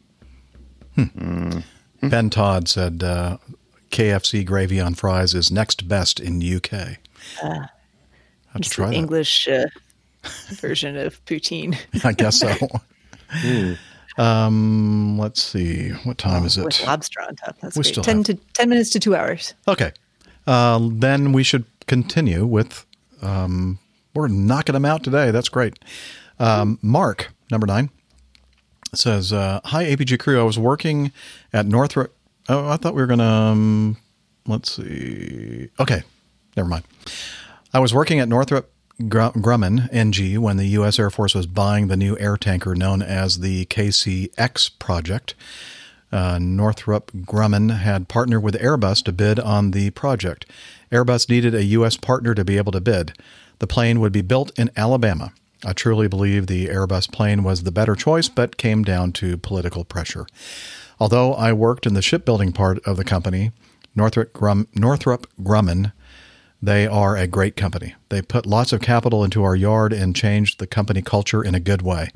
Hmm. Ben Todd said uh, KFC gravy on fries is next best in UK. Uh, Have to try the that. English uh, version of poutine. [laughs] I guess so. [laughs] Um, let's see. What time is With it? lobster on top. That's We great. still ten have- to ten minutes to two hours. Okay. Uh, then we should continue with. Um, we're knocking them out today. That's great. Um, Mark, number nine, says, uh, Hi, APG crew. I was working at Northrop. Oh, I thought we were going to. Um, let's see. Okay. Never mind. I was working at Northrop Grumman, NG, when the U.S. Air Force was buying the new air tanker known as the KCX project. Uh, Northrop Grumman had partnered with Airbus to bid on the project. Airbus needed a U.S. partner to be able to bid. The plane would be built in Alabama. I truly believe the Airbus plane was the better choice, but came down to political pressure. Although I worked in the shipbuilding part of the company, Northrop, Grum- Northrop Grumman, they are a great company. They put lots of capital into our yard and changed the company culture in a good way.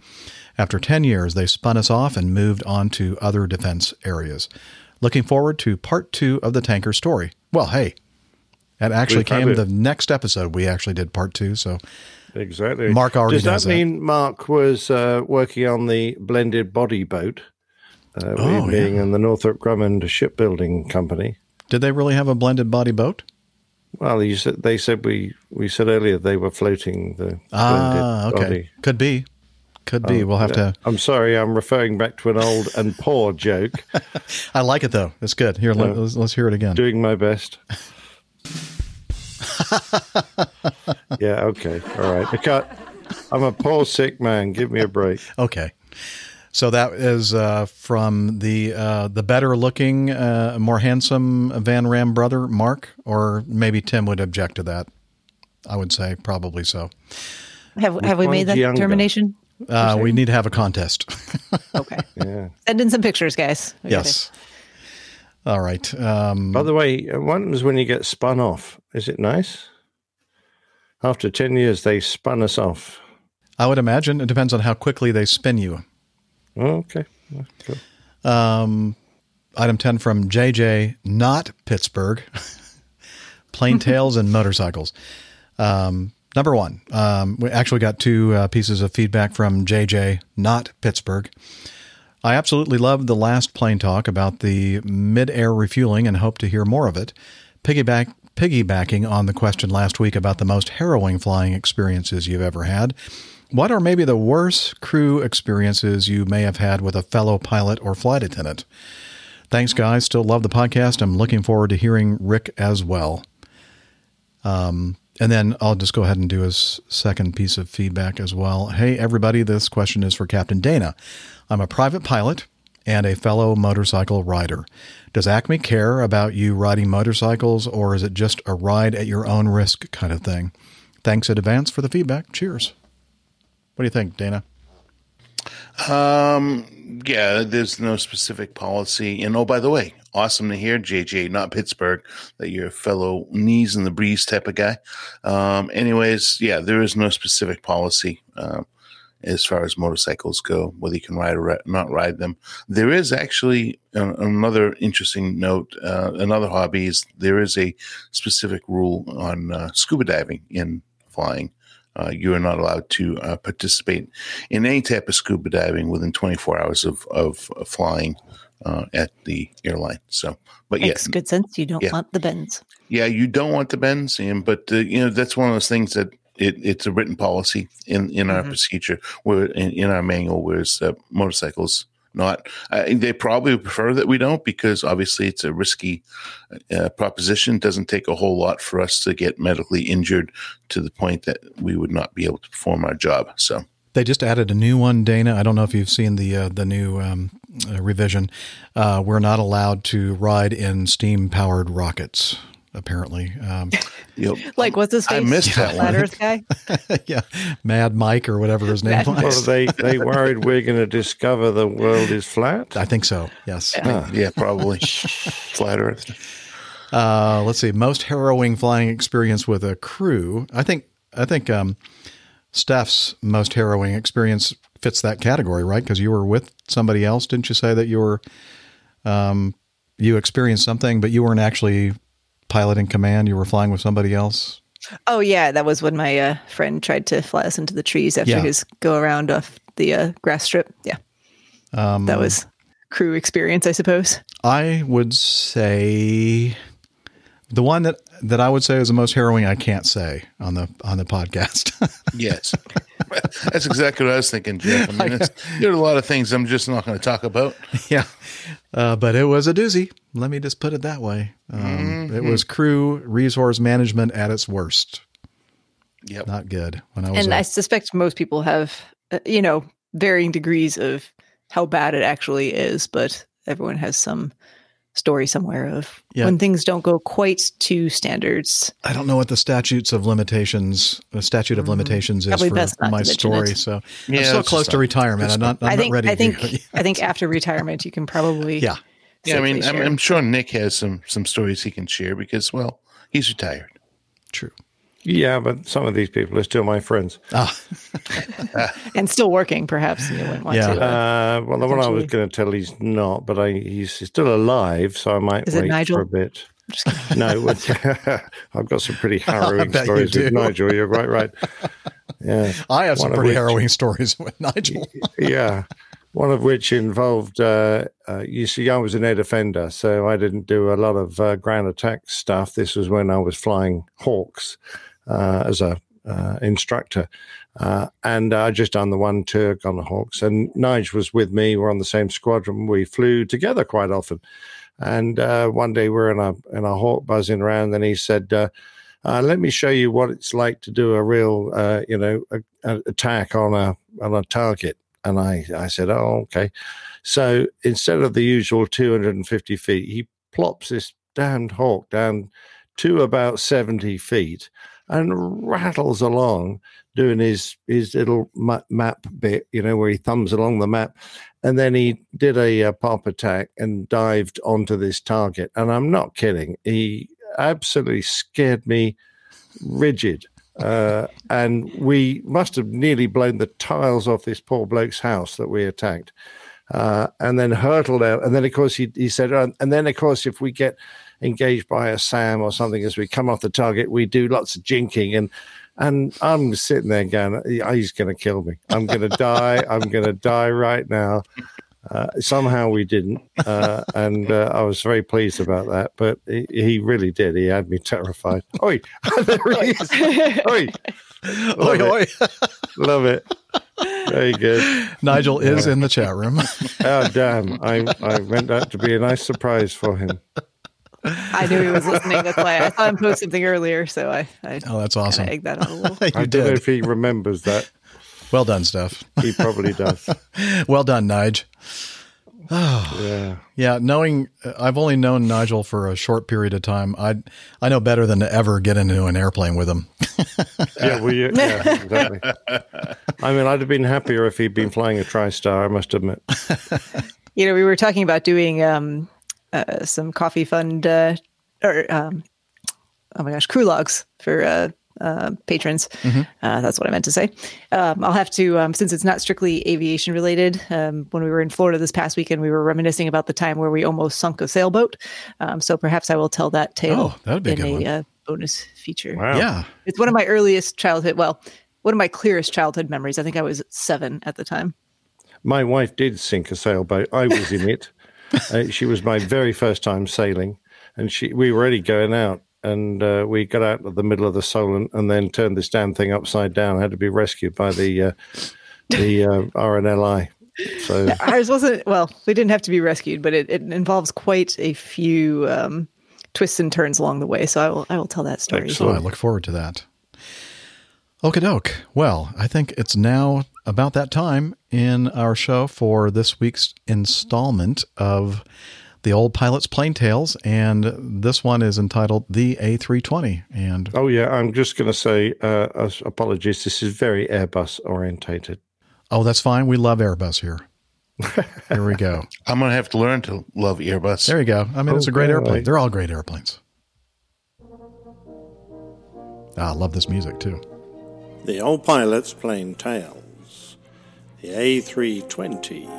After 10 years, they spun us off and moved on to other defense areas. Looking forward to part two of the tanker story. Well, hey, that actually came it. the next episode. We actually did part two. So Exactly. Mark already Does that knows that. mean Mark was uh, working on the blended body boat? Uh, Oh, we being in the Northrop Grumman shipbuilding company. did they really have a blended body boat? Well, you said they said we we said earlier they were floating the Ah, okay. body. Could be. Could be. Oh, we'll have yeah. to. I'm sorry, I'm referring back to an old and poor joke. [laughs] I like it though. It's good. Here, let, us let's hear it again. Doing my best. [laughs] yeah. Okay. All right. I can't. I'm a poor sick man. Give me a break. Okay. So that is uh, from the uh, the better looking, uh, more handsome Van Ram brother, Mark, or maybe Tim would object to that. I would say probably so. Have have we made that younger? determination? Uh, we need to have a contest. [laughs] Okay. Yeah. Send in some pictures, guys. We yes. All right. Um, By the way, what happens when you get spun off? Is it nice? After 10 years, they spun us off. I would imagine it depends on how quickly they spin you. Okay. Cool. Um, item 10 from JJ, not Pittsburgh. [laughs] Plain [laughs] tales and motorcycles. Um, number one, um, we actually got two uh, pieces of feedback from JJ, not Pittsburgh. I absolutely loved the last plane talk about the mid-air refueling and hope to hear more of it. Piggyback, piggybacking on the question last week about the most harrowing flying experiences you've ever had. What are maybe the worst crew experiences you may have had with a fellow pilot or flight attendant? Thanks, guys. Still love the podcast. I'm looking forward to hearing Rick as well. Um, and then I'll just go ahead and do his second piece of feedback as well. Hey, everybody, this question is for Captain Dana. I'm a private pilot and a fellow motorcycle rider. Does Acme care about you riding motorcycles, or is it just a ride at your own risk kind of thing? Thanks in advance for the feedback. Cheers. What do you think, Dana? Um, yeah, there's no specific policy. And oh, by the way, awesome to hear, JJ, not Pittsburgh, that you're a fellow knees in the breeze type of guy. Um, anyways, yeah, there is no specific policy um, as far as motorcycles go, whether you can ride or not ride them. There is actually uh, another interesting note. Uh, another hobby is there is a specific rule on uh, scuba diving in flying. Uh, you are not allowed to uh, participate in any type of scuba diving within 24 hours of, of, flying uh, at the airline. So, but yeah, Makes good sense. You don't yeah. want the bends. yeah, you don't want the bends, and but uh, you know that's one of those things that it, it's a written policy in in our Mhm. procedure, where in, in our manual, whereas uh, motorcycles not. Uh, they probably prefer that we don't because obviously it's a risky uh, proposition. Doesn't take a whole lot for us to get medically injured to the point that we would not be able to perform our job. So. They just added a new one, Dana. I don't know if you've seen the uh, the new um, uh, revision. Uh, we're not allowed to ride in steam powered rockets. Apparently, um, [laughs] Like, what's his face? I missed that Flat one. Guy? [laughs] yeah, Mad Mike or whatever his name Mad was. Well, they they worried we're going to discover the world is flat. I think so. Yes. Uh, yeah, probably [laughs] flat Earth. Uh, let's see. Most harrowing flying experience with a crew. I think. I think um, Steph's most harrowing experience fits that category, right? Because you were with somebody else, didn't you say that you were? Um, you experienced something, but you weren't actually piloting command. You were flying with somebody else. Oh yeah, that was when my uh, friend tried to fly us into the trees after Yeah. his go around off the uh, grass strip. Yeah, Um, that was crew experience, I suppose. I would say the one that that I would say is the most harrowing. I can't say on the on the podcast. [laughs] Yes, that's exactly what I was thinking, Jeff. I mean, [laughs] it's, there are a lot of things I'm just not going to talk about. yeah, uh, but it was a doozy. Let me just put it that way. Um, It Mhm. was crew resource management at its worst. Yep, not good. When I was And a- I suspect most people have, uh, you know, varying degrees of how bad it actually is, but everyone has some story somewhere of Yeah. when things don't go quite to standards. I don't know what the statutes of limitations, the statute of limitations is Mm-hmm. Probably for my story. it. So Yeah, I'm so close to not- retirement. I'm not, I'm I not think, ready I think. [laughs] I think after retirement, you can probably Yeah. Yeah, I mean, I'm. I'm sure Nick has some some stories he can share because, well, he's retired. True. Yeah, but some of these people are still my friends. Ah. [laughs] and still working, perhaps. You wouldn't want to. uh, Uh, well, the one I was going to tell he's not, but I, he's still alive, so I might Is it wait Nigel? for a bit. no, but- [laughs] I've got some pretty [laughs] harrowing stories with. Nigel. You're right, right. Yeah, I have some One of pretty which- harrowing stories with Nigel. yeah. One of which involved, uh, uh, you see, I was an air defender, so I didn't do a lot of uh, ground attack stuff. This was when I was flying Hawks as a uh, instructor, uh, and I just done the one Turk on the Hawks, and Nige was with me. We're on the same squadron. We flew together quite often, and uh, one day we're in a in a Hawk buzzing around, and he said. Uh, uh, let me show you what it's like to do a real, uh, you know, a, a attack on a on a target. And I, I said, oh, okay. So instead of the usual 250 feet, he plops this damned hawk down to about 70 feet and rattles along doing his his little map bit, you know, where he thumbs along the map. And then he did a, uh pop attack and dived onto this target. And I'm not kidding. He absolutely scared me rigid. Uh, and we must have nearly blown the tiles off this poor bloke's house that we attacked. Uh, and then hurtled out. And then, of course, he, he said, "Uh, and then, of course, if we get engaged by a SAM or something as we come off the target, we do lots of jinking. And and I'm sitting there going, he's going to kill me. I'm going [laughs] to die. I'm going to die right now. Uh, somehow we didn't, uh, and uh, I was very pleased about that. But he, he really did. He had me terrified. [laughs] Oi, [laughs] there he is. Oi, love Oi, it. oi. love it. Very good. Nigel is in the chat room. Oh damn! I I meant that to be a nice surprise for him. I knew he was [laughs] listening. That's why I saw him post something earlier. So I, I Oh, that's awesome. egged that on a little. [laughs] you I don't know if he remembers that. [laughs] Well done, Steph. He probably does. well done, Nige. [sighs] yeah. Yeah, knowing uh, I've only known Nigel for a short period of time. I I know better than to ever get into an airplane with him. Yeah, well, yeah, yeah, exactly. I mean, I'd have been happier if he'd been flying a TriStar, I must admit. You know, we were talking about doing um, uh, some coffee fund uh, or um, oh my gosh, crew logs for uh, uh, patrons. Mm-hmm. Uh, that's what I meant to say. Um, I'll have to, um, since it's not strictly aviation related. Um, when we were in Florida this past weekend, we were reminiscing about the time where we almost sunk a sailboat. Um, so perhaps I will tell that tale Oh, that'd be a in good a uh, bonus feature. Wow. Yeah. It's one of my earliest childhood. Well, one of my clearest childhood memories. I think I was seven at the time. My wife did sink a sailboat. I was in it. Uh, she was my very first time sailing, and she we were already going out, and uh, we got out of the middle of the Solent, and then turned this damn thing upside down. had to be rescued by the uh, the uh, RNLI. So Ours wasn't. Well, we didn't have to be rescued, but it, it involves quite a few um, twists and turns along the way. So I will. I will tell that story. So I look forward to that. Okie doke. Well, I think it's now about that time in our show for this week's installment of the Old Pilot's Plane Tales, and this one is entitled The A320. And oh yeah, I'm just going to say uh, apologies. This is very Airbus orientated. oh, that's fine. We love Airbus here. [laughs] Here we go. I'm going to have to learn to love Airbus. There you go. I mean, it's a great Okay. airplane. They're all great airplanes. Ah, I love this music too. The old pilot's plane tales. The A320.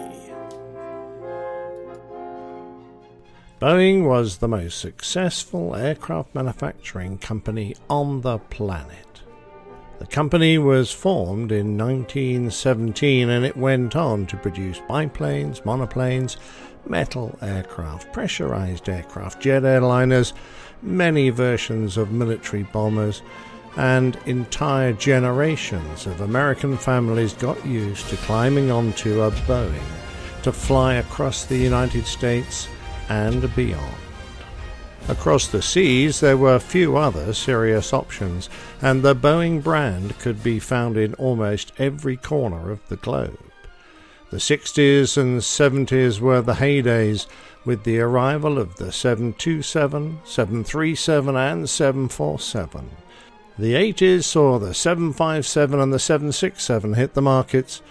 Boeing was the most successful aircraft manufacturing company on the planet. The company was formed in 1917 and it went on to produce biplanes, monoplanes, metal aircraft, pressurized aircraft, jet airliners, many versions of military bombers, and entire generations of American families got used to climbing onto a Boeing to fly across the United States and beyond. Across the seas, there were few other serious options, and the Boeing brand could be found in almost every corner of the globe. The 60s and 70s were the heydays, with the arrival of the 727, 737, and 747. The 80s saw the 757 and the 767 hit the markets,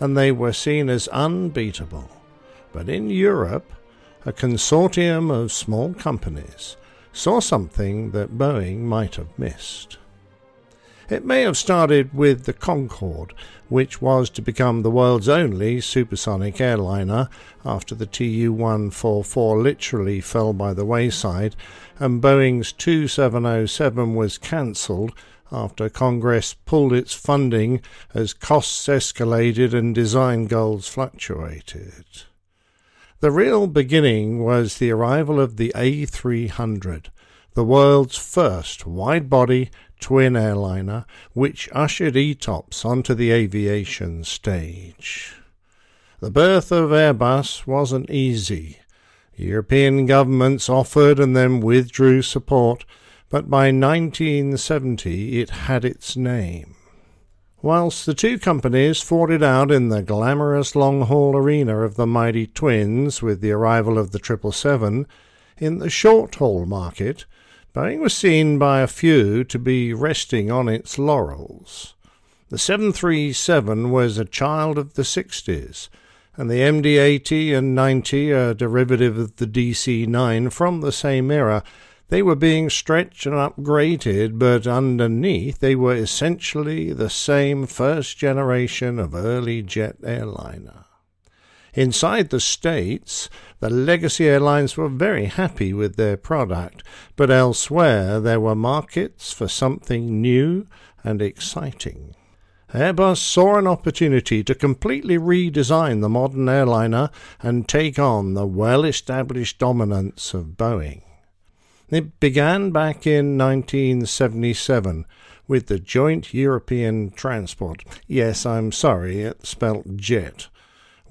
and they were seen as unbeatable. But in Europe, a consortium of small companies saw something that Boeing might have missed. It may have started with the Concorde, which was to become the world's only supersonic airliner after the Tu 144 literally fell by the wayside and Boeing's 2707 was cancelled after Congress pulled its funding as costs escalated and design goals fluctuated. The real beginning was the arrival of the A300, the world's first wide body twin airliner, which ushered ETOPS onto the aviation stage. The birth of Airbus wasn't easy. European governments offered and then withdrew support, but by 1970 it had its name. Whilst the two companies fought it out in the glamorous long haul arena of the mighty twins with the arrival of the 777, in the short haul market, Boeing was seen by a few to be resting on its laurels. The 737 was a child of the 60s, and the MD 80 and 90, a derivative of the DC 9 from the same era, they were being stretched and upgraded, but underneath they were essentially the same first generation of early jet airliner. Inside the States, the legacy airlines were very happy with their product, but elsewhere there were markets for something new and exciting. Airbus saw an opportunity to completely redesign the modern airliner and take on the well established dominance of Boeing. It began back in 1977 with the Joint European Transport. Yes, I'm sorry, it's spelt JET.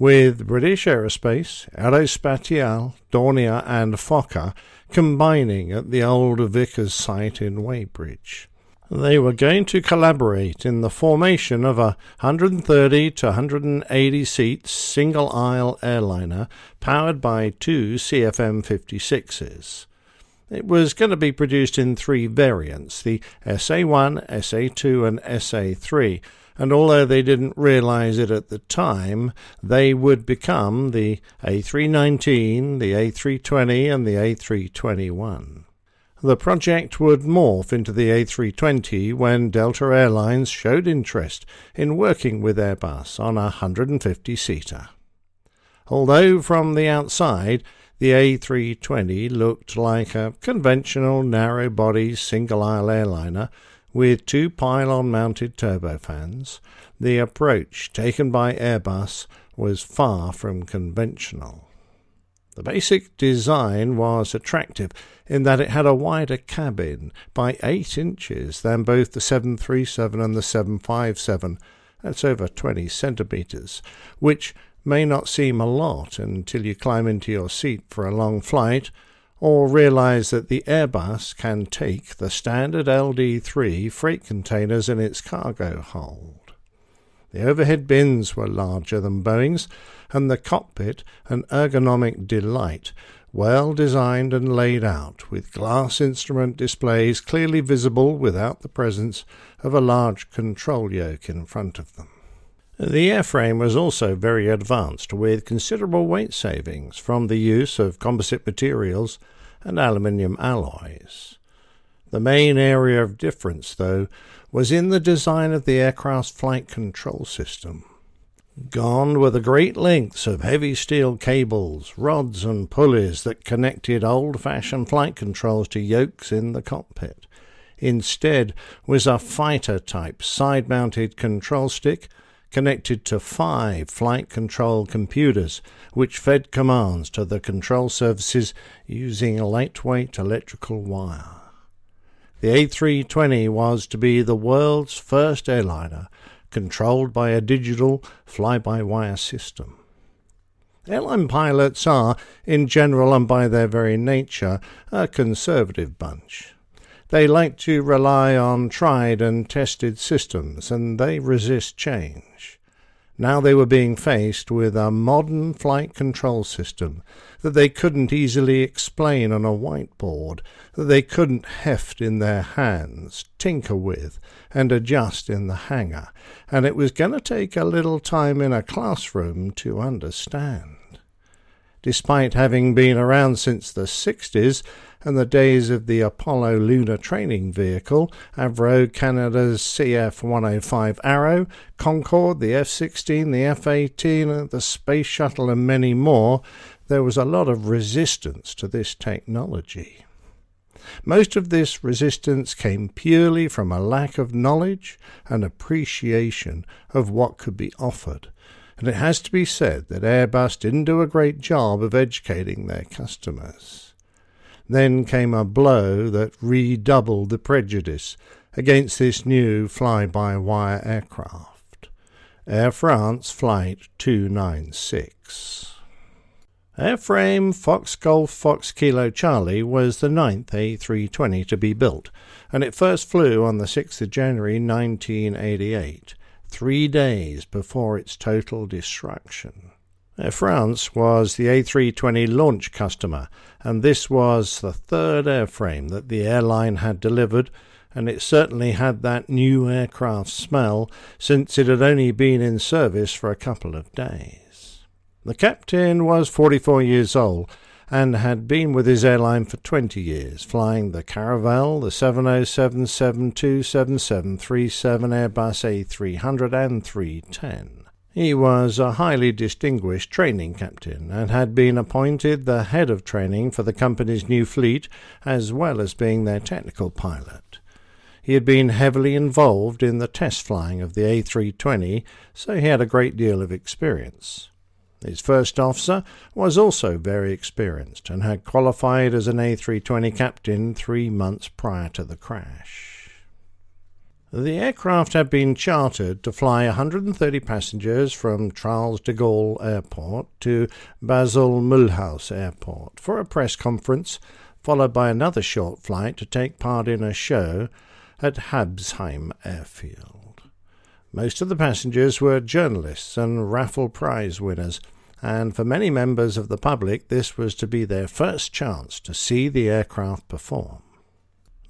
With British Aerospace, Aerospatiale, Dornier, and Fokker combining at the old Vickers site in Weybridge. They were going to collaborate in the formation of a 130 to 180 seat single aisle airliner powered by two CFM 56s. It was going to be produced in three variants the SA1, SA2, and SA3. And although they didn't realize it at the time, they would become the A319, the A320, and the A321. The project would morph into the A320 when Delta Airlines showed interest in working with Airbus on a 150 seater. Although from the outside the A320 looked like a conventional narrow body single aisle airliner with two pylon mounted turbofans, the approach taken by Airbus was far from conventional. The basic design was attractive in that it had a wider cabin by 8 inches than both the 737 and the 757, that's over 20 centimetres, which may not seem a lot until you climb into your seat for a long flight or realize that the Airbus can take the standard LD3 freight containers in its cargo hold. The overhead bins were larger than Boeing's, and the cockpit an ergonomic delight, well designed and laid out, with glass instrument displays clearly visible without the presence of a large control yoke in front of them. The airframe was also very advanced, with considerable weight savings from the use of composite materials and aluminium alloys. The main area of difference, though, was in the design of the aircraft's flight control system. Gone were the great lengths of heavy steel cables, rods, and pulleys that connected old fashioned flight controls to yokes in the cockpit. Instead was a fighter type side mounted control stick connected to five flight control computers, which fed commands to the control surfaces using a lightweight electrical wire. The A320 was to be the world's first airliner controlled by a digital fly by wire system. Airline pilots are, in general and by their very nature, a conservative bunch. They like to rely on tried and tested systems, and they resist change. Now they were being faced with a modern flight control system that they couldn't easily explain on a whiteboard, that they couldn't heft in their hands, tinker with, and adjust in the hangar, and it was going to take a little time in a classroom to understand. Despite having been around since the 60s, and the days of the Apollo lunar training vehicle, Avro Canada's CF 105 Arrow, Concorde, the F 16, the F 18, the Space Shuttle, and many more, there was a lot of resistance to this technology. Most of this resistance came purely from a lack of knowledge and appreciation of what could be offered, and it has to be said that Airbus didn't do a great job of educating their customers. Then came a blow that redoubled the prejudice against this new fly by wire aircraft. Air France Flight 296. Airframe Fox Golf Fox Kilo Charlie was the ninth A320 to be built, and it first flew on the 6th of January 1988, three days before its total destruction. Air France was the A320 launch customer, and this was the third airframe that the airline had delivered, and it certainly had that new aircraft smell since it had only been in service for a couple of days. The captain was 44 years old and had been with his airline for 20 years, flying the Caravelle, the 707 72 7737 Airbus A300 and 310. He was a highly distinguished training captain and had been appointed the head of training for the company's new fleet as well as being their technical pilot. He had been heavily involved in the test flying of the A320, so he had a great deal of experience. His first officer was also very experienced and had qualified as an A320 captain three months prior to the crash. The aircraft had been chartered to fly 130 passengers from Charles de Gaulle Airport to Basel Mulhouse Airport for a press conference, followed by another short flight to take part in a show, at Habsheim Airfield. Most of the passengers were journalists and raffle prize winners, and for many members of the public, this was to be their first chance to see the aircraft perform.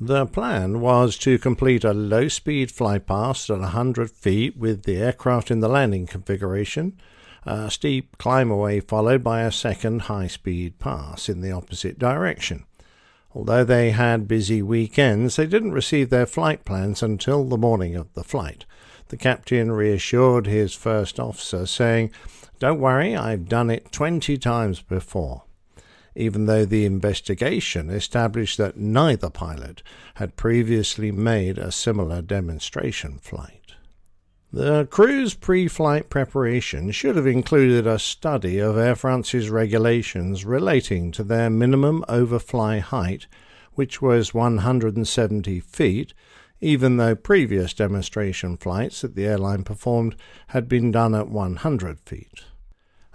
The plan was to complete a low speed flypast at 100 feet with the aircraft in the landing configuration, a steep climb away followed by a second high speed pass in the opposite direction. Although they had busy weekends, they didn't receive their flight plans until the morning of the flight. The captain reassured his first officer, saying, Don't worry, I've done it twenty times before even though the investigation established that neither pilot had previously made a similar demonstration flight. The crew's pre flight preparation should have included a study of Air France's regulations relating to their minimum overfly height, which was 170 feet, even though previous demonstration flights that the airline performed had been done at 100 feet.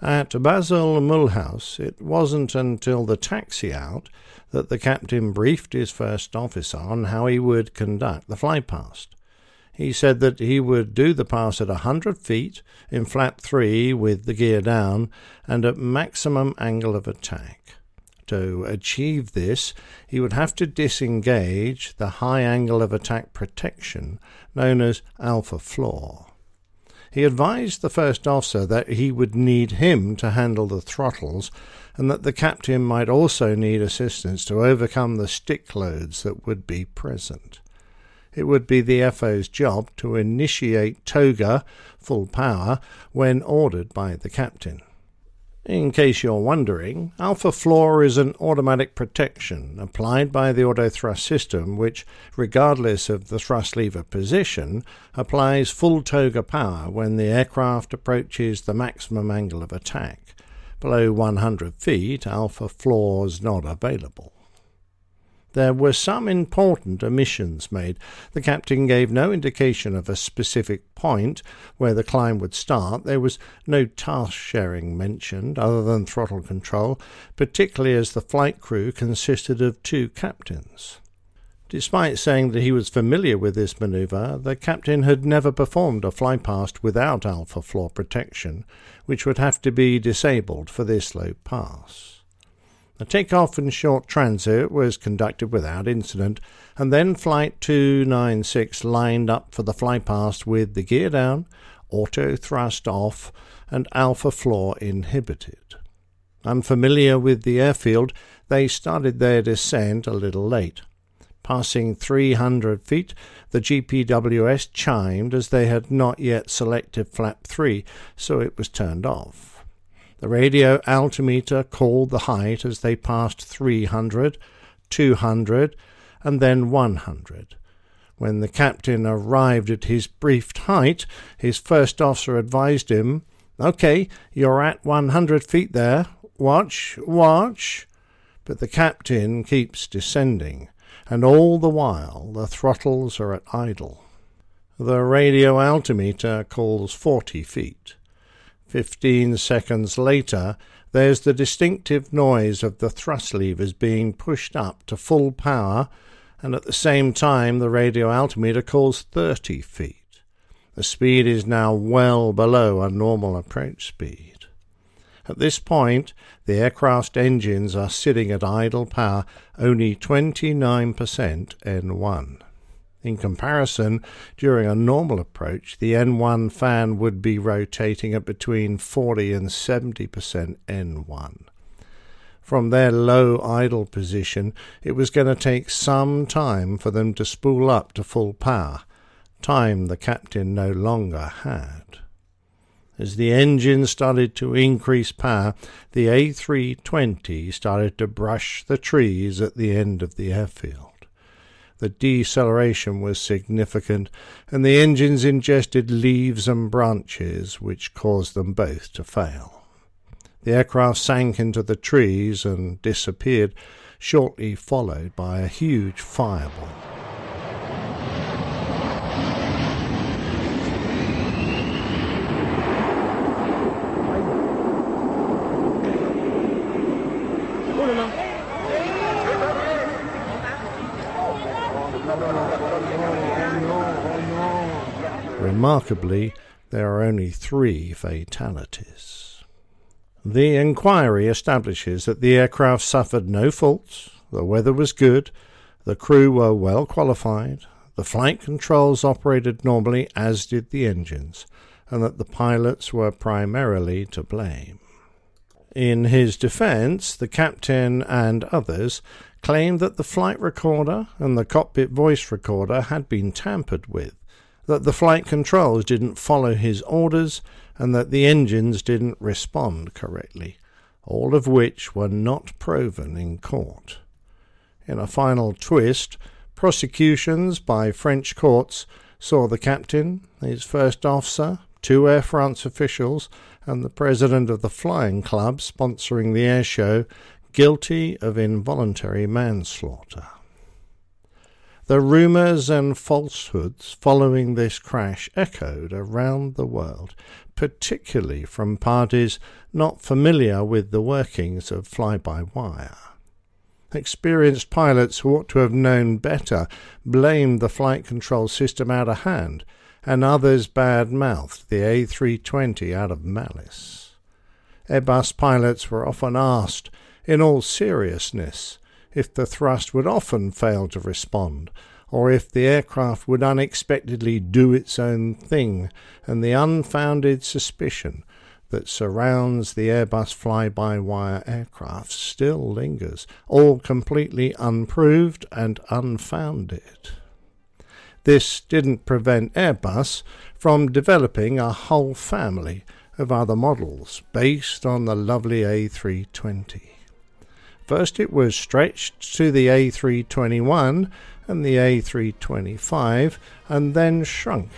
At Basel Mulhouse, it wasn't until the taxi out that the captain briefed his first officer on how he would conduct the flypast. He said that he would do the pass at a hundred feet in flap three with the gear down and at maximum angle of attack. To achieve this, he would have to disengage the high angle of attack protection known as alpha floor. He advised the first officer that he would need him to handle the throttles and that the captain might also need assistance to overcome the stick loads that would be present. It would be the FO's job to initiate toga full power when ordered by the captain. In case you're wondering, Alpha Floor is an automatic protection applied by the auto thrust system, which, regardless of the thrust lever position, applies full toga power when the aircraft approaches the maximum angle of attack. Below 100 feet, Alpha Floor is not available. There were some important omissions made. The captain gave no indication of a specific point where the climb would start. There was no task sharing mentioned other than throttle control, particularly as the flight crew consisted of two captains. Despite saying that he was familiar with this maneuver, the captain had never performed a flypast without alpha floor protection, which would have to be disabled for this low pass. The takeoff and short transit was conducted without incident, and then Flight 296 lined up for the flypast with the gear down, auto thrust off, and alpha floor inhibited. Unfamiliar with the airfield, they started their descent a little late. Passing 300 feet, the GPWS chimed as they had not yet selected flap 3, so it was turned off. The radio altimeter called the height as they passed 300, 200, and then 100. When the captain arrived at his briefed height, his first officer advised him, OK, you're at 100 feet there. Watch, watch. But the captain keeps descending, and all the while the throttles are at idle. The radio altimeter calls 40 feet. Fifteen seconds later, there's the distinctive noise of the thrust levers being pushed up to full power, and at the same time the radio altimeter calls 30 feet. The speed is now well below a normal approach speed. At this point, the aircraft engines are sitting at idle power only 29% N1. In comparison, during a normal approach, the N1 fan would be rotating at between 40 and 70% N1. From their low idle position, it was going to take some time for them to spool up to full power, time the captain no longer had. As the engine started to increase power, the A320 started to brush the trees at the end of the airfield. The deceleration was significant, and the engines ingested leaves and branches, which caused them both to fail. The aircraft sank into the trees and disappeared, shortly followed by a huge fireball. Remarkably, there are only three fatalities. The inquiry establishes that the aircraft suffered no faults, the weather was good, the crew were well qualified, the flight controls operated normally, as did the engines, and that the pilots were primarily to blame. In his defense, the captain and others claimed that the flight recorder and the cockpit voice recorder had been tampered with, that the flight controls didn't follow his orders, and that the engines didn't respond correctly, all of which were not proven in court. In a final twist, prosecutions by French courts saw the captain, his first officer, two Air France officials, and the president of the flying club sponsoring the air show guilty of involuntary manslaughter. The rumours and falsehoods following this crash echoed around the world, particularly from parties not familiar with the workings of fly by wire. Experienced pilots who ought to have known better blamed the flight control system out of hand, and others bad mouthed the A320 out of malice. Airbus pilots were often asked, in all seriousness, if the thrust would often fail to respond, or if the aircraft would unexpectedly do its own thing, and the unfounded suspicion that surrounds the Airbus fly by wire aircraft still lingers, all completely unproved and unfounded. This didn't prevent Airbus from developing a whole family of other models based on the lovely A320. First, it was stretched to the A321 and the A325, and then shrunk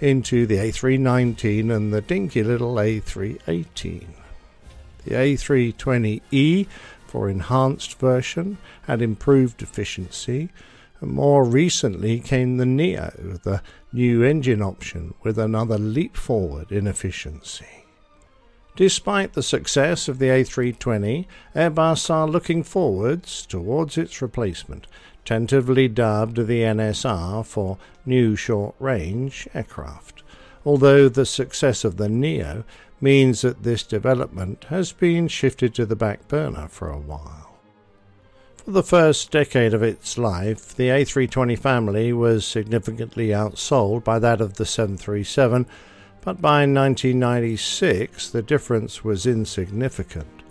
into the A319 and the dinky little A318. The A320E, for enhanced version, had improved efficiency, and more recently came the Neo, the new engine option, with another leap forward in efficiency. Despite the success of the A320, Airbus are looking forwards towards its replacement, tentatively dubbed the NSR for New Short Range Aircraft, although the success of the Neo means that this development has been shifted to the back burner for a while. For the first decade of its life, the A320 family was significantly outsold by that of the 737 but by 1996 the difference was insignificant.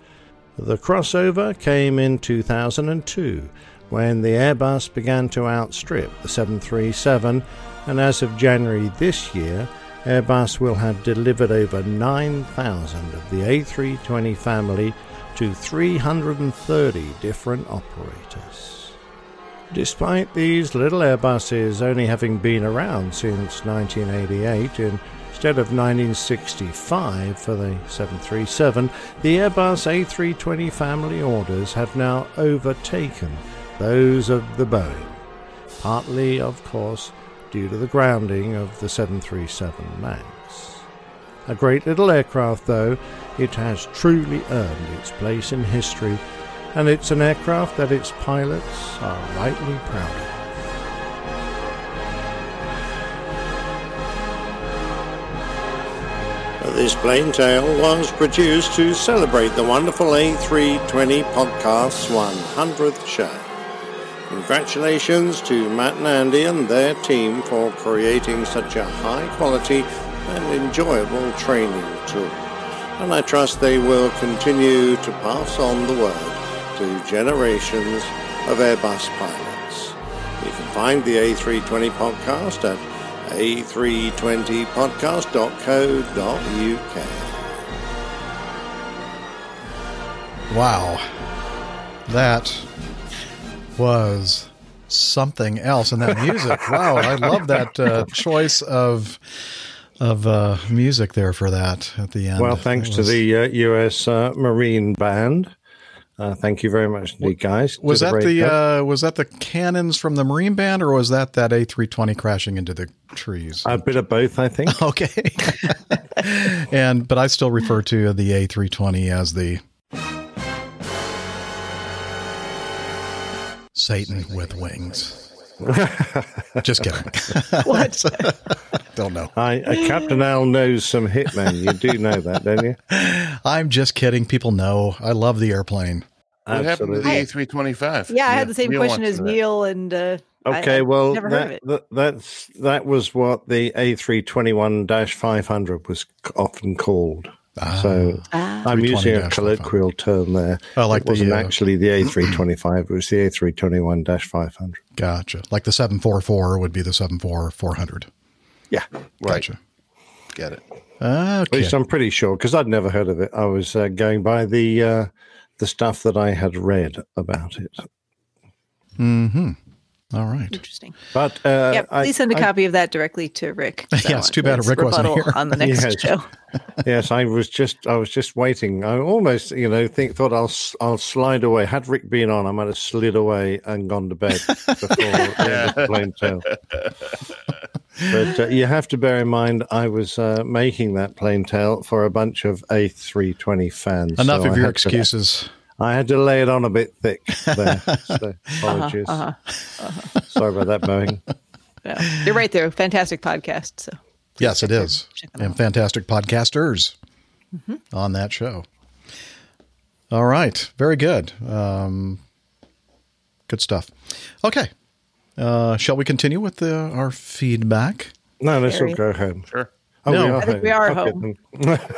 The crossover came in 2002 when the Airbus began to outstrip the 737, and as of January this year, Airbus will have delivered over 9,000 of the A320 family to 330 different operators. Despite these little Airbuses only having been around since 1988 Instead of 1965 for the 737, the Airbus A320 family orders have now overtaken those of the Boeing, partly, of course, due to the grounding of the 737 MAX. A great little aircraft, though, it has truly earned its place in history, and it's an aircraft that its pilots are rightly proud of. This plane tale was produced to celebrate the wonderful A320 podcast's 100th show. Congratulations to Matt and Andy and their team for creating such a high quality and enjoyable training tool. And I trust they will continue to pass on the word to generations of Airbus pilots. You can find the A320 podcast at a320podcast.co.uk. Wow. That was something else. And that music, [laughs] wow, I love that uh, choice of of uh, music there for that at the end. Well, thanks It to the uh, U.S. Uh, Marine Band. Uh, thank you very much, indeed, guys. Was Did that the uh, was that the cannons from the Marine Band, or was that that A three twenty crashing into the trees? A bit of both, I think. [laughs] okay. [laughs] and but I still refer to the A three twenty as the Satan with wings. [laughs] Just kidding. What? don't know. I, uh, Captain Al knows some hitmen. You do know that, don't you? I'm just kidding. People know I love the airplane. What happened to the A325? Yeah, I had the same Neil question as to know. Neil, and uh, Okay, I've well, never heard of that, it. that that's that was what the A321-500 was often called. so Ah. I'm using a colloquial term there. Oh, like it wasn't the, uh, actually the A325; it was the A321-500. Gotcha. Like the 744 would be the 74400. Yeah, Right. Gotcha. Get it. Okay. At least I'm pretty sure because I'd never heard of it. I was uh, going by the uh, the stuff that I had read about it. Mm-hmm. All right. Interesting. But uh, yeah, I- please send a I- copy of that directly to Rick. [laughs] Yeah, it's too bad Rick wasn't here. on the next Yes. show. [laughs] yes, I was just I was just waiting. I almost you know think thought I'll s- I'll slide away. Had Rick been on, I might have slid away and gone to bed [laughs] before the end of the plane tale. But uh, you have to bear in mind, I was uh, making that plane tale for a bunch of A320 fans. Enough so of I your had to- excuses. I had to lay it on a bit thick there. [laughs] So apologies. Uh-huh, uh-huh. Sorry about that, Boeing. [laughs] Yeah. You're right there. Fantastic podcast. So Yes, it is. And fantastic podcasters Mm-hmm. on that show. All right. Very good. Um, good stuff. Okay. Uh, shall we continue with the, our feedback? No, let's all go home. Sure. Oh, No. we are I think we are Okay, home.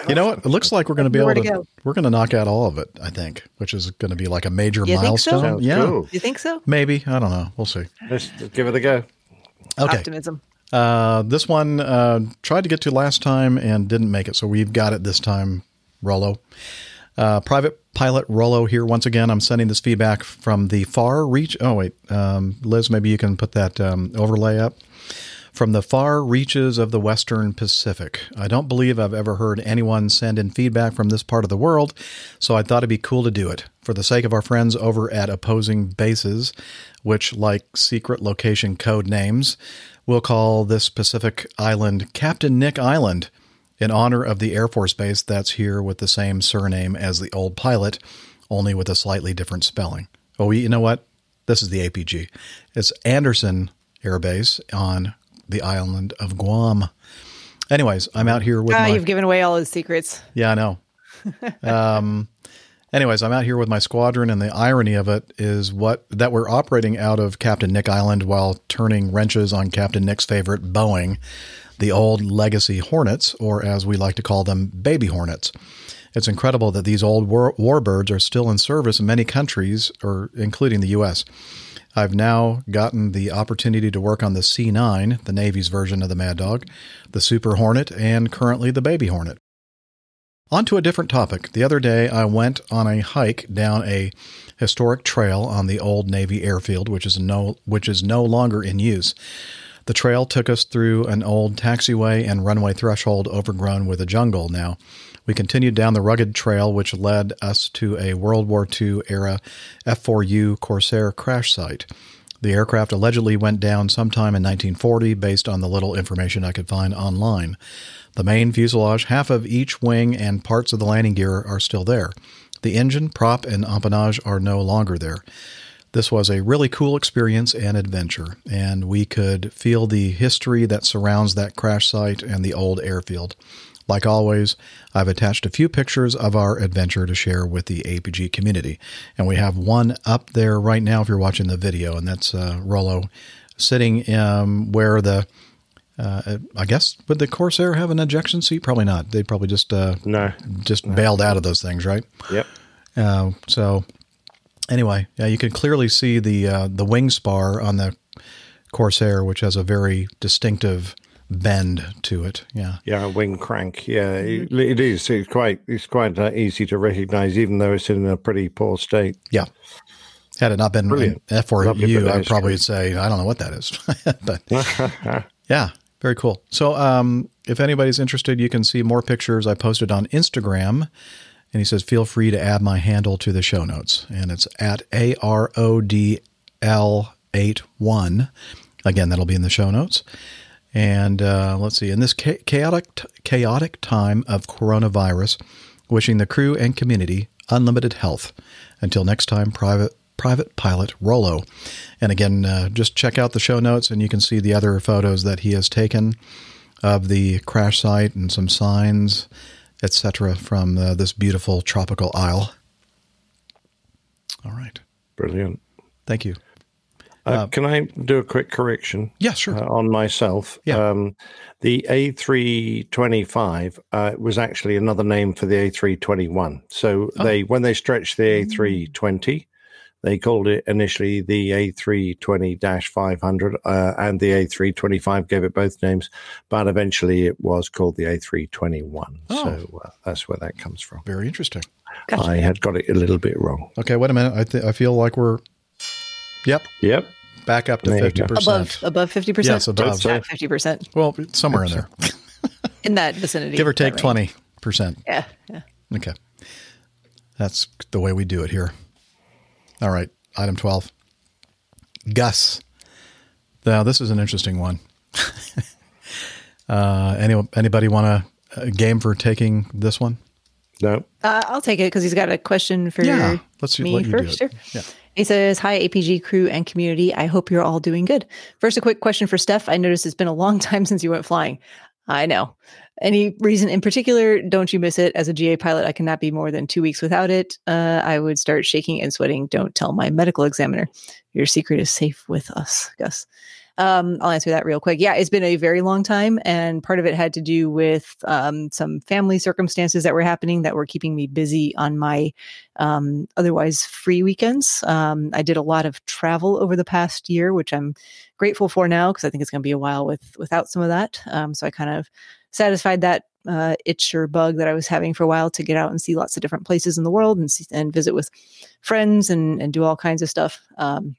You know what? It looks like we're going to be able to to. go. We're going to knock out all of it. I think, which is going to be like a major You think so? milestone. Yeah, cool. you think so? maybe. I don't know. We'll see. Let's give it a go. Okay. Optimism. Uh, this one uh, tried to get to last time and didn't make it, so we've got it this time. Rollo, uh, private pilot Rollo here once again. I'm sending this feedback from the far reach. Oh wait, um, Liz, maybe you can put that um, overlay up from the far reaches of the Western Pacific. I don't believe I've ever heard anyone send in feedback from this part of the world, so I thought it'd be cool to do it for the sake of our friends over at opposing bases, which, like secret location code names, we'll call this Pacific island Captain Nick Island in honor of the Air Force Base that's here with the same surname as the old pilot, only with a slightly different spelling. Oh, you know what? This is the APG. It's Andersen Air Base on the island of Guam. Anyways, I'm out here with Ah, my. you've given away all his secrets. Yeah, I know. [laughs] um, anyways, I'm out here with my squadron, and the irony of it is what that we're operating out of Captain Nick Island while turning wrenches on Captain Nick's favorite Boeing, the old Legacy Hornets, or as we like to call them, Baby Hornets. It's incredible that these old war, warbirds are still in service in many countries, or including the U.S. I've now gotten the opportunity to work on the C 9, the Navy's version of the Mad Dog, the Super Hornet, and currently the Baby Hornet. On to a different topic. The other day, I went on a hike down a historic trail on the old Navy airfield, which is no which is no longer in use. The trail took us through an old taxiway and runway threshold overgrown with a jungle. Now, we continued down the rugged trail, which led us to a World War II era F 4U Corsair crash site. The aircraft allegedly went down sometime in 1940 based on the little information I could find online. The main fuselage, half of each wing, and parts of the landing gear are still there. The engine, prop, and empennage are no longer there. This was a really cool experience and adventure, and we could feel the history that surrounds that crash site and the old airfield. Like always, I've attached a few pictures of our adventure to share with the APG community. And we have one up there right now if you're watching the video, and that's uh, Rollo sitting um, where the, uh, I guess, would the Corsair have an ejection seat? Probably not. They'd probably just, uh, No. just bailed out of those things, right? Yep. Uh, so anyway, yeah, you can clearly see the uh, the wing spar on the Corsair, which has a very distinctive bend to it. Yeah. Yeah, wing crank. Yeah, it, it is. It's quite. It's quite uh, easy to recognise, even though it's in a pretty poor state. Yeah. Had it not been Brilliant. F or Lovely bit U, of I'd probably say I don't know what that is. [laughs] but [laughs] yeah, very cool. So um, if anybody's interested, you can see more pictures I posted on Instagram. And he says, feel free to add my handle to the show notes. And it's at A R O D L 8 1. Again, that'll be in the show notes. And uh, let's see, in this chaotic, chaotic time of coronavirus, wishing the crew and community unlimited health. Until next time, Private private pilot Rollo. And again, uh, just check out the show notes and you can see the other photos that he has taken of the crash site and some signs, etc., from uh, this beautiful tropical isle. All right. Brilliant. Thank you. Uh, can I do a quick correction? Yeah, sure. Uh, on myself. Yeah. Um, the A325 uh, was actually another name for the A321. So Oh. they, when they stretched the A320, they called it initially the A320-500, uh, and the A325 gave it both names, but eventually it was called the A321. Oh. So uh, that's where that comes from. Very interesting. I had got it a little bit wrong. Okay, wait a minute. I, th- I feel like we're. Yep. Yep. Back up to There fifty percent. Above above fifty percent. Yes, above. Not fifty percent. Well, somewhere in there, [laughs] In that vicinity. give or take twenty percent. Yeah. Yeah. Okay, that's the way we do it here. All right, item twelve. Gus. Now this is an interesting one. [laughs] uh, any anybody want a, a game for taking this one? No. Uh, I'll take it because he's got a question for Yeah, let's me let you do first. it. Sure. Yeah. He says, Hi, APG crew and community. I hope you're all doing good. First, a quick question for Steph. I noticed it's been a long [laughs] time since you went flying. I know. Any reason in particular? Don't you miss it? As a GA pilot, I cannot be more than two weeks without it. Uh, I would start shaking and sweating. Don't tell my medical examiner. Your secret is safe with us, Gus. Um, I'll answer that real quick. Yeah, it's been a very long time, and part of it had to do with um, some family circumstances that were happening that were keeping me busy on my um, otherwise free weekends. Um, I did a lot of travel over the past year, which I'm grateful for now because I think it's going to be a while with without some of that. Um, so I kind of satisfied that uh, itch or bug that I was having for a while to get out and see lots of different places in the world and see, and visit with friends and and do all kinds of stuff. Um,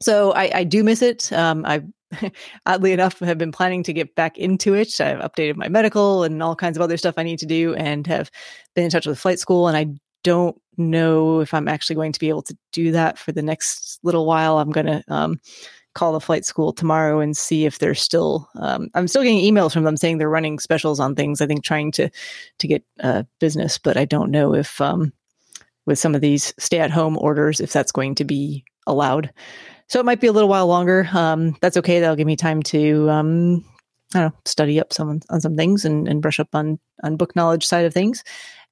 so I, I do miss it. Um, I [laughs] oddly enough have been planning to get back into it. I've updated my medical and all kinds of other stuff I need to do, and have been in touch with flight school. And I don't know if I'm actually going to be able to do that for the next little while. I'm going to um, call the flight school tomorrow and see if they're still. Um, I'm still getting emails from them saying they're running specials on things. I think trying to to get uh, business, but I don't know if um, with some of these stay at home orders if that's going to be allowed. So it might be a little while longer. Um, that's okay. That'll give me time to um, I don't know, study up some on some things and, and brush up on on book knowledge side of things.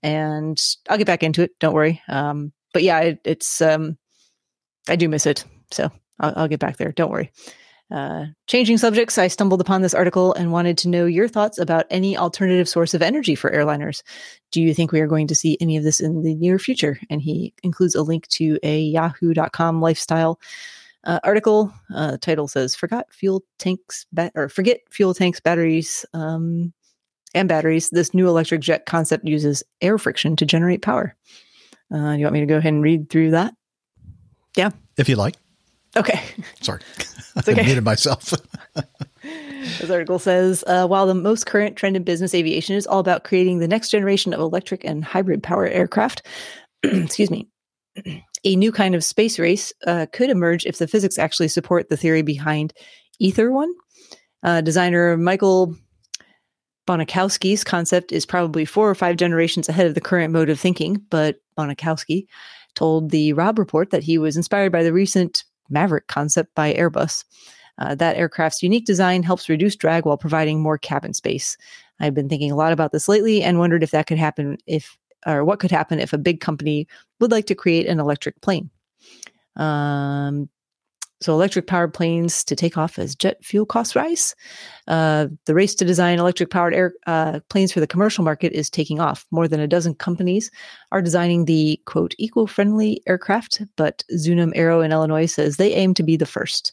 And I'll get back into it. Don't worry. Um, but yeah, it, it's um, I do miss it. So I'll, I'll get back there. Don't worry. Uh, changing subjects, I stumbled upon this article and wanted to know your thoughts about any alternative source of energy for airliners. Do you think we are going to see any of this in the near future? And he includes a link to a yahoo.com lifestyle uh, article. Uh, title says "Forgot fuel tanks ba- or forget fuel tanks, batteries, um, and batteries. This new electric jet concept uses air friction to generate power." Uh, do you want me to go ahead and read through that? Yeah. If you like. Okay. Sorry, [laughs] It's [laughs] I okay. muted myself. [laughs] This article says uh, while the most current trend in business aviation is all about creating the next generation of electric and hybrid power aircraft, [clears throat] excuse me, [clears throat] a new kind of space race uh, could emerge if the physics actually support the theory behind Ether One. Uh, designer Michael Bonikowski's concept is probably four or five generations ahead of the current mode of thinking, but Bonakowski told the Robb Report that he was inspired by the recent MAVERIC concept by Airbus. Uh, that aircraft's unique design helps reduce drag while providing more cabin space. I've been thinking a lot about this lately and wondered if that could happen if, or what could happen if a big company would like to create an electric plane. Um, so, electric powered planes to take off as jet fuel costs rise. Uh, the race to design electric powered air uh, planes for the commercial market is taking off. More than a dozen companies are designing the quote eco friendly aircraft, but Zunum Aero in Illinois says they aim to be the first.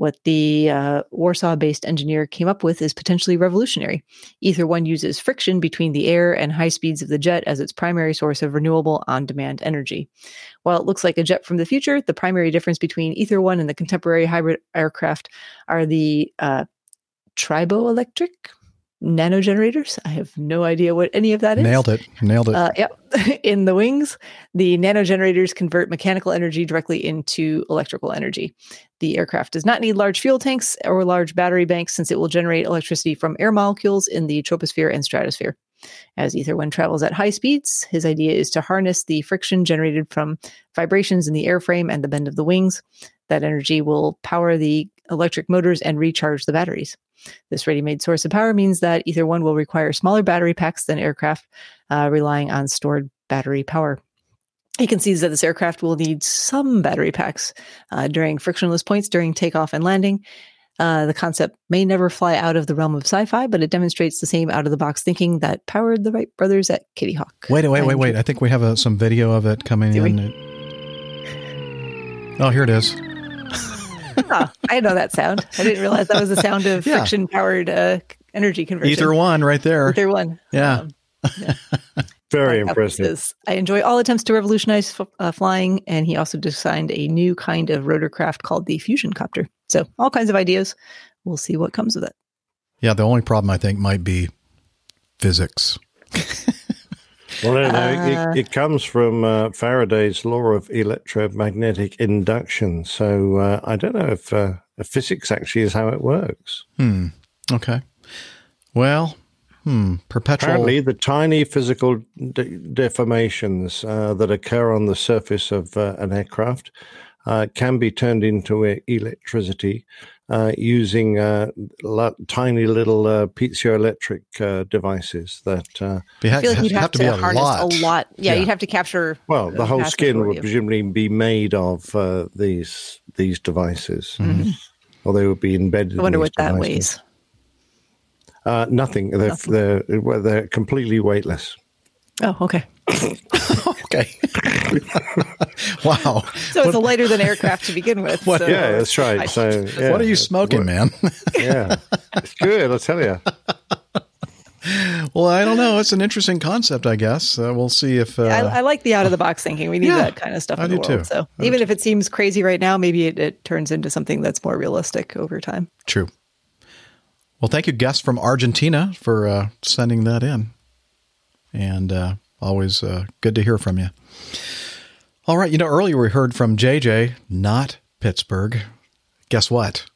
What the uh, Warsaw based engineer came up with is potentially revolutionary. Ether One uses friction between the air and high speeds of the jet as its primary source of renewable on demand energy. While it looks like a jet from the future, the primary difference between Ether One and the contemporary hybrid aircraft are the uh, triboelectric nanogenerators. I have no idea what any of that is. Nailed it. Nailed it. Uh, yep. [laughs] in the wings, the nanogenerators convert mechanical energy directly into electrical energy. The aircraft does not need large fuel tanks or large battery banks since it will generate electricity from air molecules in the troposphere and stratosphere. As Ether One travels at high speeds, his idea is to harness the friction generated from vibrations in the airframe and the bend of the wings. That energy will power the electric motors and recharge the batteries. This ready made source of power means that Ether One will require smaller battery packs than aircraft, uh, relying on stored battery power. He concedes that this aircraft will need some battery packs uh, during frictionless points during takeoff and landing. Uh, the concept may never fly out of the realm of sci fi, but it demonstrates the same out of the box thinking that powered the Wright brothers at Kitty Hawk. Wait, wait, wait, wait. I think we have uh some video of it coming Do we? in. Oh, here it is. Ah, I know that sound. I didn't realize that was the sound of [laughs] Yeah. friction powered uh, energy conversion. Ether One right there. Ether One. Yeah. [laughs] Very How impressive. says, I enjoy all attempts to revolutionize f- uh, flying, and he also designed a new kind of rotorcraft called the fusion copter. So, all kinds of ideas. We'll see what comes of it. Yeah, the only problem I think might be physics. [laughs] Well, no, no, Uh, it, it comes from uh, Faraday's law of electromagnetic induction. So uh, I don't know if uh, physics actually is how it works. Hmm. Okay. Well, hmm. Perpetual. Apparently, the tiny physical de- deformations uh, that occur on the surface of uh, an aircraft uh, can be turned into electricity uh, using uh, lo- tiny little uh, piezoelectric uh, devices that. Uh, I feel like you'd have, to, harness a lot. Yeah, you'd have to capture. Well, the a whole skin would majority presumably be made of uh, these these devices, Mhm. or they would be embedded. I wonder in what these that devices. weighs. Uh, nothing. They're, They're well, they're completely weightless. Oh, okay. [laughs] okay. [laughs] wow. So it's a lighter than aircraft to begin with. [laughs] What- so yeah, that's right. So, yeah, what are you smoking, man? yeah, it's good. I'll tell you. well, I don't know. It's an interesting concept, I guess. Uh, we'll see if. Uh, I, I like the out of the box thinking. We need Yeah, that kind of stuff I in the do world. too. So even if it seems crazy right now, maybe it, it turns into something that's more realistic over time. True. Well, thank you, guest from Argentina, for uh, sending that in. And uh, always uh, good to hear from you. All right. You know, earlier we heard from JJ, not Pittsburgh. Guess what?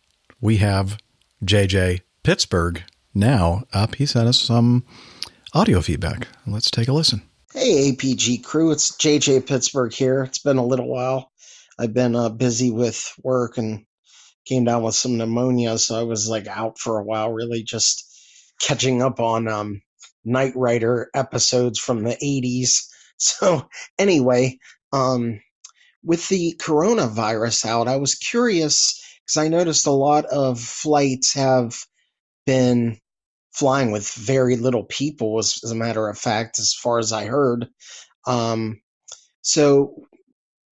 We have JJ Pittsburgh now up. He sent us some audio feedback. Let's take a listen. Hey, APG crew, it's JJ Pittsburgh here. It's been a little while. I've been uh, busy with work and came down with some pneumonia, so I was like out for a while, really just catching up on um, Knight Rider episodes from the 80s. [laughs] So, anyway, um, with the coronavirus out, I was curious because I noticed a lot of flights have been flying with very little people, as, as a matter of fact, as far as I heard. Um, so,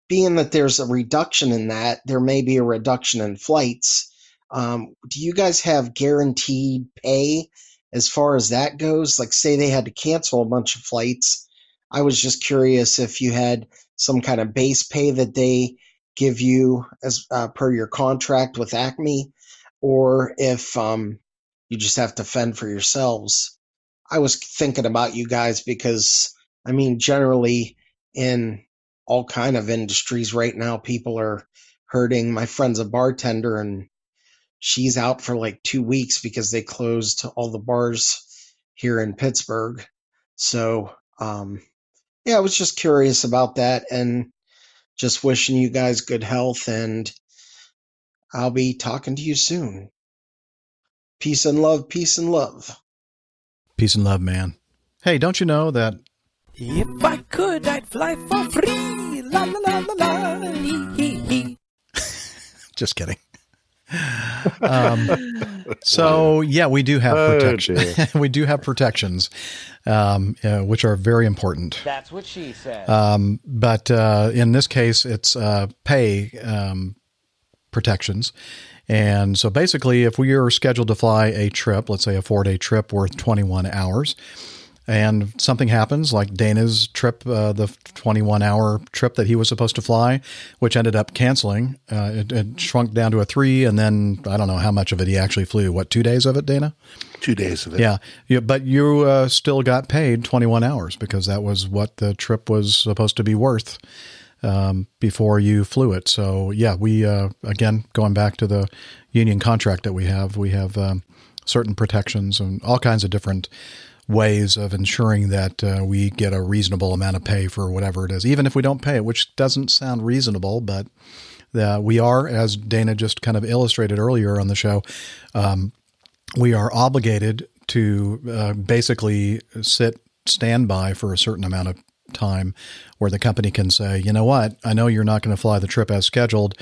being that there's a reduction in that, there may be a reduction in flights. Um, do you guys have guaranteed pay as far as that goes? Like, say they had to cancel a bunch of flights. I was just curious if you had some kind of base pay that they give you as uh, per your contract with Acme, or if um, you just have to fend for yourselves. I was thinking about you guys because I mean, generally in all kind of industries right now, people are hurting. My friend's a bartender and she's out for like two weeks because they closed all the bars here in Pittsburgh. So, um, yeah, I was just curious about that and just wishing you guys good health and I'll be talking to you soon. Peace and love, peace and love. Peace and love, man. Hey, don't you know that If I could, I'd fly for free. La la la la la. Hee hee hee. Just kidding. Um, so yeah, we do have Oh, protection. dear. [laughs] we do have protections, um, uh, which are very important. That's what she said. Um, but uh, in this case, it's uh, pay um, protections. And so basically, if we are scheduled to fly a trip, let's say a four day trip worth 21 hours, and something happens, like Dana's trip, uh, the 21 hour trip that he was supposed to fly, which ended up canceling, uh, it, it shrunk down to a three. And then I don't know how much of it he actually flew. What, two days of it, Dana? Two days of it. Yeah. yeah but you uh, still got paid 21 hours because that was what the trip was supposed to be worth um, before you flew it. So, yeah, we, uh, again, going back to the union contract that we have, we have um, certain protections and all kinds of different ways of ensuring that uh, we get a reasonable amount of pay for whatever it is, even if we don't pay it, which doesn't sound reasonable, but uh, we are, as Dana just kind of illustrated earlier on the show, um, we are obligated to uh, basically sit standby for a certain amount of time where the company can say, you know what, I know you're not going to fly the trip as scheduled.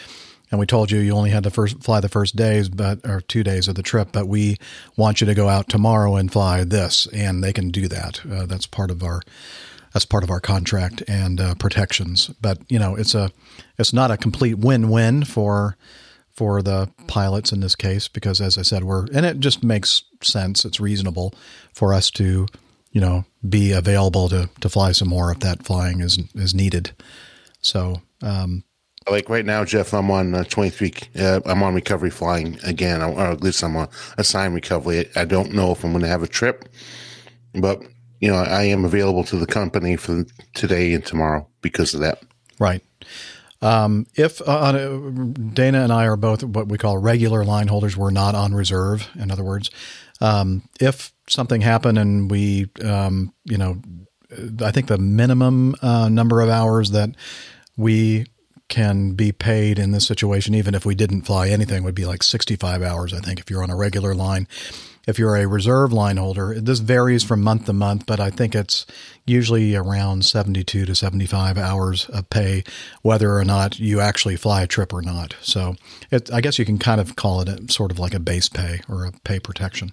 And we told you you only had to first fly the first days, but or two days of the trip. But we want you to go out tomorrow and fly this, and they can do that. Uh, that's part of our that's part of our contract and uh, protections. But you know, it's a it's not a complete win-win for for the pilots in this case because, as I said, we're and it just makes sense. It's reasonable for us to you know be available to to fly some more if that flying is is needed. So. Um, like right now, Jeff, I'm on uh, 23. Uh, I'm on recovery flying again, or at least I'm on assigned recovery. I don't know if I'm going to have a trip, but you know, I am available to the company for today and tomorrow because of that. Right. Um, if uh, a, Dana and I are both what we call regular line holders, we're not on reserve. In other words, um, if something happened and we, um, you know, I think the minimum uh, number of hours that we can be paid in this situation, even if we didn't fly anything, would be like 65 hours, I think, if you're on a regular line. If you're a reserve line holder, this varies from month to month, but I think it's usually around 72 to 75 hours of pay, whether or not you actually fly a trip or not. So it, I guess you can kind of call it a, sort of like a base pay or a pay protection.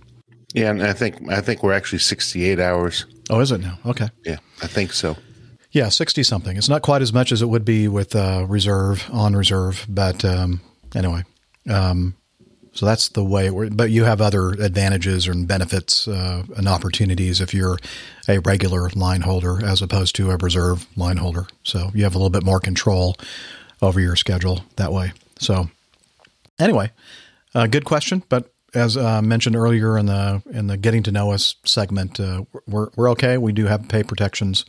Yeah, and I think I think we're actually 68 hours. Oh, is it now? Okay. Yeah, I think so. Yeah, 60 something. It's not quite as much as it would be with uh, reserve, on reserve, but um, anyway. Um, so that's the way. But you have other advantages and benefits uh, and opportunities if you're a regular line holder as opposed to a reserve line holder. So you have a little bit more control over your schedule that way. So anyway, uh, good question. But as uh, mentioned earlier in the in the getting to know us segment, uh, we're we're okay. We do have pay protections,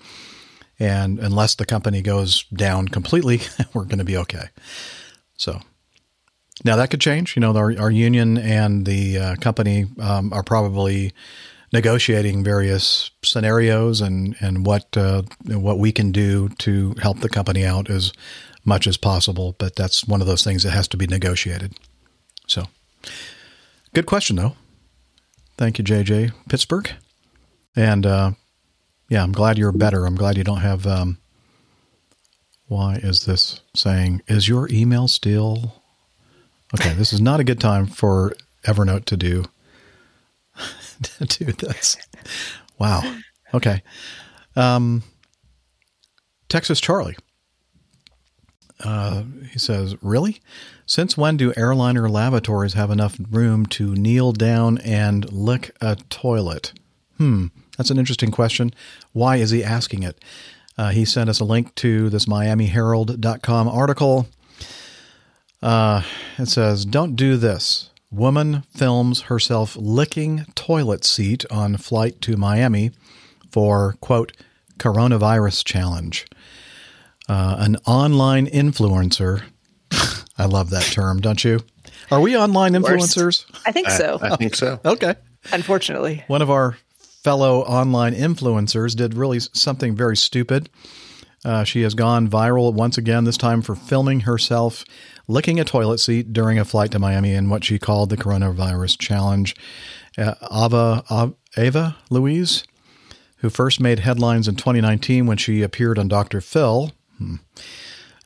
and unless the company goes down completely, [laughs] we're going to be okay. So now that could change. You know, our, our union and the uh, company um, are probably negotiating various scenarios and and what uh, what we can do to help the company out as much as possible. But that's one of those things that has to be negotiated. So, good question though. Thank you, JJ Pittsburgh, and uh, yeah, I'm glad you're better. I'm glad you don't have. Um, why is this saying? Is your email still? Okay, this is not a good time for Evernote to do [laughs] to do this. Wow. Okay. Um, Texas Charlie. Uh, he says, "Really? Since when do airliner lavatories have enough room to kneel down and lick a toilet?" Hmm, that's an interesting question. Why is he asking it? Uh, he sent us a link to this MiamiHerald.com article. Uh, it says, Don't do this. Woman films herself licking toilet seat on flight to Miami for, quote, coronavirus challenge. Uh, an online influencer. [laughs] I love that term, don't you? Are we online influencers? I think so. I, I think so. [laughs] okay. Unfortunately. One of our fellow online influencers did really something very stupid. Uh, she has gone viral once again, this time for filming herself licking a toilet seat during a flight to Miami in what she called the coronavirus challenge. Uh, Ava, Ava Louise, who first made headlines in 2019 when she appeared on Dr. Phil, hmm,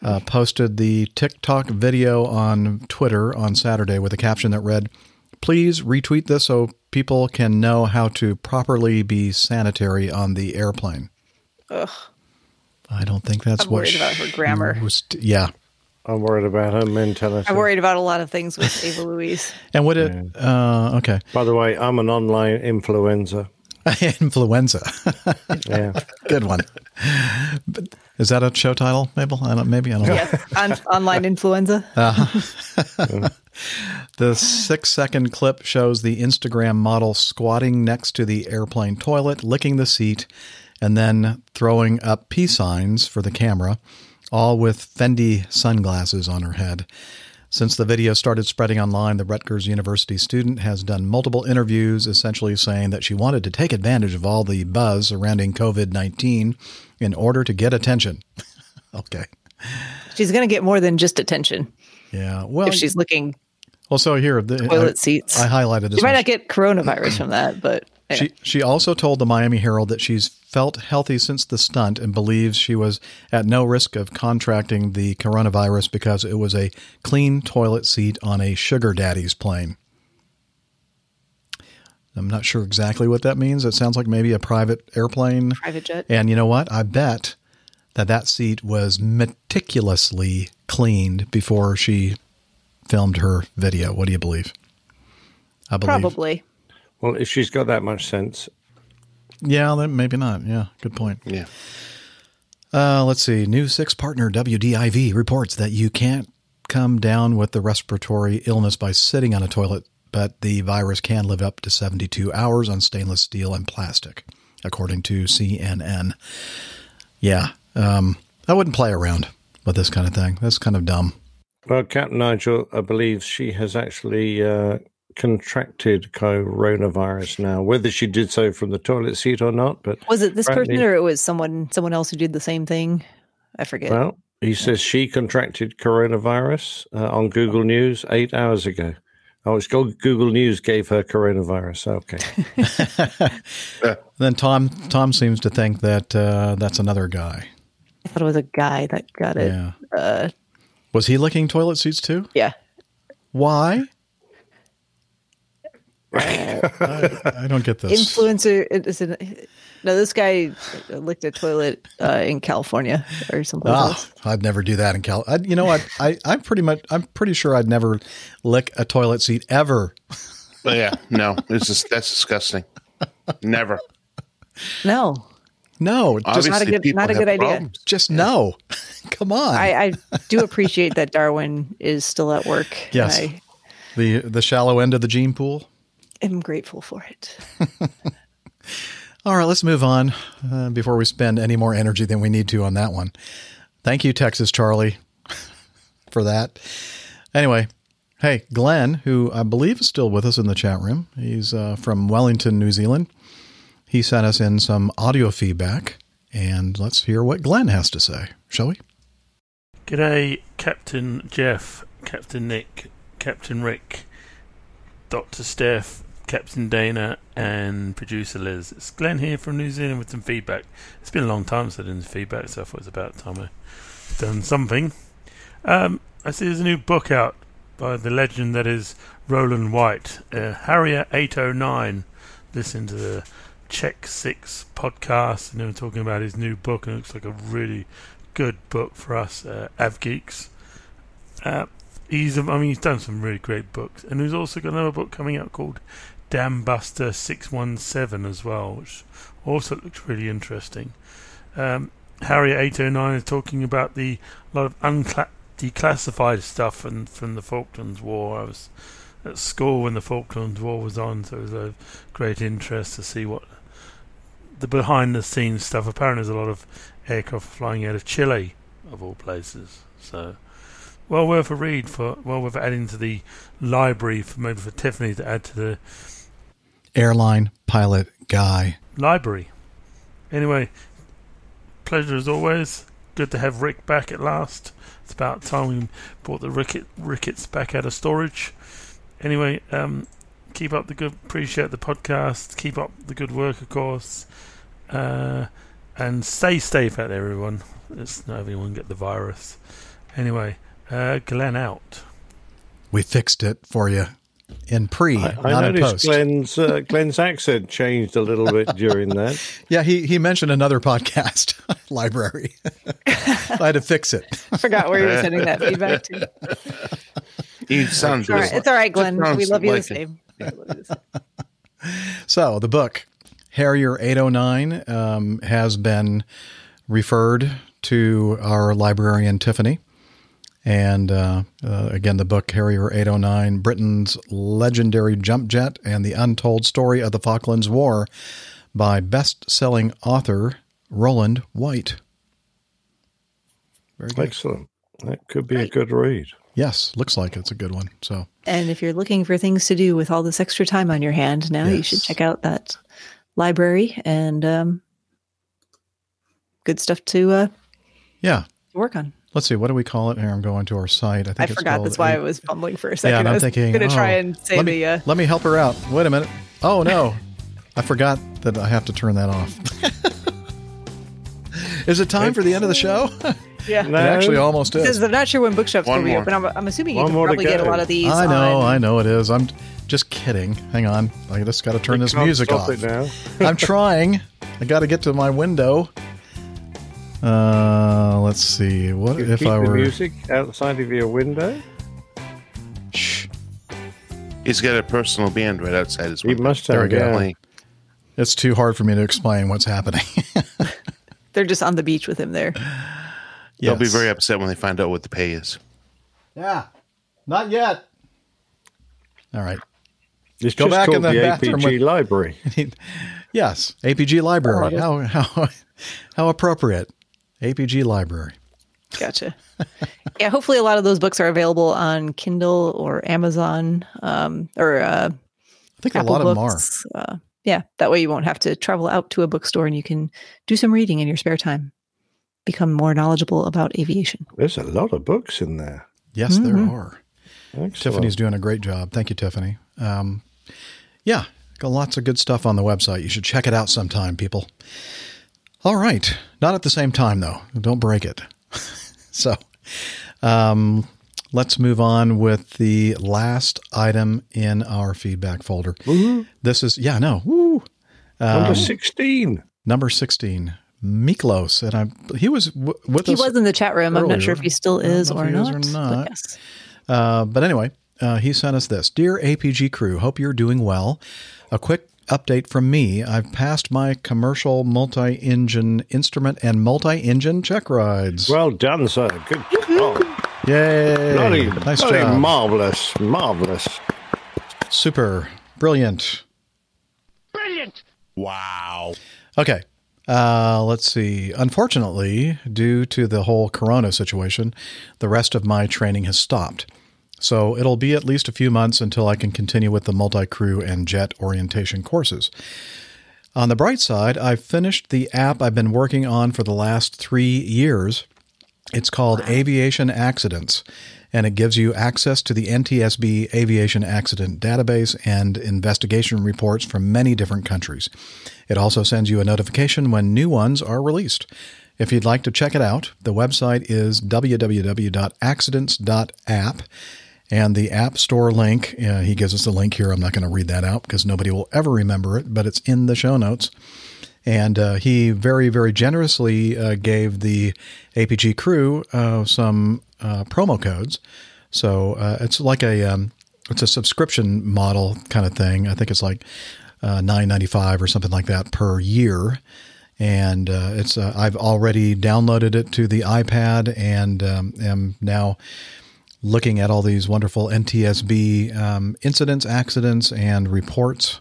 uh, posted the TikTok video on Twitter on Saturday with a caption that read, Please retweet this so people can know how to properly be sanitary on the airplane. Ugh. I don't think that's I'm what worried about her grammar. was. Yeah. I'm worried about her mentality. I'm worried about a lot of things with Ava [laughs] Louise. And would it? Uh, okay. By the way, I'm an online influencer. [laughs] Influenza. Yeah. [laughs] Good one. But is that a show title, Mabel? I don't, maybe I don't know. Yes, on, online influenza. Uh-huh. The six second clip shows the Instagram model squatting next to the airplane toilet, licking the seat, and then throwing up peace signs for the camera, all with Fendi sunglasses on her head. Since the video started spreading online, the Rutgers University student has done multiple interviews, essentially saying that she wanted to take advantage of all the buzz surrounding COVID 19 in order to get attention. [laughs] okay. She's going to get more than just attention Yeah. Well, if she's looking well, so here, the, toilet I, seats. I highlighted this. She might not get coronavirus from that, but She she also told the Miami Herald that she's felt healthy since the stunt and believes she was at no risk of contracting the coronavirus because it was a clean toilet seat on a sugar daddy's plane. I'm not sure exactly what that means. It sounds like maybe a private airplane. private jet. And you know what? I bet that that seat was meticulously cleaned before she filmed her video. What do you believe? I believe. Probably. Well, if she's got that much sense, Yeah, then maybe not. Yeah, good point. Yeah. Uh, let's see. New 6 partner WDIV reports that you can't come down with the respiratory illness by sitting on a toilet, but the virus can live up to 72 hours on stainless steel and plastic, according to CNN. Yeah, um, I wouldn't play around with this kind of thing. That's kind of dumb. well, Captain Nigel I believe she has actually uh, contracted coronavirus now. Whether she did so from the toilet seat or not, but Was it this person or it was someone someone else who did the same thing? I forget. Well, he says she contracted coronavirus uh, on Google News eight hours ago. Oh, it's Go- Google News gave her coronavirus. Okay. [laughs] [laughs] Then Tom Tom seems to think that uh, that's another guy. I thought it was a guy that got it. Yeah. Uh, Was he licking toilet seats too? yeah. Why? [laughs] I, I don't get this. Influencer. it- Is it, no, this guy licked a toilet uh, in California or someplace Ah, else. I'd never do that in Cal. I, you know what? I, I'm pretty much. I'm pretty sure I'd never lick a toilet seat ever. But yeah, no, it's just that's disgusting. Never. No, No, just Obviously, not a good, not a good idea. problems. just no. [laughs] Come on. I, I do appreciate that Darwin is still at work. [laughs] Yes. I the the shallow end of the gene pool. I'm grateful for it. [laughs] All right, let's move on uh, before we spend any more energy than we need to on that one. Thank you, Texas Charlie, for that. Anyway, hey, Glenn, who I believe is still with us in the chat room, he's uh, from Wellington, New Zealand. He sent us in some audio feedback, and let's hear what Glenn has to say, shall we? G'day, Captain Jeff, Captain Nick, Captain Rick, Dr. Steph, Captain Dana, and producer Liz. It's Glenn here from New Zealand with some feedback. It's been a long time since I did feedback, so I thought it was about time I done something. Um, I see there's a new book out by the legend that is Roland White, uh, Harrier 809. Listen to the Check Six podcast, and they were talking about his new book, and it looks like a really good book for us uh, Av Geeks. Uh, he's, I mean, he's done some really great books, and he's also got another book coming out called Dam Buster Six One Seven as well, which also looks really interesting. Um, Harrier Eight Oh Nine is talking about the a lot of uncla- declassified stuff from from the Falklands War. I was at school when the Falklands War was on, so it was a great interest to see what the behind the scenes stuff. Apparently, there's a lot of aircraft flying out of Chile, of all places. So, well worth a read for well worth adding to the library for maybe for Tiffany to add to the Airline pilot guy. library. Anyway, pleasure as always. Good to have Rick back at last. It's about time we brought the Ricket Rickets back out of storage. Anyway, um, keep up the good. Appreciate the podcast. Keep up the good work, of course. Uh, and stay safe out there, everyone. Let's not everyone get the virus. Anyway, uh, Glenn out. We fixed it for you in pre, I, I not in post. Glenn's uh, Glenn's accent changed a little bit during that. [laughs] Yeah, he, he mentioned another podcast [laughs] library. [laughs] I had to fix it. I forgot where you were sending that feedback to. He sounds It's all right, it's all right Glenn. sounds We love you the like same. So the book Harrier 809 um, has been referred to our librarian Tiffany. And uh, uh, again, the book Harrier 809 Britain's Legendary Jump Jet and the Untold Story of the Falklands War by best selling author Roland White. Very good. Excellent. That could be a good read. Yes, looks like it's a good one. So And if you're looking for things to do with all this extra time on your hand now, you should check out that library and um, good stuff to uh, yeah, work on. let's see. What do we call it? Here, I'm going to our site. I think I it's forgot. called That's why A- I was fumbling for a second. Yeah, second. and I I'm was thinking, going to try oh, and say let me, the. Uh, let me help her out. Wait a minute. Oh no, I forgot that I have to turn that off. [laughs] Is it time for the end of the show? [laughs] yeah. It actually almost Because is. they're not sure when bookshops One will more. reopen. I'm, I'm assuming you One can probably get a lot of these. I know, on- I know it is. I'm just kidding. Hang on. I just got to turn You this music off. it now. [laughs] I'm trying. I got to get to my window. Uh, let's see. What You if keep I the were? music outside of your window. Shh. He's got a personal band right outside his window. must There we go. Playing. It's too hard for me to explain what's happening. [laughs] They're just on the beach with him there. They'll be very upset when they find out what the pay is. Yeah, not yet. All right. It's Go just back in the, the bathroom APG with- library. [laughs] yes, APG library. it is. how how how appropriate. APG library. Gotcha. yeah, hopefully a lot of those books are available on Kindle or Amazon um, or uh, I think Apple a lot of them are. Books. Uh, yeah, that way you won't have to travel out to a bookstore and you can do some reading in your spare time. Become more knowledgeable about aviation. There's a lot of books in there. Yes, there Mhm. are. Excellent. Tiffany's doing a great job. Thank you, Tiffany. Um, yeah, got lots of good stuff on the website. You should check it out sometime, people. All right. Not at the same time, though. Don't break it. [laughs] so um, let's move on with the last item in our feedback folder. This is, yeah, no. Woo. Number Um, 16. Number 16. Miklos. And I, he was w- with He us. was in the chat room. I'm not sure if he still I don't is know or if he is not. but yes. Uh, but anyway, uh, he sent us this Dear APG crew, hope you're doing well. A quick update from me. I've passed my commercial multi engine instrument and multi engine check rides. Well done, sir. Good job. Yay! Bloody, nice bloody job. marvelous, marvelous. Super. Brilliant. Brilliant. Wow. Okay. Uh, let's see. Unfortunately, due to the whole corona situation, the rest of my training has stopped. So it'll be at least a few months until I can continue with the multi crew and jet orientation courses. On the bright side, I've finished the app I've been working on for the last three years. It's called Aviation Accidents, and it gives you access to the NTSB Aviation Accident Database and investigation reports from many different countries. It also sends you a notification when new ones are released. If you'd like to check it out, the website is www.accidents.app. And the App Store link, uh, he gives us the link here. I'm not going to read that out because nobody will ever remember it, but it's in the show notes. And uh, he very, very generously uh, gave the APG crew uh, some uh, promo codes. So uh, it's like a um, it's a subscription model kind of thing. I think it's like uh, nine ninety five or something like that per year. And it's I've already downloaded it to the iPad and um, am now looking at all these wonderful NTSB um, incidents, accidents, and reports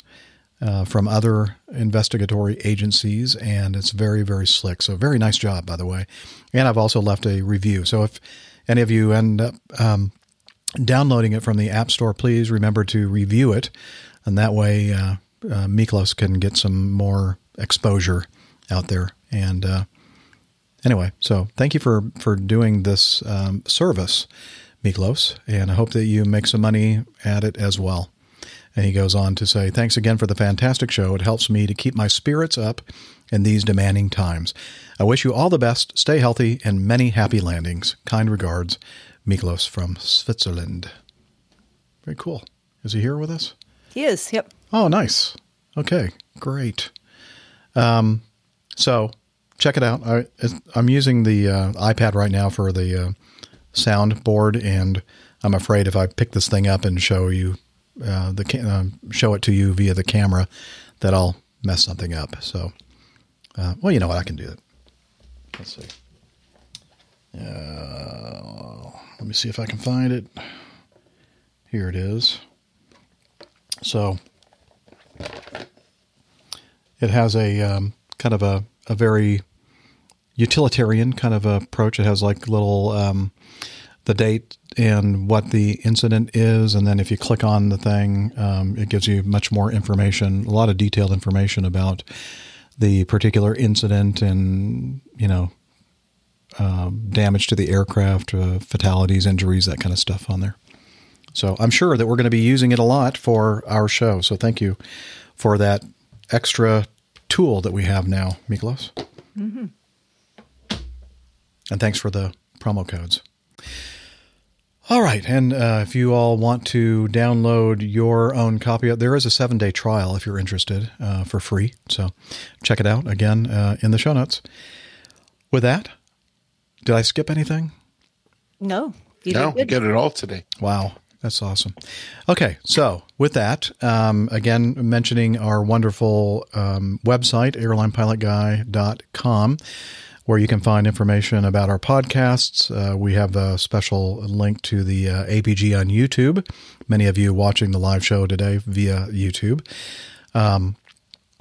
uh, from other investigatory agencies, and it's very, very slick. So, very nice job, by the way. And I've also left a review. So, if any of you end up um, downloading it from the App Store, please remember to review it, and that way uh, uh, Miklos can get some more exposure out there. And uh, anyway, so thank you for for doing this um, service, Miklos, and I hope that you make some money at it as well. And he goes on to say, Thanks again for the fantastic show. It helps me to keep my spirits up in these demanding times. I wish you all the best, stay healthy, and many happy landings. Kind regards, Miklos from Switzerland. Very cool. Is he here with us? He is. Yep. Oh, nice. Okay, great. Um, so check it out. I, I'm using the uh, iPad right now for the uh, soundboard, and I'm afraid if I pick this thing up and show you uh, the ca- uh, show it to you via the camera, that I'll mess something up. So, uh, well, you know what? I can do it. Let's see. Uh, let me see if I can find it. Here it is. So it has a um, kind of a, a very utilitarian kind of approach. It has like little um, the date and what the incident is, and then if you click on the thing, um, it gives you much more information, a lot of detailed information about the particular incident and you know um, damage to the aircraft, uh, fatalities, injuries, that kind of stuff on there. So I'm sure that we're going to be using it a lot for our show. So thank you for that extra tool that we have now, Miklos. Mm-hmm. And thanks for the promo codes. All right. And uh, if you all want to download your own copy, there is a seven day trial if you're interested uh, for free. So check it out again uh, in the show notes. With that, did I skip anything? No, you no, did we good. get it all today. Wow. That's awesome. Okay, so with that, um, again, mentioning our wonderful um, website, airlinepilotguy.com, where you can find information about our podcasts. Uh, we have a special link to the uh, APG on YouTube. Many of you watching the live show today via YouTube. Um,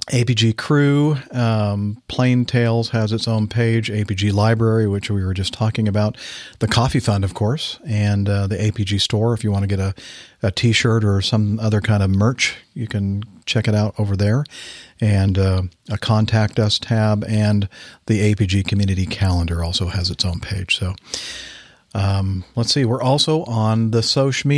APG Crew, um, Plane Tales has its own page, APG Library, which we were just talking about, the Coffee Fund, of course, and uh, the APG Store. If you want to get a, a t shirt or some other kind of merch, you can check it out over there. And uh, a Contact Us tab, and the APG Community Calendar also has its own page. So um, let's see, we're also on the Social.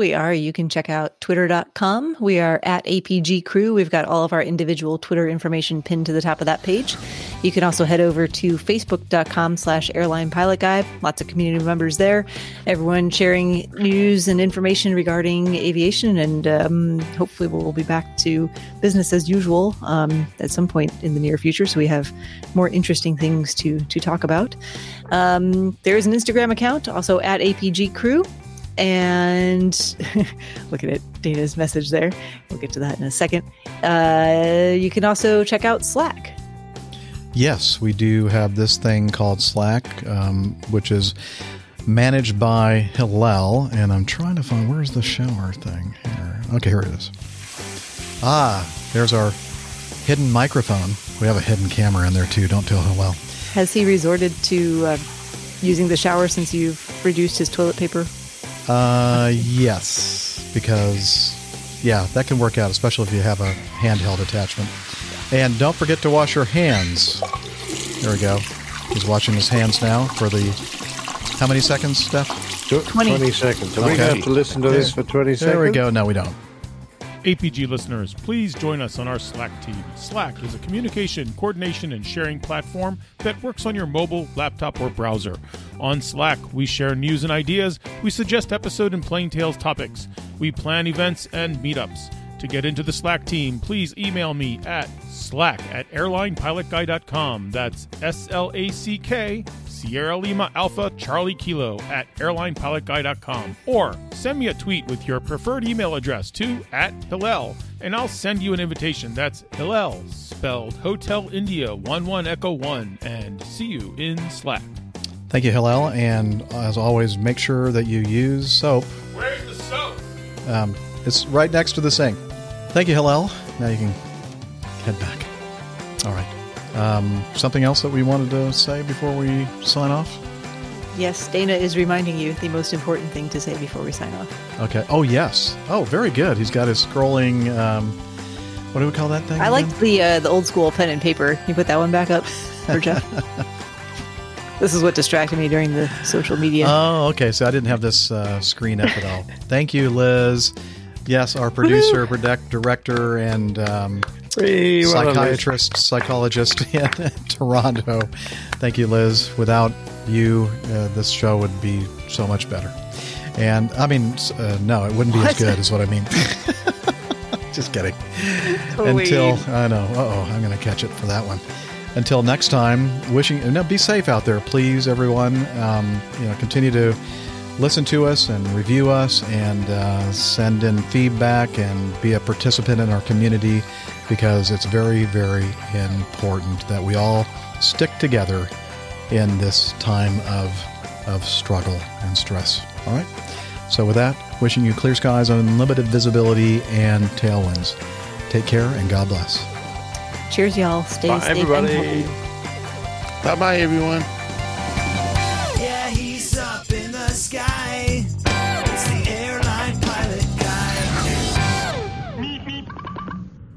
We are. You can check out twitter.com. We are at APG Crew. We've got all of our individual Twitter information pinned to the top of that page. You can also head over to facebook.com slash airline pilot guy. Lots of community members there. Everyone sharing news and information regarding aviation. And um, hopefully we'll be back to business as usual um, at some point in the near future. So we have more interesting things to, to talk about. Um, there is an Instagram account also at APG Crew and [laughs] look at it dana's message there we'll get to that in a second uh, you can also check out slack Yes, we do have this thing called Slack, um, which is managed by Hillel. And I'm trying to find where's the shower thing here. Okay, here it is. Ah, there's our hidden microphone. We have a hidden camera in there too. Don't tell Hillel. has he resorted to uh, using the shower since you've reduced his toilet paper Uh, yes, because yeah, that can work out, especially if you have a handheld attachment. And don't forget to wash your hands. There we go. He's washing his hands now for the how many seconds, Steph? Tw- 20. seconds. Are we gonna have to listen to this for 20 seconds? There we go. No, we don't. APG listeners, please join us on our Slack team. Slack is a communication, coordination, and sharing platform that works on your mobile, laptop, or browser. On Slack, we share news and ideas, we suggest episode and plane tales topics, we plan events and meetups. To get into the Slack team, please email me at slack at airlinepilotguy.com. That's S L A C K Sierra Lima Alpha Charlie Kilo at airlinepilotguy.com or send me a tweet with your preferred email address to at Hillel and I'll send you an invitation. That's Hillel, spelled Hotel India 11 Echo 1, and see you in Slack. Thank you, Hillel. And as always, make sure that you use soap. Where's the soap? Um, it's right next to the sink. Thank you, Hillel. Now you can head back. All right. Um, something else that we wanted to say before we sign off? yes dana is reminding you the most important thing to say before we sign off Okay. Oh, yes. Oh, very good. He's got his scrolling. Um, what do we call that thing? i again? liked the uh, the old school pen and paper Can you put that one back up for jeff [laughs] this is what distracted me during the social media Oh, okay. So I didn't have this uh, screen up at all. [laughs] Thank you, Liz. Yes, our producer, product, director, and um, Hey, well psychiatrist, psychologist [laughs] in Toronto. Thank you, Liz. Without you, uh, this show would be so much better. And I mean, uh, no, it wouldn't be as good as what I mean. [laughs] Just kidding. Until I know. Uh oh, I'm going to catch it for that one. Until next time, wishing. No, be safe out there, please, everyone. Um, you know, continue to listen to us and review us and uh, send in feedback and be a participant in our community because it's very, very important that we all stick together in this time of of struggle and stress. All right. So with that, wishing you clear skies, unlimited visibility, and tailwinds. Take care and God bless. cheers y'all stay Bye, safe everybody. Bye bye, everyone.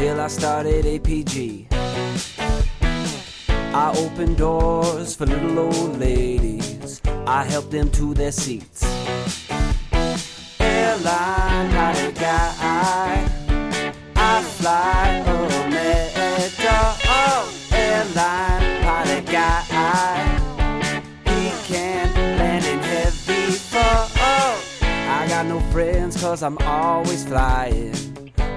till I started APG. I opened doors for little old ladies, I helped them to their seats. Airline pilot guy, I fly Omega. Oh, airline pilot guy, he can land in heavy fall. I got no friends cause I'm always flying.